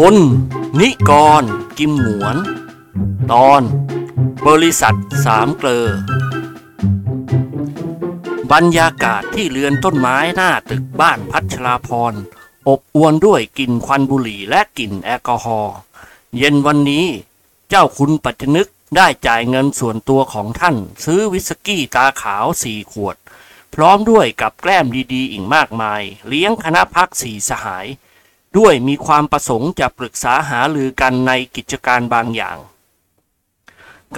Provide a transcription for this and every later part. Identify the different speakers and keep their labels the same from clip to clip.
Speaker 1: พล นิกร กิมหมวน ตอน บริษัทสามเกลอบรรยากาศที่เรือนต้นไม้หน้าตึกบ้านพัชราพร อบอวนด้วยกลิ่นควันบุหรี่และกลิ่นแอลกอฮอล์เย็นวันนี้เจ้าคุณปัจจนึกได้จ่ายเงินส่วนตัวของท่าน ซื้อวิสกี้ตาขาวสี่ขวด พร้อมด้วยกับแกล้มดีๆ อีกมากมาย เลี้ยงคณะพักสี่สหาย ด้วยมีความประสงค์จะปรึกษาหารือกันในกิจการบางอย่าง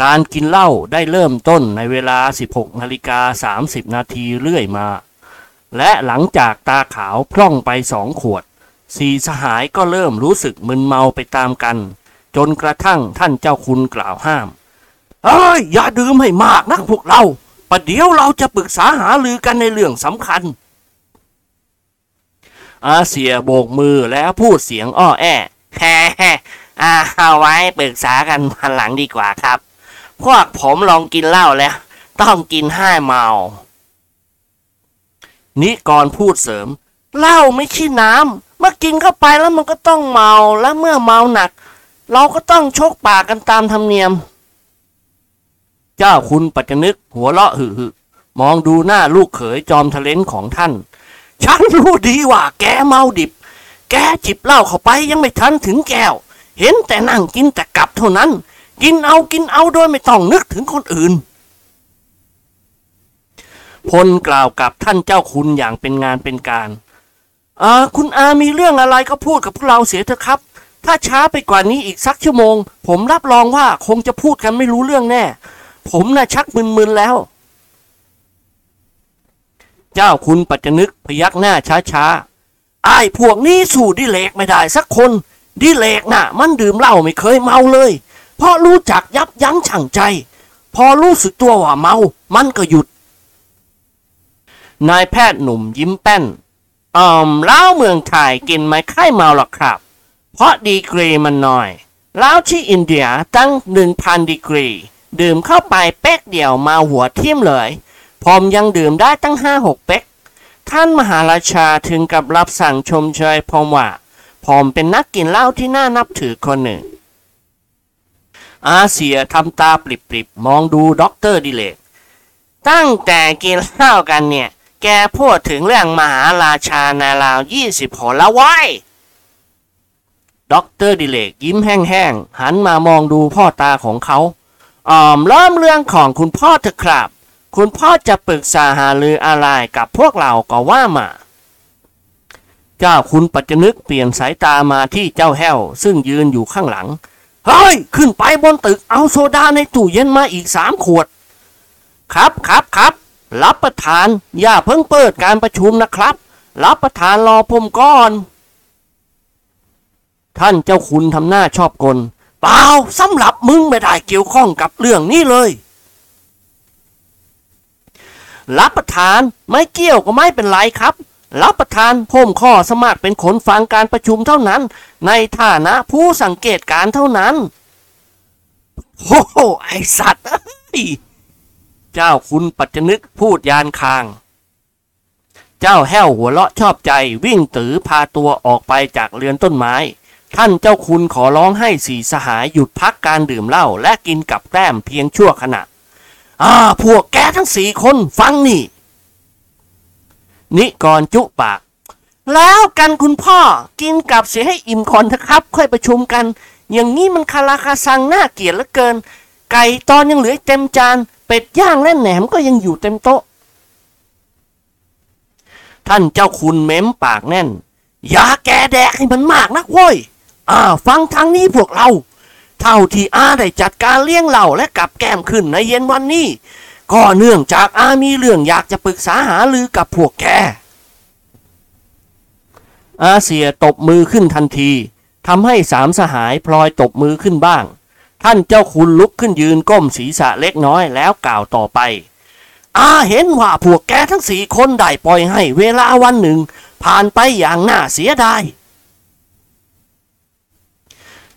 Speaker 1: การกินเหล้าได้เริ่มต้นในเวลา 16นาฬิกา30 นาทีเรื่อยมา และหลังจากตาขาวพร่องไปสองขวด สีสหายก็เริ่มรู้สึกมึนเมาไปตามกัน จนกระทั่งท่านเจ้าคุณกล่าวห้าม เอ้ย อย่าดื่มให้มากนักพวกเราประเดี๋ยวเราจะปรึกษาหารือกันในเรื่องสำคัญ อาเซียโบกมือแล้วพูดเสียงอ้อแอ
Speaker 2: แฮ่อ่าเอาไว้ปรึกษากันพันหลังดีกว่าครับ พวกผมลองกินเหล้าแล้ว ต้องกินให้เมา
Speaker 1: นิกรพูดเสริมเหล้าไม่ใช่น้ำเมื่อกินเข้าไปแล้วมันก็ต้องเมาและเมื่อเมาหนัก เราก็ต้องชกปากกันตามธรรมเนียม เจ้าคุณปัจจนึกหัวเราะหึหึมองดูหน้าลูกเขยจอมทะเลนของท่าน ฉันรู้ดีว่าแกเมาดิบ แกจิบเหล้าเข้าไปยังไม่ทันถึงแก้ว เห็นแต่นั่งกินแต่กลับเท่านั้น กินเอากินเอาโดยไม่ต้องนึกถึงคนอื่น พลกล่าวกับท่านเจ้าคุณอย่างเป็นงานเป็นการอ่าคุณอามีเรื่องอะไรก็พูดกับพวกเราเสียเถอะครับ ถ้าช้าไปกว่านี้อีกสักชั่วโมง ผมรับรองว่าคงจะพูดกันไม่รู้เรื่องแน่ ผมน่ะชักมึนๆแล้ว เจ้าคุณปัจจนึกพยักหน้าช้าๆไอ้พวกนี้สู้ดิเลกไม่ได้สักคน ดิเลกน่ะ มันดื่มเหล้าไม่เคยเมาเลย เพราะรู้จักยับยั้งชั่งใจ พอรู้สึกตัวว่าเมา มันก็หยุด นายแพทย์หนุ่มยิ้มแป้นอ่อมเหล้าเมืองไทยกินไม่ค่อยเมาหรอกครับ เพราะดีกรีมันน้อยเหล้าที่อินเดียตั้งหนึ่งพันดีกรี ดื่มเข้าไปเป๊กเดียวมาหัวทิ่มเลย ผมยังดื่มได้ตั้งห้าหกเป๊ก ท่านมหาราชาถึงกับรับสั่งชมเชยผมว่าผมเป็นนักกินเหล้าที่น่านับถือคนหนึ่ง อาเซียทำตาปริบๆ มองดูด็อกเตอร์ดิเลก
Speaker 2: ตั้งแต่กินเหล้ากันเนี่ย แกพูดถึงเรื่องมหาราชาในราวยี่สิบหนแล้วโว้ย
Speaker 1: ด็อกเตอร์ดิเลกยิ้มแห้งๆ หันมามองดูพ่อตาของเขาอ่อมเริ่มเรื่องของคุณพ่อเถอะครับ คุณพ่อจะปรึกษาหารืออะไรกับพวกเราก็ว่ามา เจ้าคุณปัจจนึกเปลี่ยนสายตามาที่เจ้าแห้ว ซึ่งยืนอยู่ข้างหลัง เฮ้ย ขึ้นไปบนตึกเอาโซดาในตู้เย็นมาอีกสามขวด ครับครับครับ รับประทาน อย่าเพิ่งเปิดการประชุมนะครับ รับประทานรอผมก่อน ท่านเจ้าคุณทำหน้าชอบกลเปล่าสำหรับมึงไม่ได้เกี่ยวข้องกับเรื่องนี้เลย รับประทานไม่เกี่ยวก็ไม่เป็นไรครับ รับประทานผมข้อสมัครเป็นคนฟังการประชุมเท่านั้น ในฐานะผู้สังเกตการเท่านั้นโอ้โหไอสัตว์เจ้าคุณปัจจนึกพูดยานคาง เจ้าแห้วหัวเราะชอบใจวิ่งตือพาตัวออกไปจากเรือนต้นไม้ ท่านเจ้าคุณขอร้องให้สีสหายหยุดพักการดื่มเหล้าและกินกับแกล้มเพียงชั่วขณะ อ่าพวกแกทั้งสี่คนฟังนี่ นิกรจุปาก แล้วกันคุณพ่อกินกับเสียให้อิ่มก่อนเถอะครับ ค่อยประชุมกัน อย่างนี้มันคาราคาซังน่าเกลียดเหลือเกิน ไก่ตอนยังเหลือเต็มจาน เป็ดย่างและแหนมก็ยังอยู่เต็มโต๊ะ ท่านเจ้าคุณเม้มปากแน่น อย่าแกแดกให้มันมากนักเว้ยอ่าฟังทางนี้พวกเรา เท่าที่อาได้จัดการเลี้ยงเหล่าและกับแก้มขึ้นในเย็นวันนี้ ก็เนื่องจากอามีเรื่องอยากจะปรึกษาหารือกับพวกแก อาเซียตบมือขึ้นทันทีทำให้สามสหายพลอยตบมือขึ้นบ้าง ท่านเจ้าคุณลุกขึ้นยืนก้มศีรษะเล็กน้อยแล้วกล่าวต่อไป อาเห็นว่าพวกแกทั้งสี่คนได้ปล่อยให้เวลาวันหนึ่ง ผ่านไปอย่างน่าเสียดาย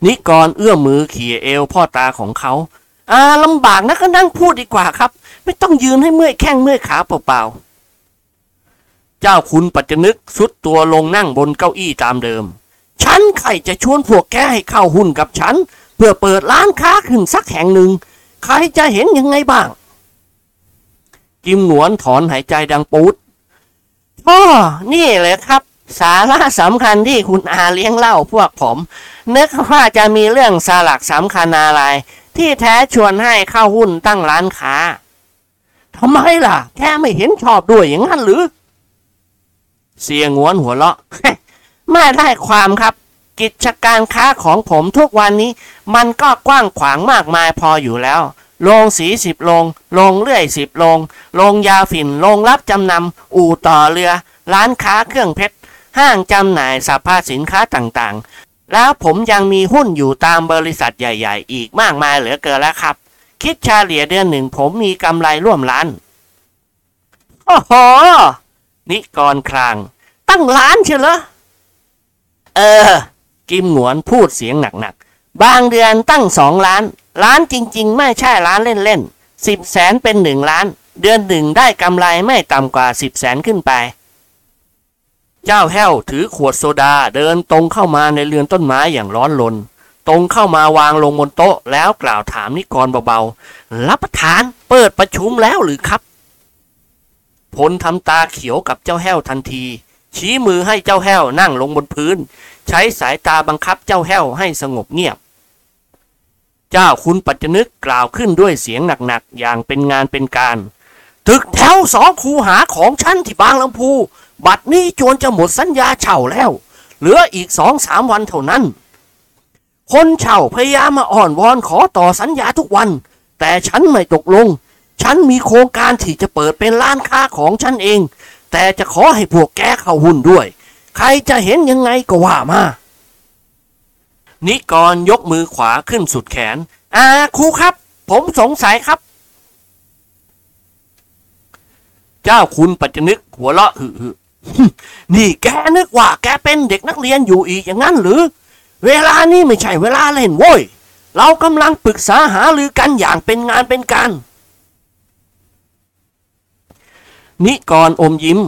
Speaker 1: นิกรเอื้อมมือเขี่ยเอวพ่อตาของเขา อ่าลำบากนะก็นั่งพูดดีกว่าครับ ไม่ต้องยืนให้เมื่อยแข้งเมื่อยขาเปล่าๆ เจ้าคุณปัจจนึกสุดตัวลงนั่งบนเก้าอี้ตามเดิม ฉันใครจะชวนพวกแกให้เข้าหุ้นกับฉัน เพื่อเปิดร้านค้าขึ้นสักแห่งหนึ่ง ใครจะเห็นยังไงบ้าง กิมหนวนถอนหายใจดังปูด
Speaker 2: พ่อนี่เลยครับ สาระสำคัญที่คุณอาเลี้ยงเล่าพวกผม นึกว่าจะมีเรื่องสลักสำคัญอะไร ที่แท้ชวนให้เข้าหุ้นตั้งร้านค้า
Speaker 1: ทำไมล่ะแกไม่เห็นชอบด้วยอย่างนั้นหรือ เสียงวนหัวเราะ
Speaker 2: ไม่ได้ความครับ กิจการค้าของผมทุกวันนี้ มันก็กว้างขวางมากมายพออยู่แล้วโรงสีสิบโรงโรงเลื่อยสิบโรงโรงยาฝิ่นโรงรับจำนำ อู่ต่อเรือ ร้านค้าเครื่องเพชร ห้างจำหน่ายสภาสินค้าต่างๆ แล้วผมยังมีหุ้นอยู่ตามบริษัทใหญ่ ๆ อีกมากมายเหลือเกินแล้วครับ คิดชาเฉลี่ยเดือนหนึ่งผมมีกำไรร่วมล้าน
Speaker 1: โอ้โห นิกรคราง ตั้งล้านเชียวเหรอ
Speaker 2: เออ
Speaker 1: กิมหนวนพูดเสียงหนักๆ
Speaker 2: บางเดือนตั้งสองล้าน ล้านจริง ๆ ไม่ใช่ล้านเล่นๆสิบแสนเป็นหนึ่งล้าน เดือนหนึ่งได้กำไรไม่ต่ำกว่าสิบแสนขึ้นไป
Speaker 1: เจ้าแห้วถือขวดโซดาเดินตรงเข้ามาในเรือนต้นไม้อย่างร้อนรนตรงเข้ามาวางลงบนโต๊ะแล้วกล่าวถามนิกรเบาๆ รับประทานเปิดประชุมแล้วหรือครับพลทำตาเขียวกับเจ้าแห้วทันที ชี้มือให้เจ้าแห้วนั่งลงบนพื้น ใช้สายตาบังคับเจ้าแห้วให้สงบเงียบ เจ้าคุณปัจจนึกกล่าวขึ้นด้วยเสียงหนักๆ อย่างเป็นงานเป็นการ ตึกแถวสองคูหาของฉันที่บางลำพู บัดนี้จวนจะหมดสัญญาเช่าแล้ว เหลืออีกสองสามวันเท่านั้น คนเช่าพยายามมาอ่อนวอนขอต่อสัญญาทุกวัน แต่ฉันไม่ตกลง ฉันมีโครงการที่จะเปิดเป็นร้านค้าของฉันเอง แต่จะขอให้พวกแกเข้าหุ้นด้วย ใครจะเห็นยังไงก็ว่ามานิกรยกมือขวาขึ้นสุดแขน
Speaker 2: อ่าครูครับ ผมสงสัยครับ
Speaker 1: เจ้าคุณปัจจนึกหัวเราะหึหึ นี่แกนึกว่าแกเป็นเด็กนักเรียนอยู่อีกอย่างนั้นหรือ เวลานี้ไม่ใช่เวลาเล่นโว้ย เรากำลังปรึกษาหารือกันอย่างเป็นงานเป็นการ นิกรอมยิ้ม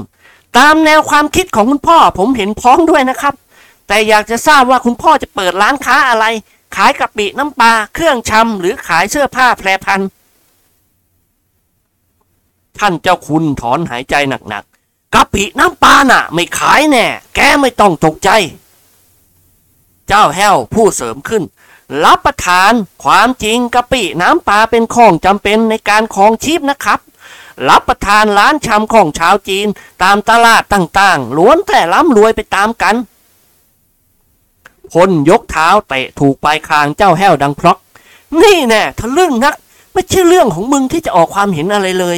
Speaker 2: ตามแนวความคิดของคุณพ่อผมเห็นพ้องด้วยนะครับ แต่อยากจะทราบว่าคุณพ่อจะเปิดร้านค้าอะไร ขายกะปิน้ำปลาเครื่องชำหรือขายเสื้อผ้าแพรพัน
Speaker 1: ท่านเจ้าคุณถอนหายใจหนัก กะปิน้ำปลาน่ะ ไม่ขายแน่ แกไม่ต้องตกใจ เจ้าแห้วผู้เสริมขึ้น
Speaker 2: รับประทานความจริงกะปิน้ำปลาเป็นของจำเป็นในการครองชีพนะครับ รับประทานร้านชำของชาวจีนตามตลาดต่างๆล้วนแต่ร่ำรวยไปตามกัน
Speaker 1: พลยกเท้าเตะถูกปลายคางเจ้าแห้วดังพรอก นี่แน่ทะลึ่งนักไม่ใช่เรื่องของมึงที่จะออกความเห็นอะไรเลย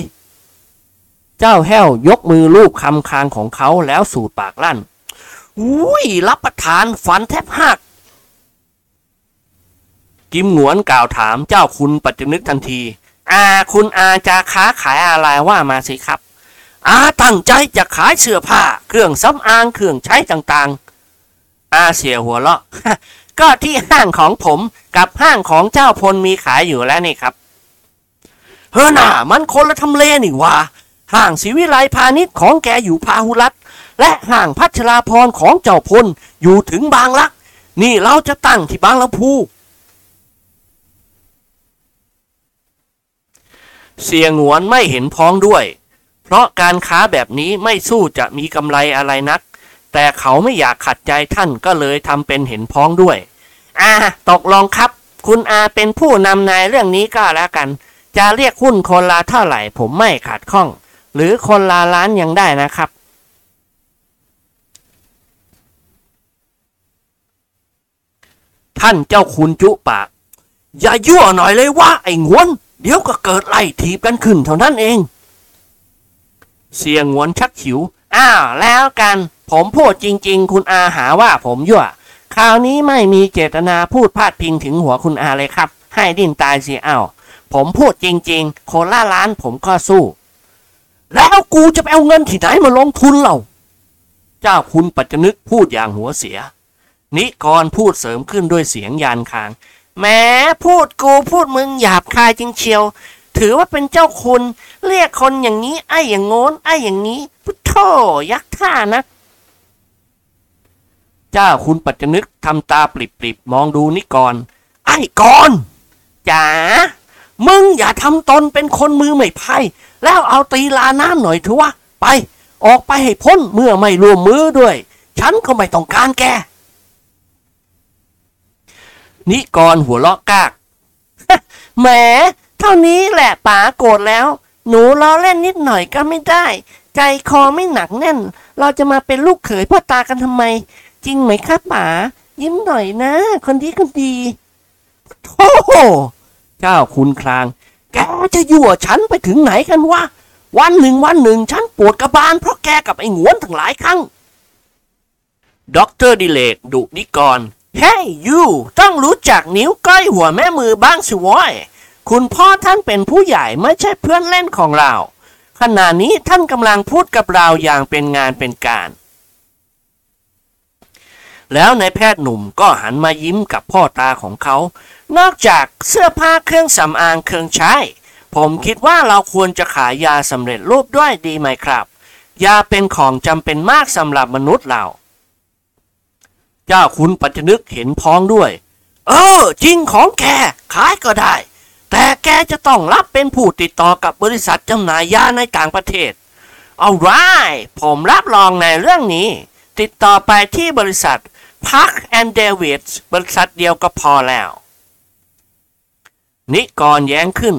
Speaker 1: เจ้าแห้วยกมือลูบคำคางของเขาแล้วสูดปากลั่นอุ้ยรับประทานฝันแทบหัก กิมหนวนกล่าวถามเจ้าคุณปัจจนึกทันที
Speaker 2: อาคุณอาจะค้าขายอะไรว่ามาสิครับ
Speaker 1: อาตั้งใจจะขายเสื้อผ้า เครื่องสำอางเครื่องใช้ต่างๆ อาเสียหัวเราะ
Speaker 2: ก็ที่ห้างของผมกับห้างของเจ้าพลมีขายอยู่แล้วนี่ครับ
Speaker 1: เฮ้อน่ามันคนละทำเลนี่ว่า ห้างศิวิไลพาณิชย์ของแกอยู่พาหุรัตและห้างพัชราพรของเจ้าพลอยู่ถึงบางรัก นี่เราจะตั้งที่บางลำพูเสียงหวนไม่เห็นพ้องด้วย เพราะการค้าแบบนี้ไม่สู้จะมีกำไรอะไรนัก แต่เขาไม่อยากขัดใจท่านก็เลยทำเป็นเห็นพ้องด้วย
Speaker 2: อ่าตกลงครับ คุณอาเป็นผู้นำนายเรื่องนี้ก็แล้วกัน จะเรียกหุ้นคนละเท่าไหร่ผมไม่ขาดข้อง หรือคนละล้านยังได้นะครับ
Speaker 1: ท่านเจ้าคุณจุปาก อย่ายั่วหน่อยเลยว่าไอ้งวน เดี๋ยวก็เกิดไล่ถีบกันขึ้นเท่านั้นเอง เสียงงวนชักฉิว
Speaker 2: อ้าวแล้วกัน ผมพูดจริง ๆ คุณอาหาว่าผมยั่วคราวนี้ไม่มีเจตนาพูดพาดพิงถึงหัวคุณอาเลยครับ ให้ดิ้นตายสิเอ้าผมพูดจริงๆคนละล้านผมก็สู้
Speaker 1: แล้วกูจะไปเอาเงินที่ไหนมาลงทุนเล่าเจ้าคุณปัจจนึกพูดอย่างหัวเสีย นิกรพูดเสริมขึ้นด้วยเสียงยานคาง
Speaker 2: แม้พูดกูพูดมึงหยาบคายจริงเชียว ถือว่าเป็นเจ้าคุณ เรียกคนอย่างนี้ ไอ้อย่างโน้น ไอ้อย่างนี้ พุทโธยักษ์ท่านะ
Speaker 1: เจ้าคุณปัจจนึกทำตาปริบๆมองดูนิกร ไอ้กรจ๋ามึงอย่าทำตนเป็นคนมือไม่ไพ่ แล้วเอาตีลาน้ำหน่อยเถอะวะ ไป ออกไปให้พ้นเมื่อไม่ร่วมมือด้วย ฉันก็ไม่ต้องการแก นิกรหัวเราะกาก
Speaker 2: แหม เท่านี้แหละป๋าโกรธแล้ว หนูล้อเล่นนิดหน่อยก็ไม่ได้ ใจคอไม่หนักแน่น เราจะมาเป็นลูกเขยพ่อตากันทำไม จริงไหมครับป๋ายิ้มหน่อยนะ คนดีคนดี
Speaker 1: โอ้โหเจ้าคุณคลาง แกจะยั่วฉันไปถึงไหนกันวะ วันหนึ่งวันหนึ่งฉันปวดกระบาลเพราะแกกับไอ้หงวนทั้งหลายครั้งด็อกเตอร์ดิเลกดุนิกร
Speaker 2: เฮ้ย you ต้องรู้จักนิ้วก้อยหัวแม่มือบ้างสิโว้ยคุณพ่อท่านเป็นผู้ใหญ่ไม่ใช่เพื่อนเล่นของเรา ขณะนี้ท่านกำลังพูดกับเราอย่างเป็นงานเป็นการ
Speaker 1: แล้วนายแพทย์หนุ่มก็หันมายิ้มกับพ่อตาของเขา
Speaker 2: นอกจากเสื้อผ้าเครื่องสำอางเครื่องใช้ ผมคิดว่าเราควรจะขายยาสำเร็จรูปด้วยดีไหมครับ ยาเป็นของจำเป็นมากสำหรับมนุษย์เรา
Speaker 1: เจ้าคุณปัจจนึกเห็นพ้องด้วย เออ จริงของแกขายก็ได้ แต่แกจะต้องรับเป็นผู้ติดต่อกับบริษัทจำหน่ายยาในต่างประเทศ
Speaker 2: เอาไรผมรับรองในเรื่องนี้ ติดต่อไปที่บริษัท Park and David บริษัทเดียวก็พอแล้ว
Speaker 1: นิกรแย้งขึ้น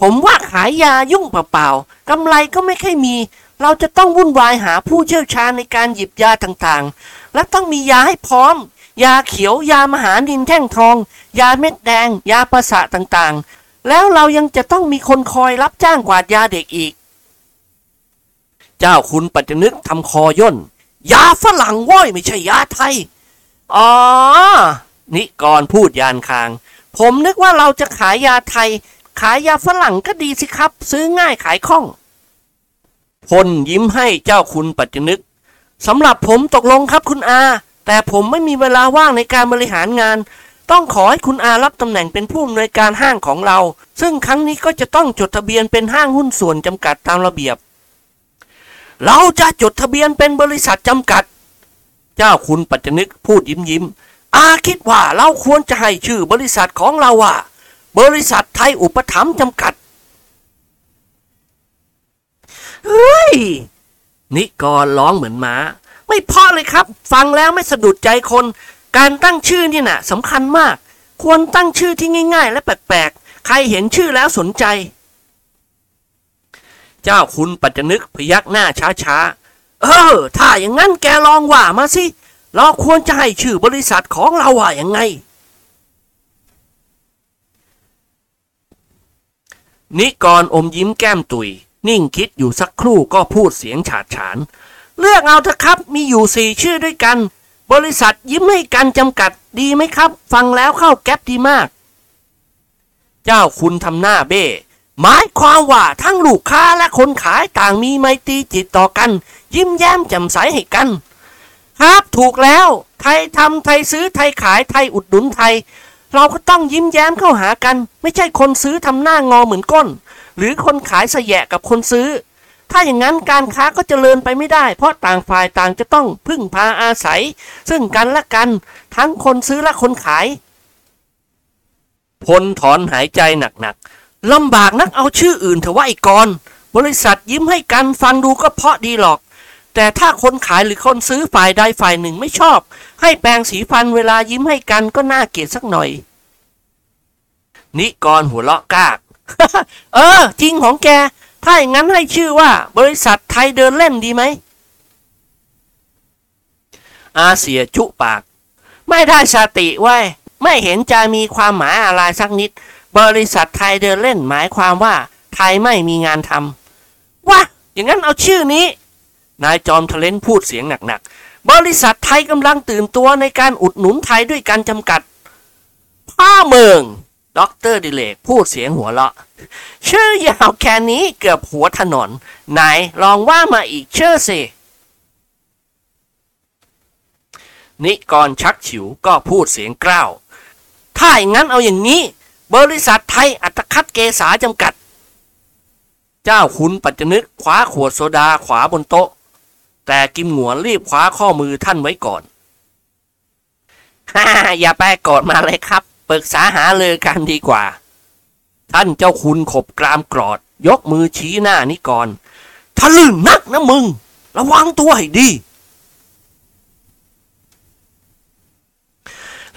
Speaker 2: ผมว่าขายยายุ่งเปล่าๆกำไรก็ไม่ค่อยมี เราจะต้องวุ่นวายหาผู้เชี่ยวชาญในการหยิบยาต่างๆ และต้องมียาให้พร้อม ยาเขียวยามหานินแท่งทอง ยาเม็ดแดง ยาประสาต่างๆ แล้วเรายังจะต้องมีคนคอยรับจ้างกวาดยาเด็กอีก
Speaker 1: เจ้าคุณปัจจนึกทำคอย่น ยาฝรั่งว้อยไม่ใช่ยาไทย
Speaker 2: อ๋อ
Speaker 1: นิกรพูดยานคาง
Speaker 2: ผมนึกว่าเราจะขายยาไทย ขายยาฝรั่งก็ดีสิครับ ซื้อง่ายขายคล่อง
Speaker 1: พลยิ้มให้เจ้าคุณปัจจนึก
Speaker 2: สำหรับผมตกลงครับคุณอา แต่ผมไม่มีเวลาว่างในการบริหารงาน ต้องขอให้คุณอารับตำแหน่งเป็นผู้อำนวยการห้างของเรา ซึ่งครั้งนี้ก็จะต้องจดทะเบียนเป็นห้างหุ้นส่วนจำกัดตามระเบียบ
Speaker 1: เราจะจดทะเบียนเป็นบริษัทจำกัด เจ้าคุณปัจจนึกพูดยิ้มยิ้ม อาคิดว่าเราควรจะให้ชื่อบริษัทของเราว่า บริษัทไทยอุปถัมภ์จำกัด
Speaker 2: เฮ้ย
Speaker 1: นิกรร้องเหมือนม้า
Speaker 2: ไม่พอเลยครับ ฟังแล้วไม่สะดุดใจคน การตั้งชื่อนี่นะสำคัญมาก ควรตั้งชื่อที่ง่าย ๆ และแปลกๆ ใครเห็นชื่อแล้วสนใจ
Speaker 1: เจ้าคุณปัจจนึกพยักหน้าช้าๆ
Speaker 2: เออ ถ้าอย่างนั้นแกลองว่ามาสิ เราควรจะให้ชื่อบริษัทของเราว่าอย่างไง
Speaker 1: นิกรอมยิ้มแก้มตุย นิ่งคิดอยู่สักครู่ก็พูดเสียงฉาดฉาน
Speaker 2: เลือกเอาเถอะครับมีอยู่สี่ชื่อด้วยกัน บริษัทยิ้มให้กันจำกัดดีไหมครับ ฟังแล้วเข้าแก๊ปดีมาก
Speaker 1: เจ้าคุณทำหน้าเบ้
Speaker 2: หมายความว่าทั้งลูกค้าและคนขายต่างมีไมตรีจิตต่อกัน ยิ้มแย้มแจ่มใสให้กัน ครับถูกแล้วไทยทำไทยซื้อไทยขายไทยอุดหนุนไทย เราก็ต้องยิ้มแย้มเข้าหากัน ไม่ใช่คนซื้อทำหน้างอเหมือนก้น หรือคนขายเสแยะกับคนซื้อ ถ้าอย่างนั้นการค้าก็เจริญไปไม่ได้ เพราะต่างฝ่ายต่างจะต้องพึ่งพาอาศัย ซึ่งกันและกัน ทั้งคนซื้อและคนขาย
Speaker 1: พลถอนหายใจหนักๆ
Speaker 2: ลำบากนักเอาชื่ออื่นเถอะว่าไอ้กรบริษัทยิ้มให้กันฟังดูก็เพราะดีหรอก แต่ถ้าคนขายหรือคนซื้อฝ่ายใดฝ่ายหนึ่งไม่ชอบ ให้แปรงสีฟันเวลายิ้มให้กันก็น่าเกลียดสักหน่อย
Speaker 1: นิกรหัวเราะกาก
Speaker 2: เออ จริงของแก ถ้าอย่างนั้นให้ชื่อว่า บริษัทไทยเดินเล่นดีไหม
Speaker 1: อาเสียจุปาก
Speaker 2: ไม่ได้สติโว้ยไม่เห็นจะมีความหมายอะไรสักนิด บริษัทไทยเดินเล่นหมายความว่า ไทยไม่มีงานทำว่าอย่างนั้นเอาชื่อนี้
Speaker 1: นายจอมทะเล้นพูดเสียงหนัก
Speaker 2: บริษัทไทยกำลังตื่นตัวในการอุดหนุนไทยด้วยการจำกัดพ่อเมือง
Speaker 1: ด็อกเตอร์ดิเลกพูดเสียงหัวเราะ
Speaker 2: ชื่อยาวแค่นี้เกือบหัวถนนไหนลองว่ามาอีกชื่อสิ
Speaker 1: นิกรชักฉิวก็พูดเสียงกล้าว
Speaker 2: ถ้าอย่างนั้นเอาอย่างนี้ บริษัทไทยอัตคัดเกษาจำกัด
Speaker 1: เจ้าคุณปัจจนึกคว้าขวดโซดาขวาบนโต๊ะ แต่กิมหงวนรีบคว้าข้อมือท่านไว้ก่อน
Speaker 2: ฮ่า อย่าไปกรธมาเลยครับ ปรึกษาหาเลยกันดีกว่า
Speaker 1: ท่านเจ้าคุณขบกรามกรอด ยกมือชี้หน้านิกรทะลึ่งนักนะมึง ระวังตัวให้ดี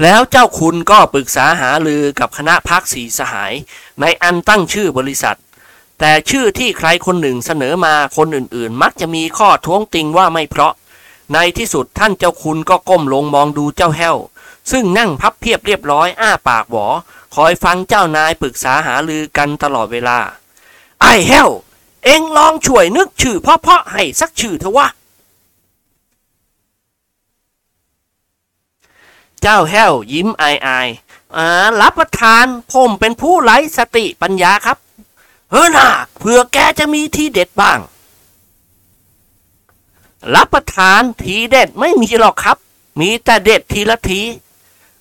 Speaker 1: แล้วเจ้าคุณก็ปรึกษาหาลือกับคณะพักสีสหาย ในอันตั้งชื่อบริษัท แต่ชื่อที่ใครคนหนึ่งเสนอมาคนอื่นๆ มักจะมีข้อท้วงติงว่าไม่เพราะ ในที่สุดท่านเจ้าคุณก็ก้มลงมองดูเจ้าแห้ว ซึ่งนั่งพับเพียบเรียบร้อยอ้าปากหวอ คอยฟังเจ้านายปรึกษาหาลือกันตลอดเวลา ไอ้แห้ว เอ็งลองช่วยนึกชื่อเพาะๆให้สักชื่อเถอะวะเจ้าแห้วยิ้มอายอายๆอ่ารับประทานผมเป็นผู้ไร้สติปัญญาครับ เฮ้อน่าเผื่อแกจะมีทีเด็ดบ้าง รับประทานทีเด็ดไม่มีหรอกครับ มีแต่เด็ดทีละที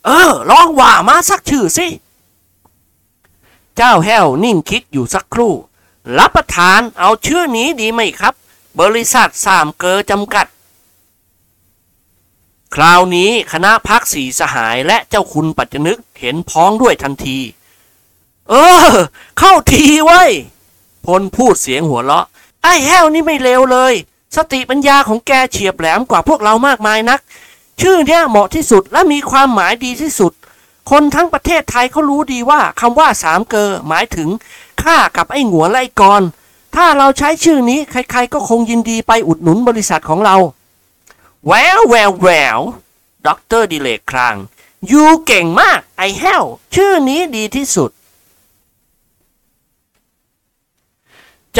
Speaker 1: เออ ลองว่ามาสักชื่อสิ เจ้าแห้วนิ่งคิดอยู่สักครู่ รับประทานเอาชื่อนี้ดีไหมครับ บริษัทสามเกอจำกัด คราวนี้คณะพักสีสหายและเจ้าคุณปัจจนึกเห็นพ้องด้วยทันที เออ เข้าทีไว้พลพูดเสียงหัวเราะ ไอ้แห้วนี่ไม่เลวเลย สติปัญญาของแกเฉียบแหลมกว่าพวกเรามากมายนัก ชื่อเนี้ยเหมาะที่สุดและมีความหมายดีที่สุด คนทั้งประเทศไทยเขารู้ดีว่าคำว่าสามเกลอหมายถึงข้ากับไอ้หงวนและไอ้กรถ้าเราใช้ชื่อนี้ใครๆก็คงยินดีไปอุดหนุนบริษัทของเรา แววแววแววด็อกเตอร์ดิเลกคราง you เก่งมากไอ้แห้ว ชื่อนี้ดีที่สุด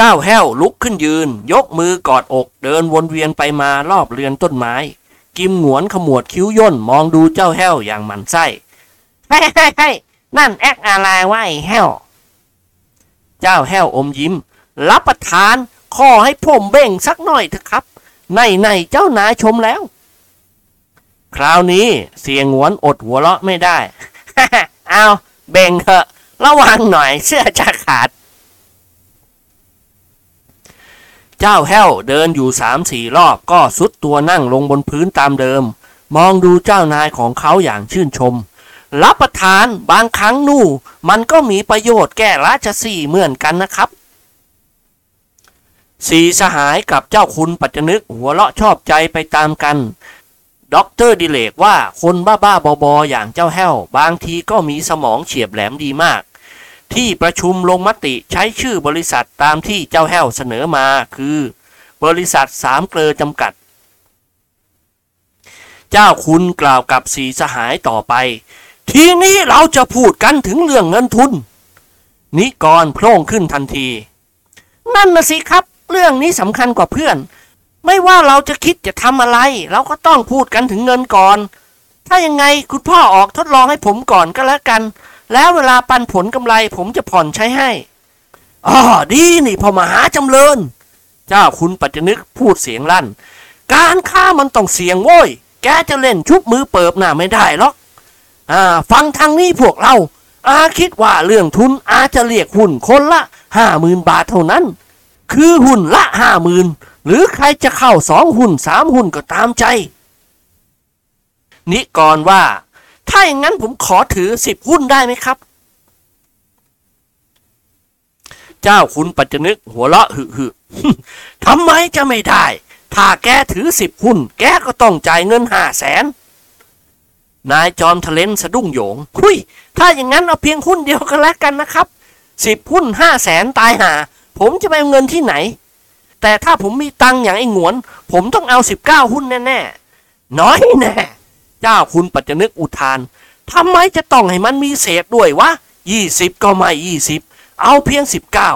Speaker 1: เจ้าแห้วลุกขึ้นยืน ยกมือกอดอกเดินวนเวียนไปมารอบเรือนต้นไม้ กิมหงวนขมวดคิ้วย่นมองดูเจ้าแห้วอย่างหมันไส้
Speaker 2: เฮ้ยเฮ้ยเฮ้ยนั่นแอคอะไรวะไอ้แห้ว
Speaker 1: เจ้าแห้วอมยิ้ม รับประทานขอให้ผมเบ่งสักหน่อยเถอะครับ ในในๆเจ้านายชมแล้ว คราวนี้เสียงหงวนอดหัวเราะไม่ได้
Speaker 2: เอาเบ่งเถอะ ระวังหน่อยเสื้อจะขาด
Speaker 1: เจ้าแห้วเดินอยู่สามสี่รอบก็ทรุดตัวนั่งลงบนพื้นตามเดิม มองดูเจ้านายของเขาอย่างชื่นชม รับประทานบางครั้งหนู มันก็มีประโยชน์แก่ราชสีห์เหมือนกันนะครับสี่สหายกับเจ้าคุณปัจจนึกหัวเราะชอบใจไปตามกันด็อกเตอร์ดิเลกว่าคนบ้าๆบอๆอย่างเจ้าแห้ว บางทีก็มีสมองเฉียบแหลมดีมาก ที่ประชุมลงมติใช้ชื่อบริษัทตามที่เจ้าแห้วเสนอมาคือ บริษัทสามเกลอจำกัด เจ้าคุณกล่าวกับสีสหายต่อไป ทีนี้เราจะพูดกันถึงเรื่องเงินทุน นิกรโพล่งขึ้นทันที
Speaker 2: นั่นนะสิครับ เรื่องนี้สำคัญกว่าเพื่อน ไม่ว่าเราจะคิดจะทำอะไร เราก็ต้องพูดกันถึงเงินก่อน ถ้ายังไงคุณพ่อออกทดลองให้ผมก่อนก็แล้วกัน แล้วเวลาปันผลกำไรผมจะผ่อนใช้ให้
Speaker 1: อ๋อดีนี่พอมหาจำเริญ เจ้าคุณปัจจนึกพูดเสียงลั่น การค้ามันต้องเสี่ยงโว้ย แกจะเล่นชุบมือเปิบหน้าไม่ได้หรอกอ่าฟังทางนี้พวกเรา อาคิดว่าเรื่องทุนอาจะเรียกหุ้นคนละห้าหมื่นบาทเท่านั้น คือหุ้นละห้าหมื่นหรือใครจะเข้าสองหุ้นสามหุ้นก็ตามใจ นิกรว่า ถ้าอย่างนั้นผมขอถือสิบหุ้นได้ไหมครับ เจ้าคุณปัจจนึกหัวเราะหึหึทำไมจะไม่ได้ ถ้าแกถือสิบหุ้น แกก็ต้องจ่ายเงินห้าแสนนายจอมทะเลนสะดุ้งโหยงคุย ถ้าอย่างนั้นเอาเพียงหุ้นเดียวกันแล้วกันนะครับสิบหุ้นห้าแสนตายหา ผมจะไปเอาเงินที่ไหน แต่ถ้าผมมีตังอย่างไอ้หงวน ผมต้องเอาสิบเก้าหุ้นแน่ ๆ น้อยแน่ เจ้าคุณปัจจนึกอุทานทำไมจะต้องให้มันมีเศษด้วยวะยี่สิบก็ไม่ยี่สิบเอาเพียงสิบเก้า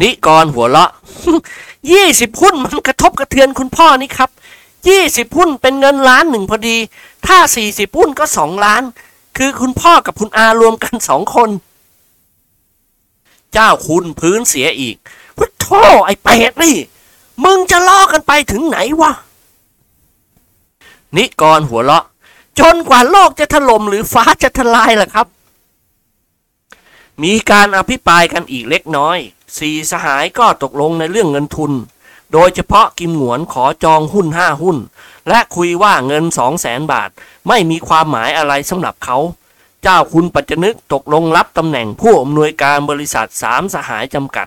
Speaker 1: นิกรหัวเราะยี่สิบหุ้นมันกระทบกระเทือนคุณพ่อนี่ครับยี่สิบหุ้นเป็นเงินล้านหนึ่งพอดี ถ้าสี่สิบหุ้นก็สองล้าน คือคุณพ่อกับคุณอารวมกันสองคน เจ้าคุณพื้นเสียอีกพุทโธไอ้เป็ดนี่ มึงจะล้อกันไปถึงไหนวะ นิกรหัวเราะ จนกว่าโลกจะถล่มหรือฟ้าจะทลายล่ะครับ มีการอภิปรายกันอีกเล็กน้อยสี่สหายก็ตกลงในเรื่องเงินทุน โดยเฉพาะกิมหงวนขอจองหุ้นห้าหุ้น และคุยว่าเงินสองแสนบาท ไม่มีความหมายอะไรสำหรับเขา เจ้าคุณปัจจนึกตกลงรับตำแหน่งผู้อำนวยการบริษัทสามสหายจำกัด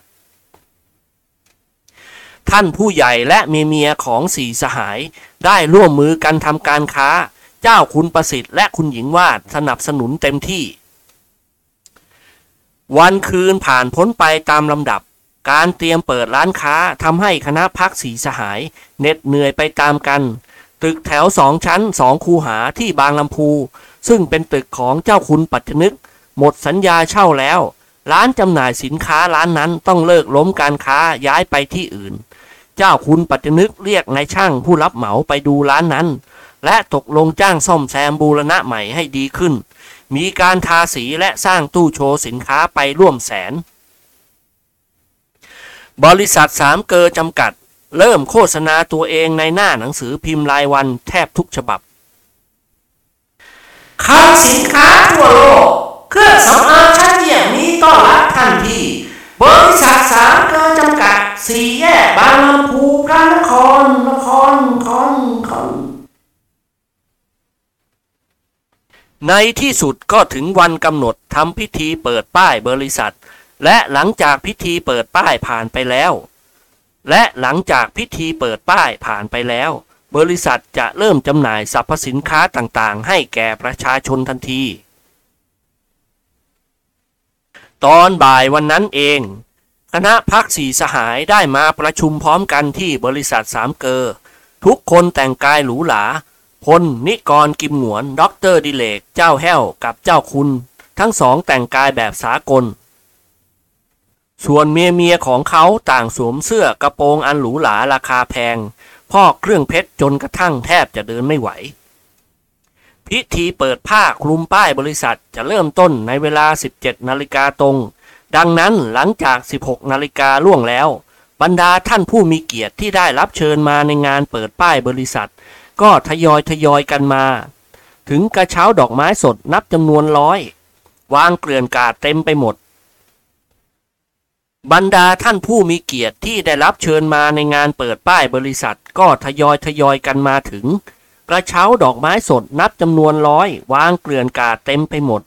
Speaker 1: ท่านผู้ใหญ่และมีเมียของสี่สหาย ได้ร่วมมือกันทำการค้า เจ้าคุณประสิทธิ์และคุณหญิงวาดสนับสนุนเต็มที่ วันคืนผ่านพ้นไปตามลำดับ การเตรียมเปิดร้านค้าทำให้คณะพักสีสหายเหน็ดเหนื่อยไปตามกัน ตึกแถวสองชั้นสองคูหาที่บางลำพู ซึ่งเป็นตึกของเจ้าคุณปัจจนึก หมดสัญญาเช่าแล้ว ร้านจำหน่ายสินค้าร้านนั้นต้องเลิกล้มการค้าย้ายไปที่อื่น เจ้าคุณปัจจนึกเรียกนายช่างผู้รับเหมาไปดูร้านนั้น และตกลงจ้างซ่อมแซมบูรณะใหม่ให้ดีขึ้น มีการทาสีและสร้างตู้โชว์สินค้าไปร่วมแสน บริษัทสามเกอจำกัด เริ่มโฆษณาตัวเองในหน้าหนังสือพิมพ์รายวันแทบทุกฉบับคลังสินค้าทั่วโลกเครื่องสำอางชั้นเยี่ยมนี้ต้อนรับท่านที่ บริษัทสามเกอจำกัดสี่แยกบางลำพูพระนครนครคอนคอนในที่สุดก็ถึงวันกำหนดทำพิธีเปิดป้ายบริษัท และหลังจากพิธีเปิดป้ายผ่านไปแล้ว และหลังจากพิธีเปิดป้ายผ่านไปแล้ว บริษัทจะเริ่มจำหน่ายสรรพสินค้าต่างๆ ให้แก่ประชาชนทันที ตอนบ่ายวันนั้นเอง คณะพรรคสี่สหายได้มาประชุมพร้อมกันที่บริษัทสามเกลอ ทุกคนแต่งกายหรูหราพลนิกรกิมหงวนด็อกเตอร์ดิเรก เจ้าแห้วกับเจ้าคุณ ทั้งสองแต่งกายแบบสากล ส่วนเมียเมียของเขาต่างสวมเสื้อกระโปรงอันหรูหราราคาแพง พอกเครื่องเพชรจนกระทั่งแทบจะเดินไม่ไหว พิธีเปิดผ้าคลุมป้ายบริษัทจะเริ่มต้นในเวลา 17 นาฬิกาตรง ดังนั้นหลังจาก 16 นาฬิกาล่วงแล้ว บรรดาท่านผู้มีเกียรติที่ได้รับเชิญมาในงานเปิดป้ายบริษัท ก็ทยอยทยอยกันมา ถึงกระเช้าดอกไม้สดนับจำนวนร้อย วางเกลื่อนกาดเต็มไปหมด บรรดาท่านผู้มีเกียรติที่ได้รับเชิญมาในงานเปิดป้ายบริษัท ก็ทยอยทยอยกันมาถึง กระเช้าดอกไม้สดนับจำนวนร้อยวางเกลื่อนกาดเต็มไปหมด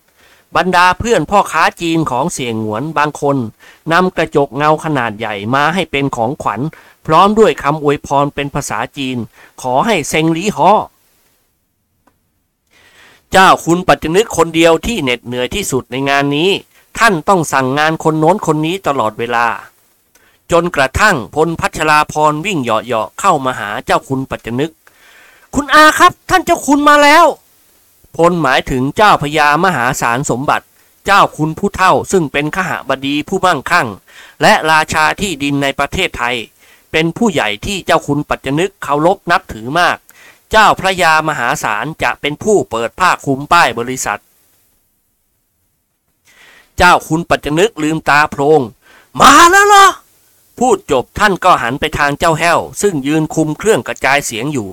Speaker 1: บรรดาเพื่อนพ่อค้าจีนของเสี่ยงหวนบางคนนำกระจกเงาขนาดใหญ่มาให้เป็นของขวัญ พร้อมด้วยคำอวยพรเป็นภาษาจีน ขอให้เซงหลีฮอเจ้าคุณปัจจนึกคนเดียวที่เหน็ดเหนื่อยที่สุดในงานนี้ ท่านต้องสั่งงานคนโน้นคนนี้ตลอดเวลา จนกระทั่งพลพัชราพรวิ่งเหาะๆเข้ามาหาเจ้าคุณปัจจนึก คุณอาครับท่านเจ้าคุณมาแล้ว พลหมายถึงเจ้าพญามหาศาลสมบัติ เจ้าคุณผู้เท่าซึ่งเป็นขหบดีผู้มั่งคั่ง และราชาที่ดินในประเทศไทย เป็นผู้ใหญ่ที่เจ้าคุณปัจจนึกเคารพนับถือมาก เจ้าพระยามหาศาลจะเป็นผู้เปิดผ้าคลุมป้ายบริษัท เจ้าคุณปัจจนึกลืมตาโพลงมาแล้วเหรอพูดจบท่านก็หันไปทางเจ้าแห้ว ซึ่งยืนคุมเครื่องกระจายเสียงอยู่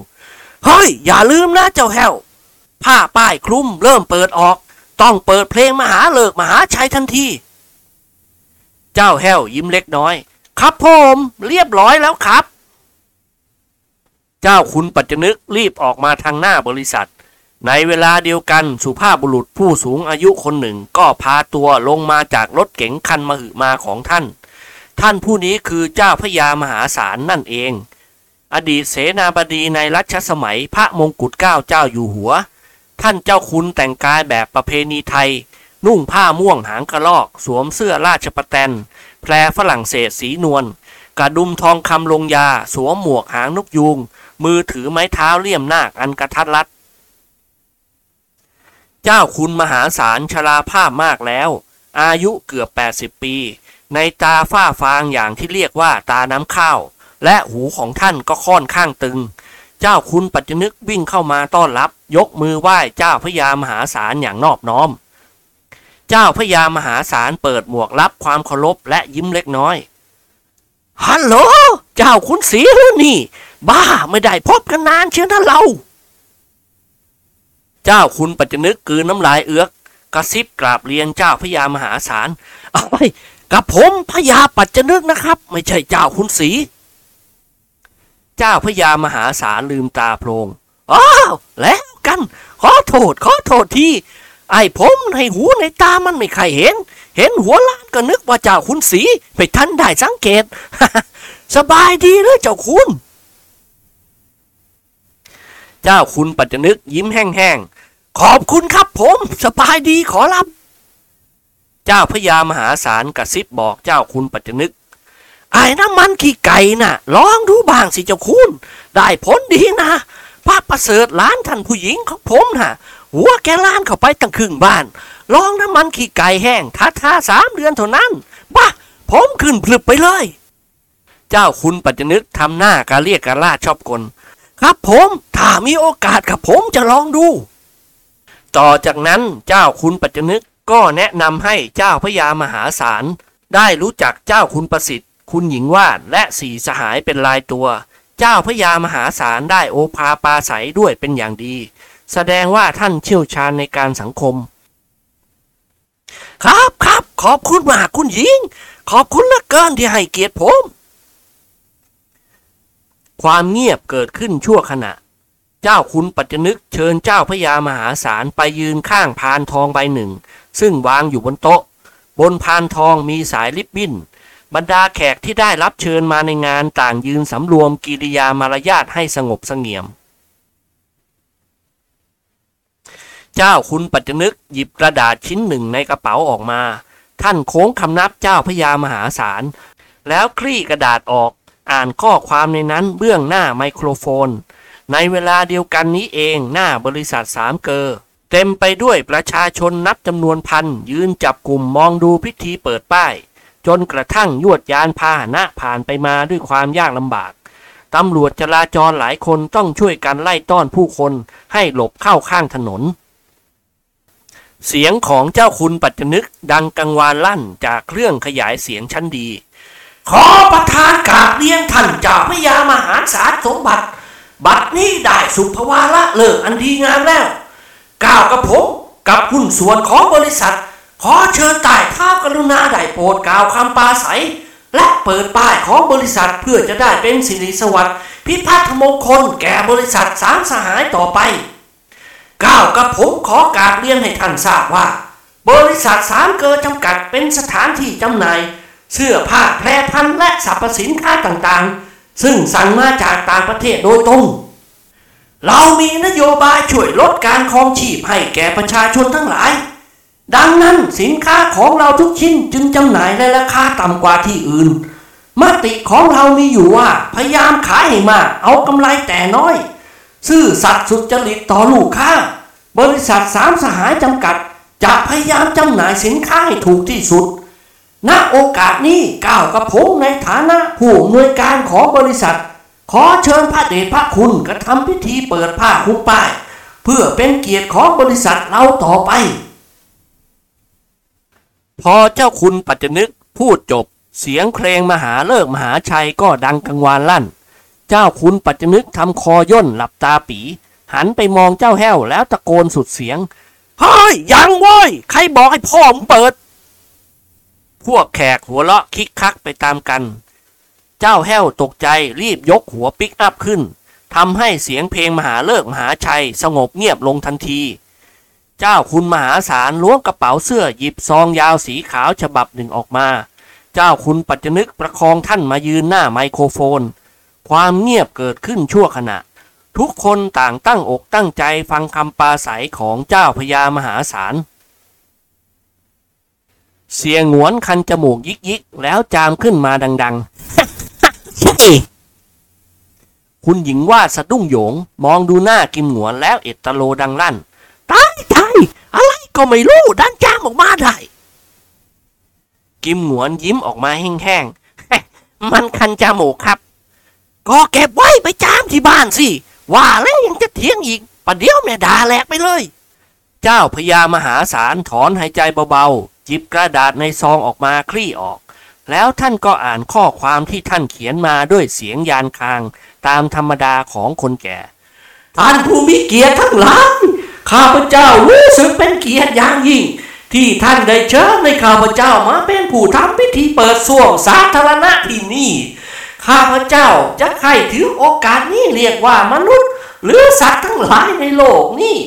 Speaker 1: เฮ้ย อย่าลืมนะเจ้าแห้ว ผ้าป้ายคลุมเริ่มเปิดออก ต้องเปิดเพลงมหาเลิกมหาชัยทันที เจ้าแห้วยิ้มเล็กน้อย ครับผมเรียบร้อยแล้วครับ เจ้าคุณปัจจนึกรีบออกมาทางหน้าบริษัท ในเวลาเดียวกันสุภาพบุรุษผู้สูงอายุคนหนึ่งก็พาตัวลงมาจากรถเก๋งคันมหึมาของท่าน ท่านผู้นี้คือเจ้าพระยามหาศาลนั่นเอง อดีตเสนาบดีในรัชสมัยพระมงกุฎเกล้าเจ้าอยู่หัว ท่านเจ้าคุณแต่งกายแบบประเพณีไทย นุ่งผ้าม่วงหางกระลอก สวมเสื้อราชประแตน แพรฝรั่งเศสสีนวลกระดุมทองคำลงยา สวมหมวกหางนกยูง มือถือไม้เท้าเลี่ยมนาคอันกระทัดรัด เจ้าคุณมหาศาลชราภาพมากแล้ว อายุเกือบ 80 ปี ในตาฝ้าฟางอย่างที่เรียกว่าตาน้ำข้าว และหูของท่านก็ค่อนข้างตึง เจ้าคุณปัจจนึกวิ่งเข้ามาต้อนรับ ยกมือไหว้เจ้าพระยามหาศาลอย่างนอบน้อม เจ้าพระยามหาศาลเปิดหมวกรับความเคารพและยิ้มเล็กน้อยฮัลโหลเจ้าคุณศรีหรือนี่ บ้าไม่ได้พบกันนานเชียวนะเรา เจ้าคุณปัจจนึกกืนน้ำลายเอือกกระซิบกราบเรียนเจ้าพระยามหาศาลเอ้ยกับผมพระยาปัจจนึกนะครับ ไม่ใช่เจ้าคุณศรี เจ้าพญามหาศาลลืมตาโพลงอ้าวแล้วกัน ขอโทษ ขอโทษทีไอ้ผมในหูในตามันไม่ใครเห็น เห็นหัวล้านก็นึกว่าเจ้าคุณสีไปทันได้สังเกต สบายดีเลยเจ้าคุณ เจ้าคุณปัจจนึกยิ้มแห้งๆ ขอบคุณครับผม สบายดีขอรับ เจ้าพญามหาศาลกระซิบบอกเจ้าคุณปัจจนึก ไอ้น้ำมันขี้ไก่น่ะลองดูบ้างสิเจ้าคุณ ได้ผลดีนะพระประเสริฐล้านท่านผู้หญิงของผมน่ะ หัวแกล้านเข้าไปตั้งครึ่งบ้าน ลองน้ำมันขี้ไก่แห้งทาทาสามเดือนเท่านั้นบ้าผมขึ้นพลึบไปเลย เจ้าคุณปัจจนึกทำหน้ากาเรียกกาลาชอบกล ครับผมถ้ามีโอกาสครับผมจะลองดู ต่อจากนั้นเจ้าคุณปัจจนึกก็แนะนำให้เจ้าพญามหาศาลได้รู้จักเจ้าคุณประสิทธิ คุณหญิงวาดและสี่สหายเป็นลายตัว เจ้าพญามหาศาลได้โอภาปาศัยด้วยเป็นอย่างดี แสดงว่าท่านเชี่ยวชาญในการสังคม ครับครับขอบคุณมากคุณหญิง ขอบคุณเหลือเกินที่ให้เกียรติผม ความเงียบเกิดขึ้นชั่วขณะ เจ้าคุณปัจจนึกเชิญเจ้าพญามหาศาลไปยืนข้างพานทองใบหนึ่ง ซึ่งวางอยู่บนโต๊ะ บนพานทองมีสายลิบบิ้น บรรดาแขกที่ได้รับเชิญมาในงานต่างยืนสำรวมกิริยามารยาทให้สงบสงเียม เจ้าคุณปัจจนึกหยิบกระดาษชิ้นหนึ่งในกระเป๋าออกมา ท่านโค้งคำนับเจ้าพญามหาศาล แล้วคลี่กระดาษออกอ่านข้อความในนั้นเบื้องหน้าไมโครโฟน ในเวลาเดียวกันนี้เองหน้าบริษัทสามเกอเต็มไปด้วยประชาชนนับจำนวนพันยืนจับกลุ่มมองดูพิธีเปิดป้าย จนกระทั่งยวดยานพาหนะผ่านไปมาด้วยความยากลำบาก ตำรวจจราจรหลายคนต้องช่วยกันไล่ต้อนผู้คนให้หลบเข้าข้างถนน เสียงของเจ้าคุณปัจจนึกดังกังวานลั่นจากเครื่องขยายเสียงชั้นดี ขอประทานกาบเรียนท่านเจ้าพญามหาศาลสมบัติ บัดนี้ได้สุภวาระเลิกอันดีงามแล้ว ก้าวกับผมกับหุ้นส่วนของบริษัท ขอเชิญไต่เท้ากรุณาได้โปรดกล่าวคำปราศัย และเปิดป้ายของบริษัทเพื่อจะได้เป็นสิริสวัสดิ์พิพัฒนมงคลแก่บริษัทสามสหายต่อไปก้าวกับผมขอกราบเรียนให้ท่านทราบว่า บริษัทสามเกอจำกัดเป็นสถานที่จำหน่ายเสื้อผ้าแพรพันและสรรพสินค้าต่างๆ ซึ่งสั่งมาจากต่างประเทศโดยตรงเรามีนโยบายช่วยลดการครองชีพให้แก่ประชาชนทั้งหลาย ดังนั้นสินค้าของเราทุกชิ้นจึงจำหน่ายในราคาต่ำกว่าที่อื่น มติของเรามีอยู่ว่า พยายามขายให้มากเอากำไรแต่น้อย ซื่อสัตย์สุจริตต่อลูกค้า บริษัทสามสหายจำกัด จะพยายามจำหน่ายสินค้าให้ถูกที่สุด ณโอกาสนี้ก้าวกับผมในฐานะผู้อำนวยการของบริษัท ขอเชิญพระเดชพระคุณกระทำพิธีเปิดผ้าคลุมป้าย เพื่อเป็นเกียรติของบริษัทเราต่อไป พอเจ้าคุณปัจจนึกพูดจบ เสียงเพลงมหาเลิกมหาชัยก็ดังกังวานลั่น เจ้าคุณปัจจนึกทำคอย่นหลับตาปี หันไปมองเจ้าแห้วแล้วตะโกนสุดเสียงเฮ้ยยังว้ยใครบอกให้พ่อผมเปิด พวกแขกหัวเราะคิกคักไปตามกัน เจ้าแห้วตกใจรีบยกหัวปิกอัพขึ้นทำให้เสียงเพลงมหาเลิกมหาชัยสงบเงียบลงทันที เจ้าคุณมหาศาลล้วงกระเป๋าเสื้อหยิบซองยาวสีขาวฉบับหนึ่งออกมา เจ้าคุณปัจจนึกประคองท่านมายืนหน้าไมโครโฟน ความเงียบเกิดขึ้นชั่วขณะ ทุกคนต่างตั้งอกตั้งใจฟังคำปราศัยของเจ้าพญามหาศาล เสียงหวนคันจมูกยิกยิกๆแล้วจามขึ้นมาดังๆใช่คุณหญิงว่าสะดุ้งโหยง มองดูหน้ากิมหงวนแล้วเอตโลดังลั่น ตายตา อะไรก็ไม่รู้ดันจามออกมาได้ กิมหงวนยิ้มออกมาแห้งๆ มันคันจมูกครับ ก็เก็บไว้ไปจามที่บ้านสิ ว่าแล้วยังจะเถียงอีกประเดี๋ยวแม่ด่าแหลกไปเลย เจ้าพญามหาศาลถอนหายใจเบาๆ จิบกระดาษในซองออกมาคลี่ออก แล้วท่านก็อ่านข้อความที่ท่านเขียนมาด้วยเสียงยานคาง ตามธรรมดาของคนแก่ท่านผู้มีเกียรติทั้งหลาย ข้าพเจ้ารู้สึกเป็นเกียรติอย่างยิ่ง ที่ท่านได้เชิญในข้าพเจ้ามาเป็นผู้ทำพิธีเปิดส่วงสาธารณะที่นี่ ข้าพเจ้าจะให้ถือโอกาสนี้เรียกว่ามนุษย์ หรือสัตว์ทั้งหลายในโลกนี้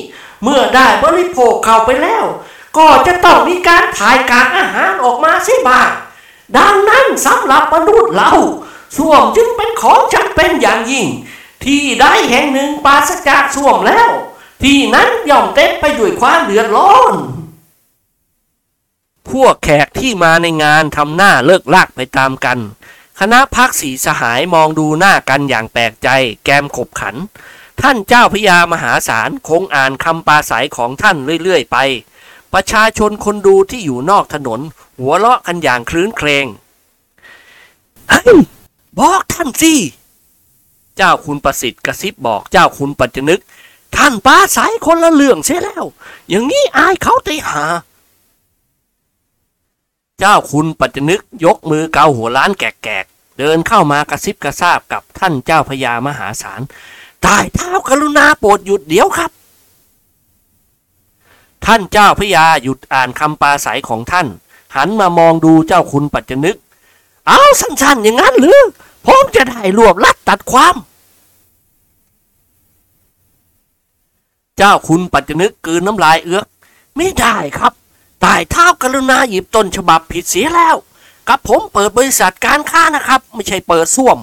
Speaker 1: เมื่อได้บริโภคเข้าไปแล้ว ก็จะต้องมีการถ่ายกากอาหารออกมาเสียบ้างดังนั้นสำหรับมนุษย์เราส้วมจึงเป็นของจำเป็นอย่างยิ่ง ที่ได้แห่งหนึ่งปราศจากส้วมแล้ว ที่นั้นย่อมเต็มไปด้วยความเดือดร้อน พวกแขกที่มาในงานทำหน้าเลิกลากไปตามกัน คณะพักสีสหายมองดูหน้ากันอย่างแปลกใจ แกมขบขัน ท่านเจ้าพระยามหาศาลคงอ่านคำปาศัยของท่านเรื่อยๆไป ประชาชนคนดูที่อยู่นอกถนน หัวเราะกันอย่างคลื้นเครงเฮ้ยบอกท่านสิ เจ้าคุณประสิทธิ์กระซิบบอกเจ้าคุณปัจจนึก ท่านปราศัยคนละเรื่องเสียแล้ว อย่างนี้อายเขาไตหา เจ้าคุณปัจจนึกยกมือเกาหัวล้านแกกๆ เดินเข้ามากระซิบกระซาบกับท่านเจ้าพญามหาศาลตายเท้ากรุณาโปรดหยุดเดี๋ยวครับ ท่านเจ้าพญาหยุดอ่านคำปาศัยของท่าน หันมามองดูเจ้าคุณปัจจนึก เอาสั้นๆอย่างนั้นหรือ ผมจะได้รวบลัดตัดความ เจ้าคุณปัจจนึกกืนน้ำลายเอื้อกไม่ได้ครับตายเท้ากรุณาหยิบต้นฉบับผิดเสียแล้ว กับผมเปิดบริษัทการค้านะครับ ไม่ใช่เปิดส้วม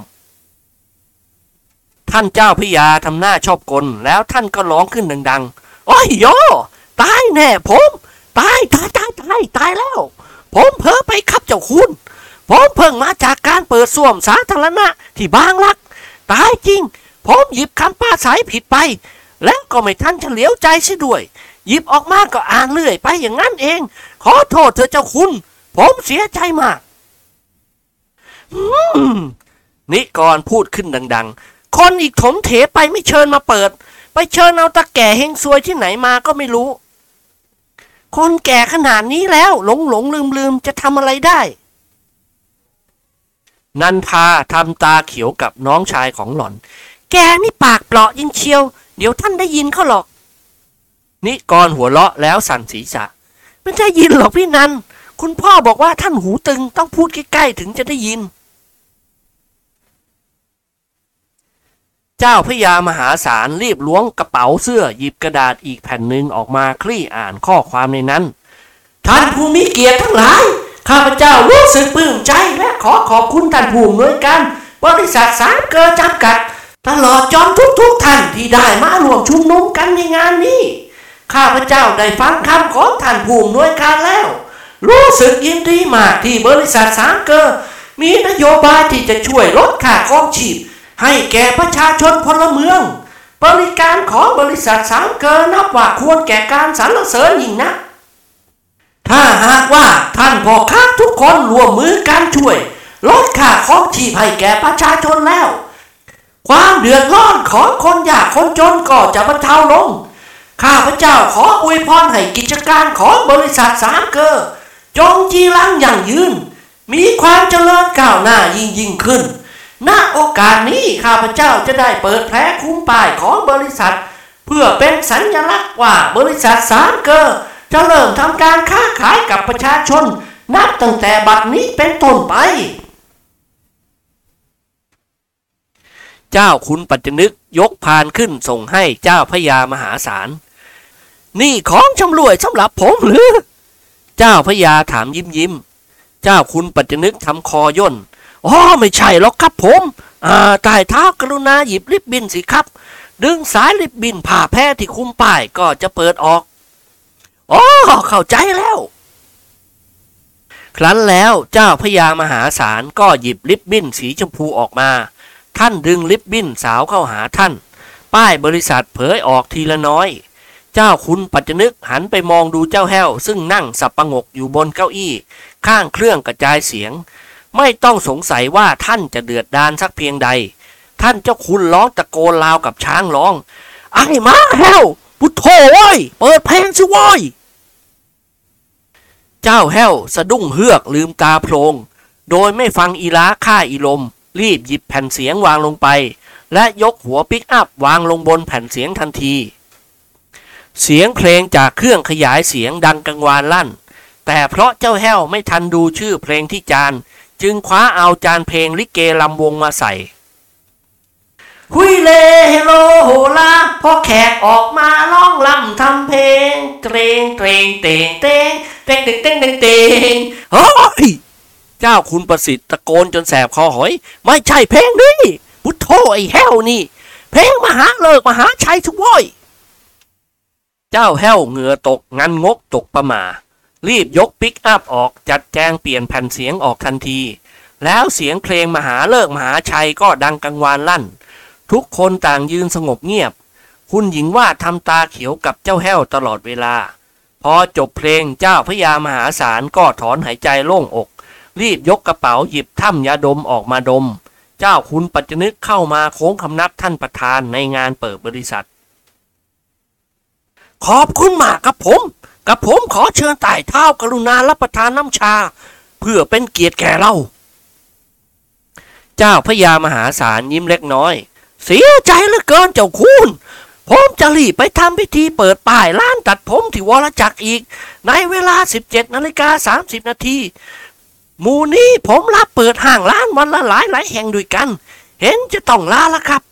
Speaker 1: ท่านเจ้าพระยาทำหน้าชอบกลแล้วท่านก็ร้องขึ้นดังๆ โอ้ยโยตายแน่ผม ตายตายตายตายตายแล้ว ผมเพ้อไปครับเจ้าคุณ ผมเพิ่งมาจากการเปิดส้วมสาธารณะที่บางรัก ตายจริง ผมหยิบคำป้าสายผิดไป แล้วก็ไม่ทันเฉลียวใจเสียด้วย หยิบออกมาก็อ่านเรื่อยไปอย่างนั้นเอง ขอโทษเถอเจ้าคุณ ผมเสียใจมากมนิกรพูดขึ้นดัง ๆ คนอีกถมเถไปไม่เชิญมาเปิด ไปเชิญเอาตาแก่เฮงซวยที่ไหนมาก็ไม่รู้ คนแก่ขนาดนี้แล้ว หลงหลงลืมลืมจะทำอะไรได้ นันทาทำตาเขียวกับน้องชายของหล่อน แกนี่ปากเปราะยิ่งเชียว เดี๋ยวท่านได้ยินเขาหรอก นิกรหัวเราะแล้วสั่นศีรษะ ไม่ได้ยินหรอกพี่นัน คุณพ่อบอกว่าท่านหูตึงต้องพูดใกล้ๆถึงจะได้ยิน เจ้าพระยามหาศาลรีบล้วงกระเป๋าเสื้อหยิบกระดาษอีกแผ่นหนึ่งออกมาคลี่อ่านข้อความในนั้น ท่านผู้มีเกียรติทั้งหลาย ข้าพเจ้ารู้สึกปลื้มใจและขอขอบคุณท่านผู้อำนวยการบริษัทสามเกิดจำกัด ตลอดจนทุกๆท่านที่ได้มาร่วมชุมนุมกันในงานนี้ข้าพเจ้าได้ฟังคำของท่านผู้อำนวยการแล้ว รู้สึกยินดีมากที่บริษัทสามเกอร์มีนโยบายที่จะช่วยลดค่าครองชีพ ให้แก่ประชาชนพลเมือง บริการของบริษัทสามเกอร์นับว่าควรแก่การสรรเสริญยิ่งนะ ถ้าหากว่าท่านพ่อค้าทุกคนร่วมมือกันช่วย ลดค่าครองชีพให้แก่ประชาชนแล้ว ความเดือดร้อนของคนยากคนจนก็จะบรรเทาลง ข้าพเจ้าขออวยพรให้กิจการของบริษัทสามเกอจงจีรังอย่างยืน มีความเจริญก้าวหน้ายิ่งยิ่งขึ้น ณ โอกาสนี้ข้าพเจ้าจะได้เปิดแผลคุ้มป้ายของบริษัท เพื่อเป็นสัญลักษณ์ว่าบริษัทสามเกอจะเริ่มทำการค้าขายกับประชาชน นับตั้งแต่บัดนี้เป็นต้นไป เจ้าคุณปัจจนึกยกพานขึ้นส่งให้เจ้าพญามหาศาล นี่ของชำรวยสำหรับผมหรือ เจ้าพญาถามยิ้มยิ้ม เจ้าคุณปัจจนึกทำคอย่น อ๋อไม่ใช่หรอกครับผม อ่าใต้เท้ากรุณาหยิบริบบินสิครับ ดึงสายริบบินผ่าแพร่ที่คุมป้ายก็จะเปิดออก อ๋อเข้าใจแล้ว ครั้นแล้วเจ้าพญามหาศาลก็หยิบลิบบินสีชมพูออกมา ท่านดึงลิบบิ้นสาวเข้าหาท่าน ป้ายบริษัทเผยออกทีละน้อย เจ้าคุณปัจจนึกหันไปมองดูเจ้าแห้ว ซึ่งนั่งสับประงกอยู่บนเก้าอี้ ข้างเครื่องกระจายเสียง ไม่ต้องสงสัยว่าท่านจะเดือดดานสักเพียงใด ท่านเจ้าคุณร้องตะโกนราวกับช้างร้อง ไอ้มาแห้วพุทโธเว้ยเปิดเพลงสิเว้ยเจ้าแห้วสะดุ้งเฮือกลืมตาโพลงโดยไม่ฟังอีล้าฆ่าอีลม รีบหยิบแผ่นเสียงวางลงไป และยกหัวปิกอัพวางลงบนแผ่นเสียงทันที เสียงเพลงจากเครื่องขยายเสียงดังกังวานลั่น แต่เพราะเจ้าแห้วไม่ทันดูชื่อเพลงที่จาน จึงคว้าเอาจานเพลงลิเกลำวงมาใส่
Speaker 2: คุยเลเฮโลโหลาพอแขกออกมาร้องลำทำเพลง เตรงเตรงเตงเตงเตงเตงเตงเตงเตง
Speaker 1: เฮ้ย เจ้าคุณประสิทธิ์ตะโกนจนแสบคอหอย ไม่ใช่เพลงนี้พุทโธไอ้แห้วนี่ เพลงมหาเลิกมหาชัยทุกว้อยเจ้าแห้วเหงื่อตกงันงกตกประหมา รีบยกปิกอัพออกจัดแจงเปลี่ยนแผ่นเสียงออกทันที แล้วเสียงเพลงมหาเลิกมหาชัยก็ดังกังวานลั่น ทุกคนต่างยืนสงบเงียบ คุณหญิงว่าทำตาเขียวกับเจ้าแห้วตลอดเวลา พอจบเพลงเจ้าพระยามหาศาลก็ถอนหายใจโล่งอก รีบยกกระเป๋าหยิบถ้ำยาดมออกมาดม เจ้าคุณปัจจนึกเข้ามาโค้งคำนับท่านประธานในงานเปิดบริษัท ขอบคุณมากกับผม กับผมขอเชิญไต่เท้ากรุณารับประทานน้ำชา เพื่อเป็นเกียรติแก่เรา เจ้าพระยามหาศาลยิ้มเล็กน้อย เสียใจเหลือเกินเจ้าคุณผมจะรีบไปทำพิธีเปิดป้ายร้านตัดผมที่วรจักรอีก ในเวลา 17นาฬิกา30นาที มู่นี้ผมรับเปิดห้างร้านวันละหลายหลายแห่งด้วยกัน เห็นจะต้องลาละครับ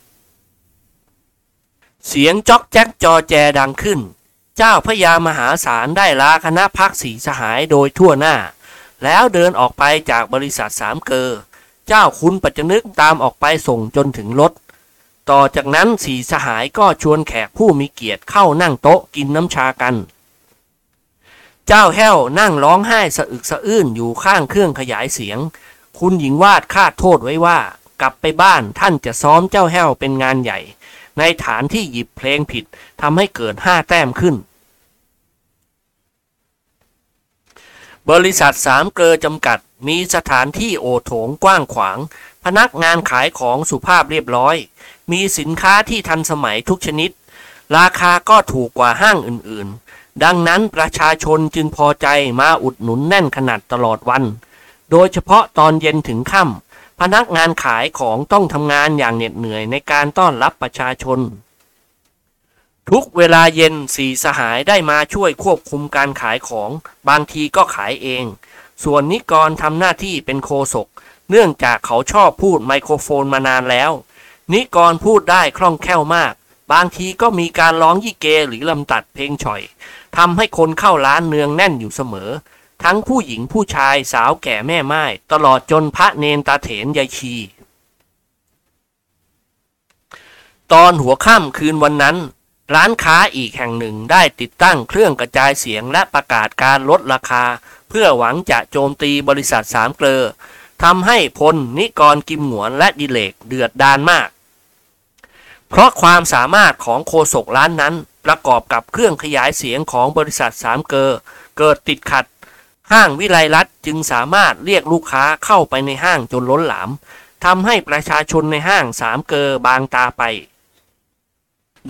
Speaker 1: เสียงจอกแจ๊กจอแจดังขึ้น เจ้าพระยามหาศาลได้ลาคณะพักสีสหายโดยทั่วหน้า แล้วเดินออกไปจากบริษัทสามเกอ เจ้าคุณปัจจนึกตามออกไปส่งจนถึงรถ ต่อจากนั้นสีสหายก็ชวนแขกผู้มีเกียรติเข้านั่งโต๊ะกินน้ำชากัน เจ้าแห้วนั่งร้องไห้สะอึกสะอื้นอยู่ข้างเครื่องขยายเสียง คุณหญิงวาดคาดโทษไว้ว่า กลับไปบ้านท่านจะซ้อมเจ้าแห้วเป็นงานใหญ่ ในฐานที่หยิบเพลงผิดทำให้เกิดห้าแต้มขึ้น บริษัทสามเกลอจำกัดมีสถานที่โอโถงกว้างขวาง พนักงานขายของสุภาพเรียบร้อย มีสินค้าที่ทันสมัยทุกชนิด ราคาก็ถูกกว่าห้างอื่นๆ ดังนั้นประชาชนจึงพอใจมาอุดหนุนแน่นขนาดตลอดวัน โดยเฉพาะตอนเย็นถึงค่ำพนักงานขายของต้องทำงานอย่างเหน็ดเหนื่อยในการต้อนรับประชาชน ทุกเวลาเย็นสีสหายได้มาช่วยควบคุมการขายของ บางทีก็ขายเอง ส่วนนิกรทำหน้าที่เป็นโคศก เนื่องจากเขาชอบพูดไมโครโฟนมานานแล้ว นิกรพูดได้คล่องแคล่วมาก บางทีก็มีการร้องยี่เกหรือลำตัดเพลงฉ่อย ทำให้คนเข้าร้านเนืองแน่นอยู่เสมอ ทั้งผู้หญิงผู้ชายสาวแก่แม่ไม้ตลอดจนพระเนนตาเถนยายชี ตอนหัวค่ำคืนวันนั้น ร้านค้าอีกแห่งหนึ่งได้ติดตั้งเครื่องกระจายเสียงและประกาศการลดราคา เพื่อหวังจะโจมตีบริษัทสามเกลอทำให้พลนิกรกิมหงวนและดิเรกเดือดดาลมาก เพราะความสามารถของโฆษกร้านนั้น ประกอบกับเครื่องขยายเสียงของบริษัทสามเกลอเกิดติดขัด ห้างวิไลรัตจึงสามารถเรียกลูกค้าเข้าไปในห้างจนล้นหลามทำให้ประชาชนในห้างสามเกลอบางตาไป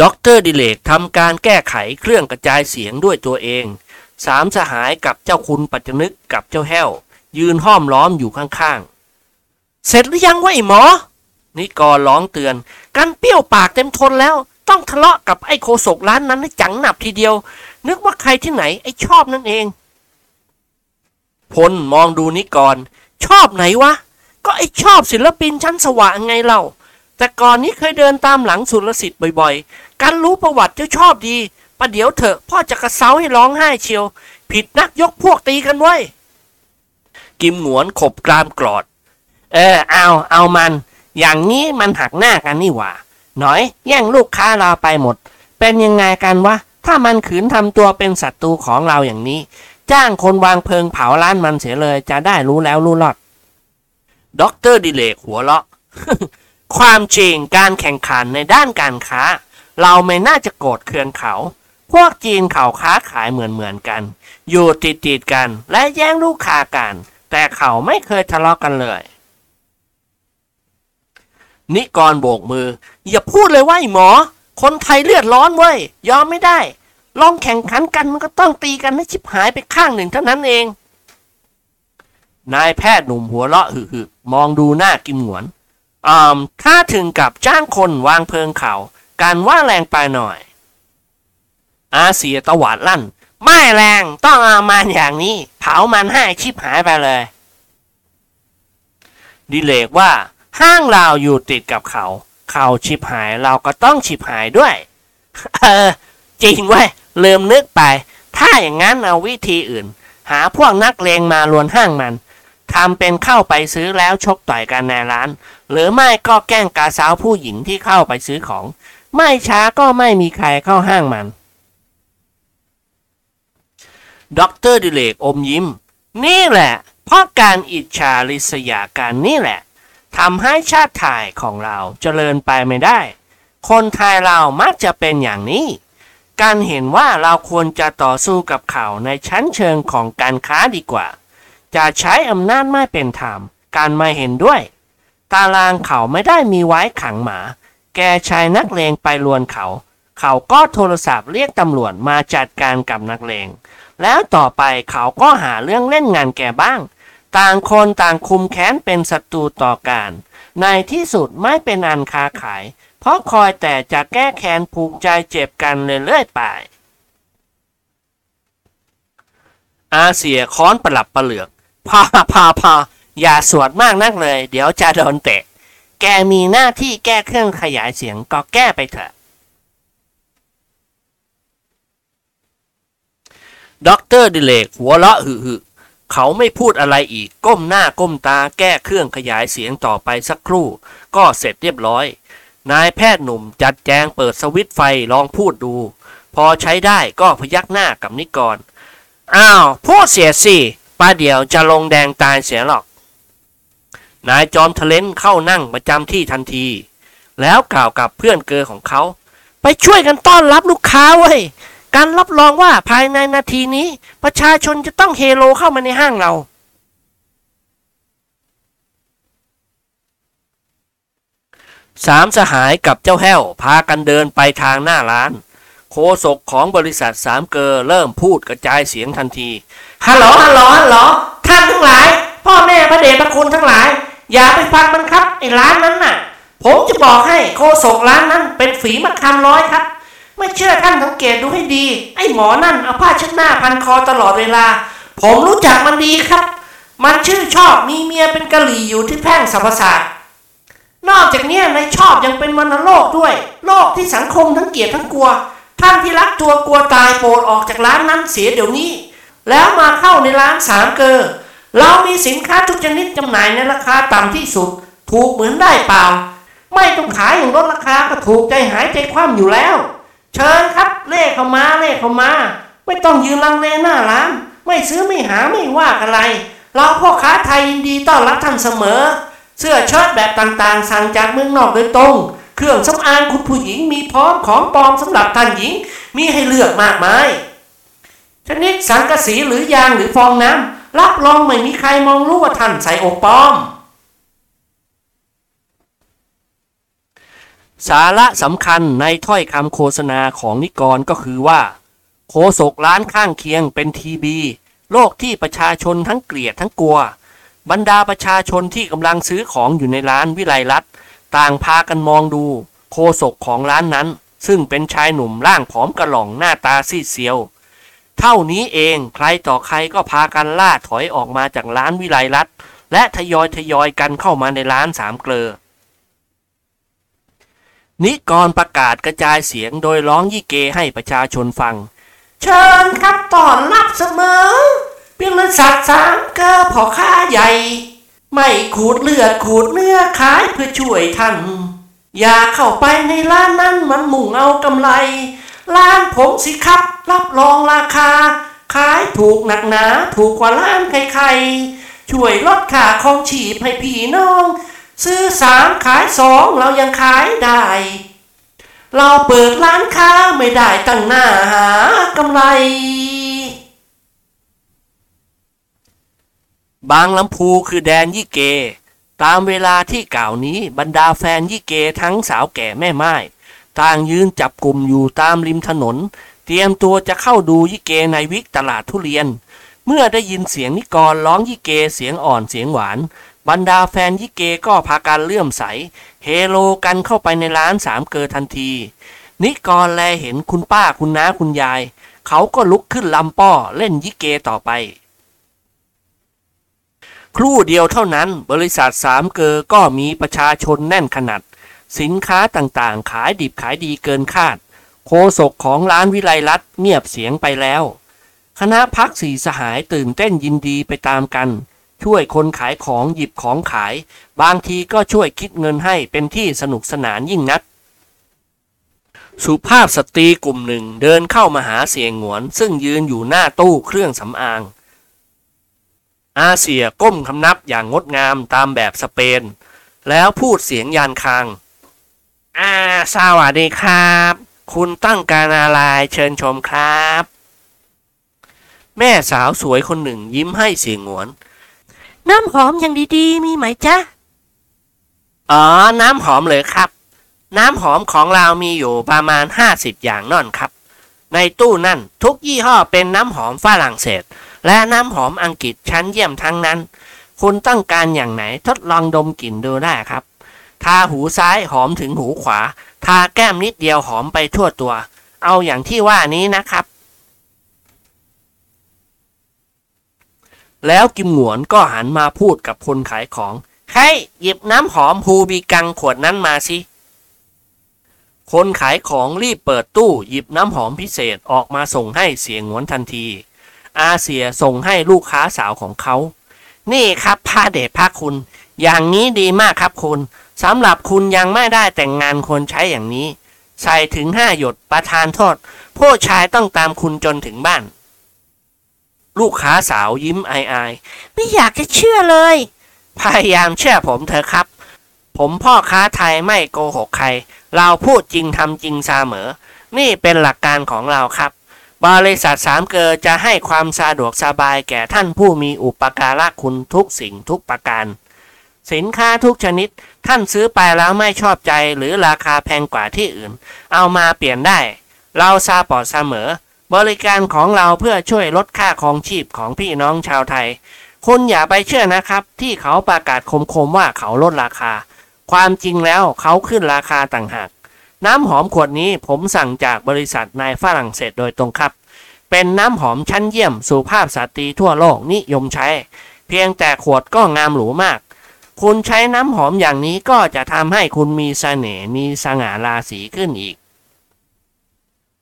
Speaker 1: ด็อกเตอร์ดิเรกทำการแก้ไขเครื่องกระจายเสียงด้วยตัวเอง สามสหายกับเจ้าคุณปัจจนึกกับเจ้าแห้ว ยืนห้อมล้อมอยู่ข้างๆ เสร็จหรือยังวะไอ้หมอ นิกรร้องเตือน กันเปรี้ยวปากเต็มทนแล้ว ต้องทะเลาะกับไอ้โคศกร้านนั้นให้จังหนับทีเดียว นึกว่าใครที่ไหนไอ้ชอบนั่นเอง พลมองดูนิกร ชอบไหนวะ ก็ไอ้ชอบศิลปินชั้นสว่างไงเล่า แต่ก่อนนี้เคยเดินตามหลังสุรสิทธิ์บ่อยๆการรู้ประวัติเจ้าชอบดีประเดี๋ยวเถอะพ่อจะกระเซาให้ร้องไห้เชียว ผิดนักยกพวกตีกันไว้กิมหงวนขบกรามกรอด เออเอาเอามัน อย่างนี้มันหักหน้ากันนี่หว่า หน่อยแย่งลูกค้าเราไปหมด เป็นยังไงกันวะ ถ้ามันขืนทำตัวเป็นศัตรูของเราอย่างนี้ จ้างคนวางเพลิงเผาร้านมันเสียเลยจะได้รู้แล้วรู้รอดด็อกเตอร์ดิเรกหัวเราะ ความจริงการแข่งขันในด้านการค้า เราไม่น่าจะโกรธเคืองเขา พวกจีนเขาค้าขายเหมือนเหมือนๆกัน อยู่ติดติดๆกันและแย่งลูกค้ากัน แต่เขาไม่เคยทะเลาะกันเลย นิกรโบกมือ อย่าพูดเลยวะไอ้หมอ คนไทยเลือดร้อนเว้ย ยอมไม่ได้ ลองแข่งขันกันมันก็ต้องตีกันให้ชิบหายไปข้างหนึ่งเท่านั้นเอง นายแพทย์หนุ่มหัวเราะหึๆมองดูหน้ากิมหวนอ่าถ้าถึงกับจ้างคนวางเพลิงเขา การว่าแรงไปหน่อย อาเสียตวาดลั่น ไม่แรงต้องเอามันอย่างนี้ เผามันให้ชิบหายไปเลย
Speaker 2: ดิเลกว่า ห้างเราอยู่ติดกับเขา เขาชิบหายเราก็ต้องชิบหายด้วย เออ จริงเว้ยลืมนึกไป ถ้าอย่างนั้นเอาวิธีอื่น หาพวกนักเลงมากวนห้างมันทำเป็นเข้าไปซื้อแล้วชกต่อยกันในร้าน หรือไม่ก็แกล้งกาสาวผู้หญิงที่เข้าไปซื้อของ ไม่ช้าก็ไม่มีใครเข้าห้างมัน
Speaker 1: ด็อกเตอร์ดิเรกอมยิ้ม
Speaker 2: นี่แหละ เพราะการอิจฉาริษยากันนี่แหละ ทำให้ชาติไทยของเราเจริญไปไม่ได้ คนไทยเรามักจะเป็นอย่างนี้ การเห็นว่าเราควรจะต่อสู้กับเขาในชั้นเชิงของการค้าดีกว่า จะใช้อำนาจไม่เป็นธรรม การไม่เห็นด้วย ตารางเขาไม่ได้มีไว้ขังหมา แกชายนักเลงไปลวนเขา เขาก็โทรศัพท์เรียกตำรวจมาจัดการกับนักเลง แล้วต่อไปเขาก็หาเรื่องเล่นงานแกบ้าง ต่างคนต่างคุมแค้นเป็นศัตรูต่อกัน ในที่สุดไม่เป็นอันค้าขาย เพราะคอยแต่จะแก้แค้นผูกใจเจ็บกันเรื่อยๆไป
Speaker 1: อาเสียค้อนประหลับประเหลือก
Speaker 2: พอพอพออย่าสวดมากนักเลย เดี๋ยวจะโดนเตะ แกมีหน้าที่แก้เครื่องขยายเสียงก็แก้ไปเถอะ
Speaker 1: ด็อกเตอร์ดิเรกหัวเราะหึหึ เขาไม่พูดอะไรอีก ก้มหน้าก้มตาแก้เครื่องขยายเสียงต่อไปสักครู่ ก็เสร็จเรียบร้อย นายแพทย์หนุ่มจัดแจงเปิดสวิตไฟลองพูดดู พอใช้ได้ก็พยักหน้ากับนิกร
Speaker 2: อ้าว พูดเสียสิป้าเดี๋ยวจะลงแดงตายเสียหรอก
Speaker 1: นายจอมทะเลนเข้านั่งประจำที่ทันที แล้วกล่าวกับเพื่อนเกอของเขา
Speaker 2: ไปช่วยกันต้อนรับลูกค้าเว้ย การรับรองว่าภายในนาทีนี้ ประชาชนจะต้องเฮโลเข้ามาในห้างเรา
Speaker 1: สามสหายกับเจ้าแห้ว พากันเดินไปทางหน้าร้าน โคศกของบริษัทสามเกอเริ่มพูดกระจายเสียงทันที
Speaker 2: ฮัลโหลฮัลโหลฮัลโหลท่านทั้งหลาย พ่อแม่พระเดชพระคุณทั้งหลาย อย่าไปฟังมันครับไอ้ร้านนั้นน่ะ ผมจะบอกให้โคศกร้านนั้นเป็นฝีมะคำร้อยครับ ไม่เชื่อท่านสังเกตดูให้ดี ไอ้หมอนั่นเอาผ้าเช็ดหน้าพันคอตลอดเวลา ผมรู้จักมันดีครับ มันชื่อชอบมีเมียเป็นกะหรี่อยู่ที่แพ่งสรรพศาสตร์นอกจากนี้ยนายชอบยังเป็นมนโลกด้วย โลกที่สังคมทั้งเกลียดทั้งกลัว ท่านที่รักตัวกลัวตายโปรดออกจากร้านนั้นเสียเดี๋ยวนี้ แล้วมาเข้าในร้านสามเกอเรามีสินค้าทุกชนิดจำหน่ายในราคาต่ำที่สุด ถูกเหมือนได้เปล่า ไม่ต้องขายอย่างลดราคาก็ถูกใจหายใจคว่ำอยู่แล้ว เชิญครับเลขเข้ามาเลขเข้ามา ไม่ต้องยืนลังเลหน้าร้าน ไม่ซื้อไม่หาไม่ว่าอะไร เราพ่อค้าไทยยินดีต้อนรับท่านเสมอ เสื้อเชิ้ตแบบต่างๆ สั่งจากเมืองนอกโดยตรง เครื่องสำอางคุณผู้หญิงมีพร้อมของปลอมสำหรับท่านหญิงมีให้เลือกมากมายชนิดสังกะสีหรือยางหรือฟองน้ำรับรองไม่มีใครมองรู้ว่าท่านใส่อบปลอม
Speaker 1: สาระสำคัญในถ้อยคำโฆษณาของนิกรก็คือว่า โคศกร้านข้างเคียงเป็นทีบีโรคที่ประชาชนทั้งเกลียดทั้งกลัว บรรดาประชาชนที่กำลังซื้อของอยู่ในร้านวิไลรัตต่างพากันมองดู โคศกของร้านนั้น ซึ่งเป็นชายหนุ่มร่างผอมกระหล่องหน้าตาซีดเซียว เท่านี้เองใครต่อใครก็พากันล่าถอยออกมาจากร้านวิไลรัตและทยอยทยอยกันเข้ามาในร้านสามเกลอ นิกรประกาศกระจายเสียงโดยร้องยี่เกให้ประชาชนฟัง
Speaker 2: เชิญครับต้อนรับเสมอเพียงนัสัตว์สามเกอพ่อค้าใหญ่ ไม่ขูดเลือดขูดเนื้อขายเพื่อช่วยท่านอย่าเข้าไปในร้านนั้นมันมุ่งเอากำไร ร้านผมสิครับ รับรองราคา ขายถูกหนักหนาถูกกว่าร้านใครๆช่วยลดค่าของชีพให้พี่น้อง ซื้อสามขายสองเรายังขายได้ เราเปิดร้านค้าไม่ได้ตั้งหน้าหากำไร
Speaker 1: บางลำพูคือแดนยี่เก ตามเวลาที่กล่าวนี้บรรดาแฟนยี่เกทั้งสาวแก่แม่ไม้ต่างยืนจับกลุ่มอยู่ตามริมถนน เตรียมตัวจะเข้าดูยี่เกในวิกตลาดทุเรียน เมื่อได้ยินเสียงนิกรร้องยี่เกเสียงอ่อนเสียงหวาน บรรดาแฟนยี่เกก็พากันเลื่อมใส เฮโลกันเข้าไปในร้านสามเกอทันที นิกรแลเห็นคุณป้าคุณน้าคุณยาย เขาก็ลุกขึ้นลำป้อเล่นยิเกต่อไป ครู่เดียวเท่านั้นบริษัทสามเกอก็มีประชาชนแน่นขนาด สินค้าต่างๆ ขายดิบขายดีเกินคาด โคศกของร้านวิไลรัตเงียบเสียงไปแล้ว คณะพักสีสหายตื่นเต้นยินดีไปตามกัน ช่วยคนขายของหยิบของขาย บางทีก็ช่วยคิดเงินให้เป็นที่สนุกสนานยิ่งนัก สุภาพสตรีกลุ่มหนึ่งเดินเข้ามาหาเสียงหงวน ซึ่งยืนอยู่หน้าตู้เครื่องสำอาง อาเซียก้มคำนับอย่างงดงามตามแบบสเปน แล้วพูดเสียงยานคาง อ่า สวัสดีครับ คุณตั้งการอะไรเชิญชมครับ แม่สาวสวยคนหนึ่งยิ้มให้เสียงหงวน
Speaker 2: น้ำหอมอย่างดีๆ มีไหมจ๊ะ
Speaker 1: อ๋อ น้ำหอมเลยครับ น้ำหอมของเรามีอยู่ประมาณ 50 อย่างนั่นครับ ในตู้นั่นทุกยี่ห้อเป็นน้ำหอมฝรั่งเศส และน้ำหอมอังกฤษชั้นเยี่ยมทั้งนั้น คุณต้องการอย่างไหนทดลองดมกลิ่นดูได้ครับ ทาหูซ้ายหอมถึงหูขวา ทาแก้มนิดเดียวหอมไปทั่วตัว เอาอย่างที่ว่านี้นะครับ แล้วกิมหวนก็หันมาพูดกับคนขายของ ให้หยิบน้ำหอมฮูบีกังขวดนั้นมาสิ คนขายของรีบเปิดตู้หยิบน้ำหอมพิเศษออกมาส่งให้เสียงหวนทันที อาเซียส่งให้ลูกค้าสาวของเขา นี่ครับผ้าเดชพระคุณ อย่างนี้ดีมากครับคุณสำหรับคุณยังไม่ได้แต่งงานควรใช้อย่างนี้ ใส่ถึงห้าหยดประทานโทษผู้ชายต้องตามคุณจนถึงบ้าน ลูกค้าสาวยิ้มอายๆ
Speaker 2: ไม่อยากจะเชื่อเลย
Speaker 1: พยายามเชื่อผมเถอะครับ ผมพ่อค้าไทยไม่โกหกใคร เราพูดจริงทำจริงเสมอ นี่เป็นหลักการของเราครับ บริษัทสามเกลอจะให้ความสะดวกสบายแก่ท่านผู้มีอุปการะคุณทุกสิ่งทุกประการ สินค้าทุกชนิด ท่านซื้อไปแล้วไม่ชอบใจหรือราคาแพงกว่าที่อื่น เอามาเปลี่ยนได้ เราซาปอร์ตเสมอ บริการของเราเพื่อช่วยลดค่าครองชีพของพี่น้องชาวไทย คุณอย่าไปเชื่อนะครับ ที่เขาประกาศคมๆว่าเขาลดราคา ความจริงแล้วเขาขึ้นราคาต่างหาก น้ำหอมขวดนี้ผมสั่งจากบริษัทในฝรั่งเศสโดยตรงครับ เป็นน้ำหอมชั้นเยี่ยมสุภาพสตรีทั่วโลกนิยมใช้ เพียงแต่ขวดก็งามหรูมาก คุณใช้น้ำหอมอย่างนี้ก็จะทำให้คุณมีเสน่ห์มีสง่าราศีขึ้นอีก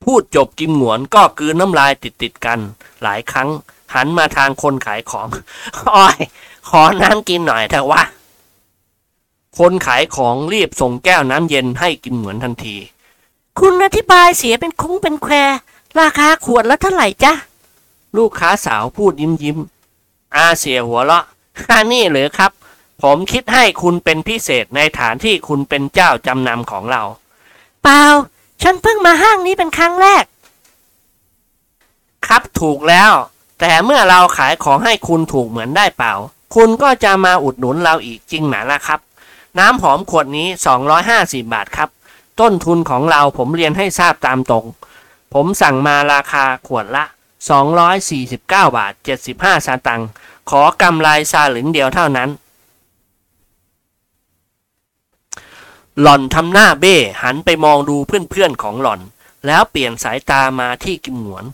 Speaker 1: พูดจบกิมหงวนก็กลืนน้ำลายติดๆกัน หลายครั้ง หันมาทางคนขายของอ้อยขอน้ำกินหน่อยเถอะวะคนขายของรีบส่งแก้วน้ำเย็นให้กินเหมือนทันที
Speaker 2: คุณอธิบายเสียเป็นคุ้งเป็นแควราคาขวดละเท่าไหร่จ๊ะ
Speaker 1: ลูกค้าสาวพูดยิ้มยิ้มๆอาเสียหัวเราะฮ่านี่เหรือครับ ผมคิดให้คุณเป็นพิเศษในฐานที่คุณเป็นเจ้าจำนำของเรา
Speaker 2: เปล่า ฉันเพิ่งมาห้างนี้เป็นครั้งแรก
Speaker 1: ครับถูกแล้ว แต่เมื่อเราขายของให้คุณถูกเหมือนได้เปล่า คุณก็จะมาอุดหนุนเราอีกจริงไหนาล่ะครับ น้ำหอมขวดนี้ 250 บาทครับ ต้นทุนของเราผมเรียนให้ทราบตามตรง ผมสั่งมาราคาขวดละ 249 บาท 75สตางค์ขอกำไรซาหลึงเดียวเท่านั้น หล่อนทำหน้าเบ้หันไปมองดูเพื่อนๆของหล่อน แล้วเปลี่ยนสายตามาที่กิมหวน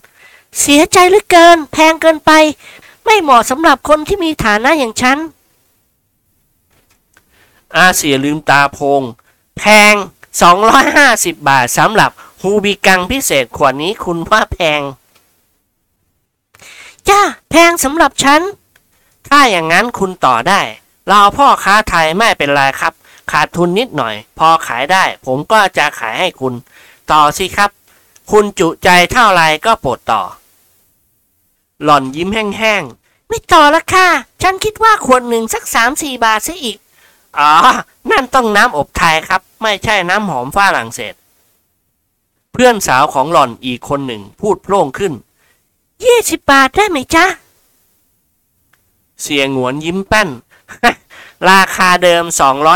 Speaker 2: เสียใจเหลือเกิน แพงเกินไป ไม่เหมาะสำหรับคนที่มีฐานะอย่างฉัน
Speaker 1: อาเสียลืมตาพง แพง 250 บาทสำหรับฮูบิกังพิเศษขวดนี้คุณว่าแพง
Speaker 2: จ้า แพงสำหรับฉัน
Speaker 1: ถ้าอย่างนั้นคุณต่อได้ เราพ่อค้าไทยไม่เป็นไรครับ ขาดทุนนิดหน่อย พอขายได้ ผมก็จะขายให้คุณ ต่อสิครับ คุณจุใจเท่าไรก็โปรดต่อ หล่อนยิ้มแห้งๆ
Speaker 2: ไม่ต่อละค่ะ ฉันคิดว่าขวดหนึ่งสักสามสี่บาทซะอีก
Speaker 1: อ๋อ นั่นต้องน้ำอบไทยครับ ไม่ใช่น้ำหอมฝรั่งเศส เพื่อนสาวของหล่อนอีกคนหนึ่งพูดโพล่งขึ้น
Speaker 2: ยี่สิบบาทได้ไหมจ๊ะ
Speaker 1: เสียงหวนยิ้มแป้น ราคาเดิม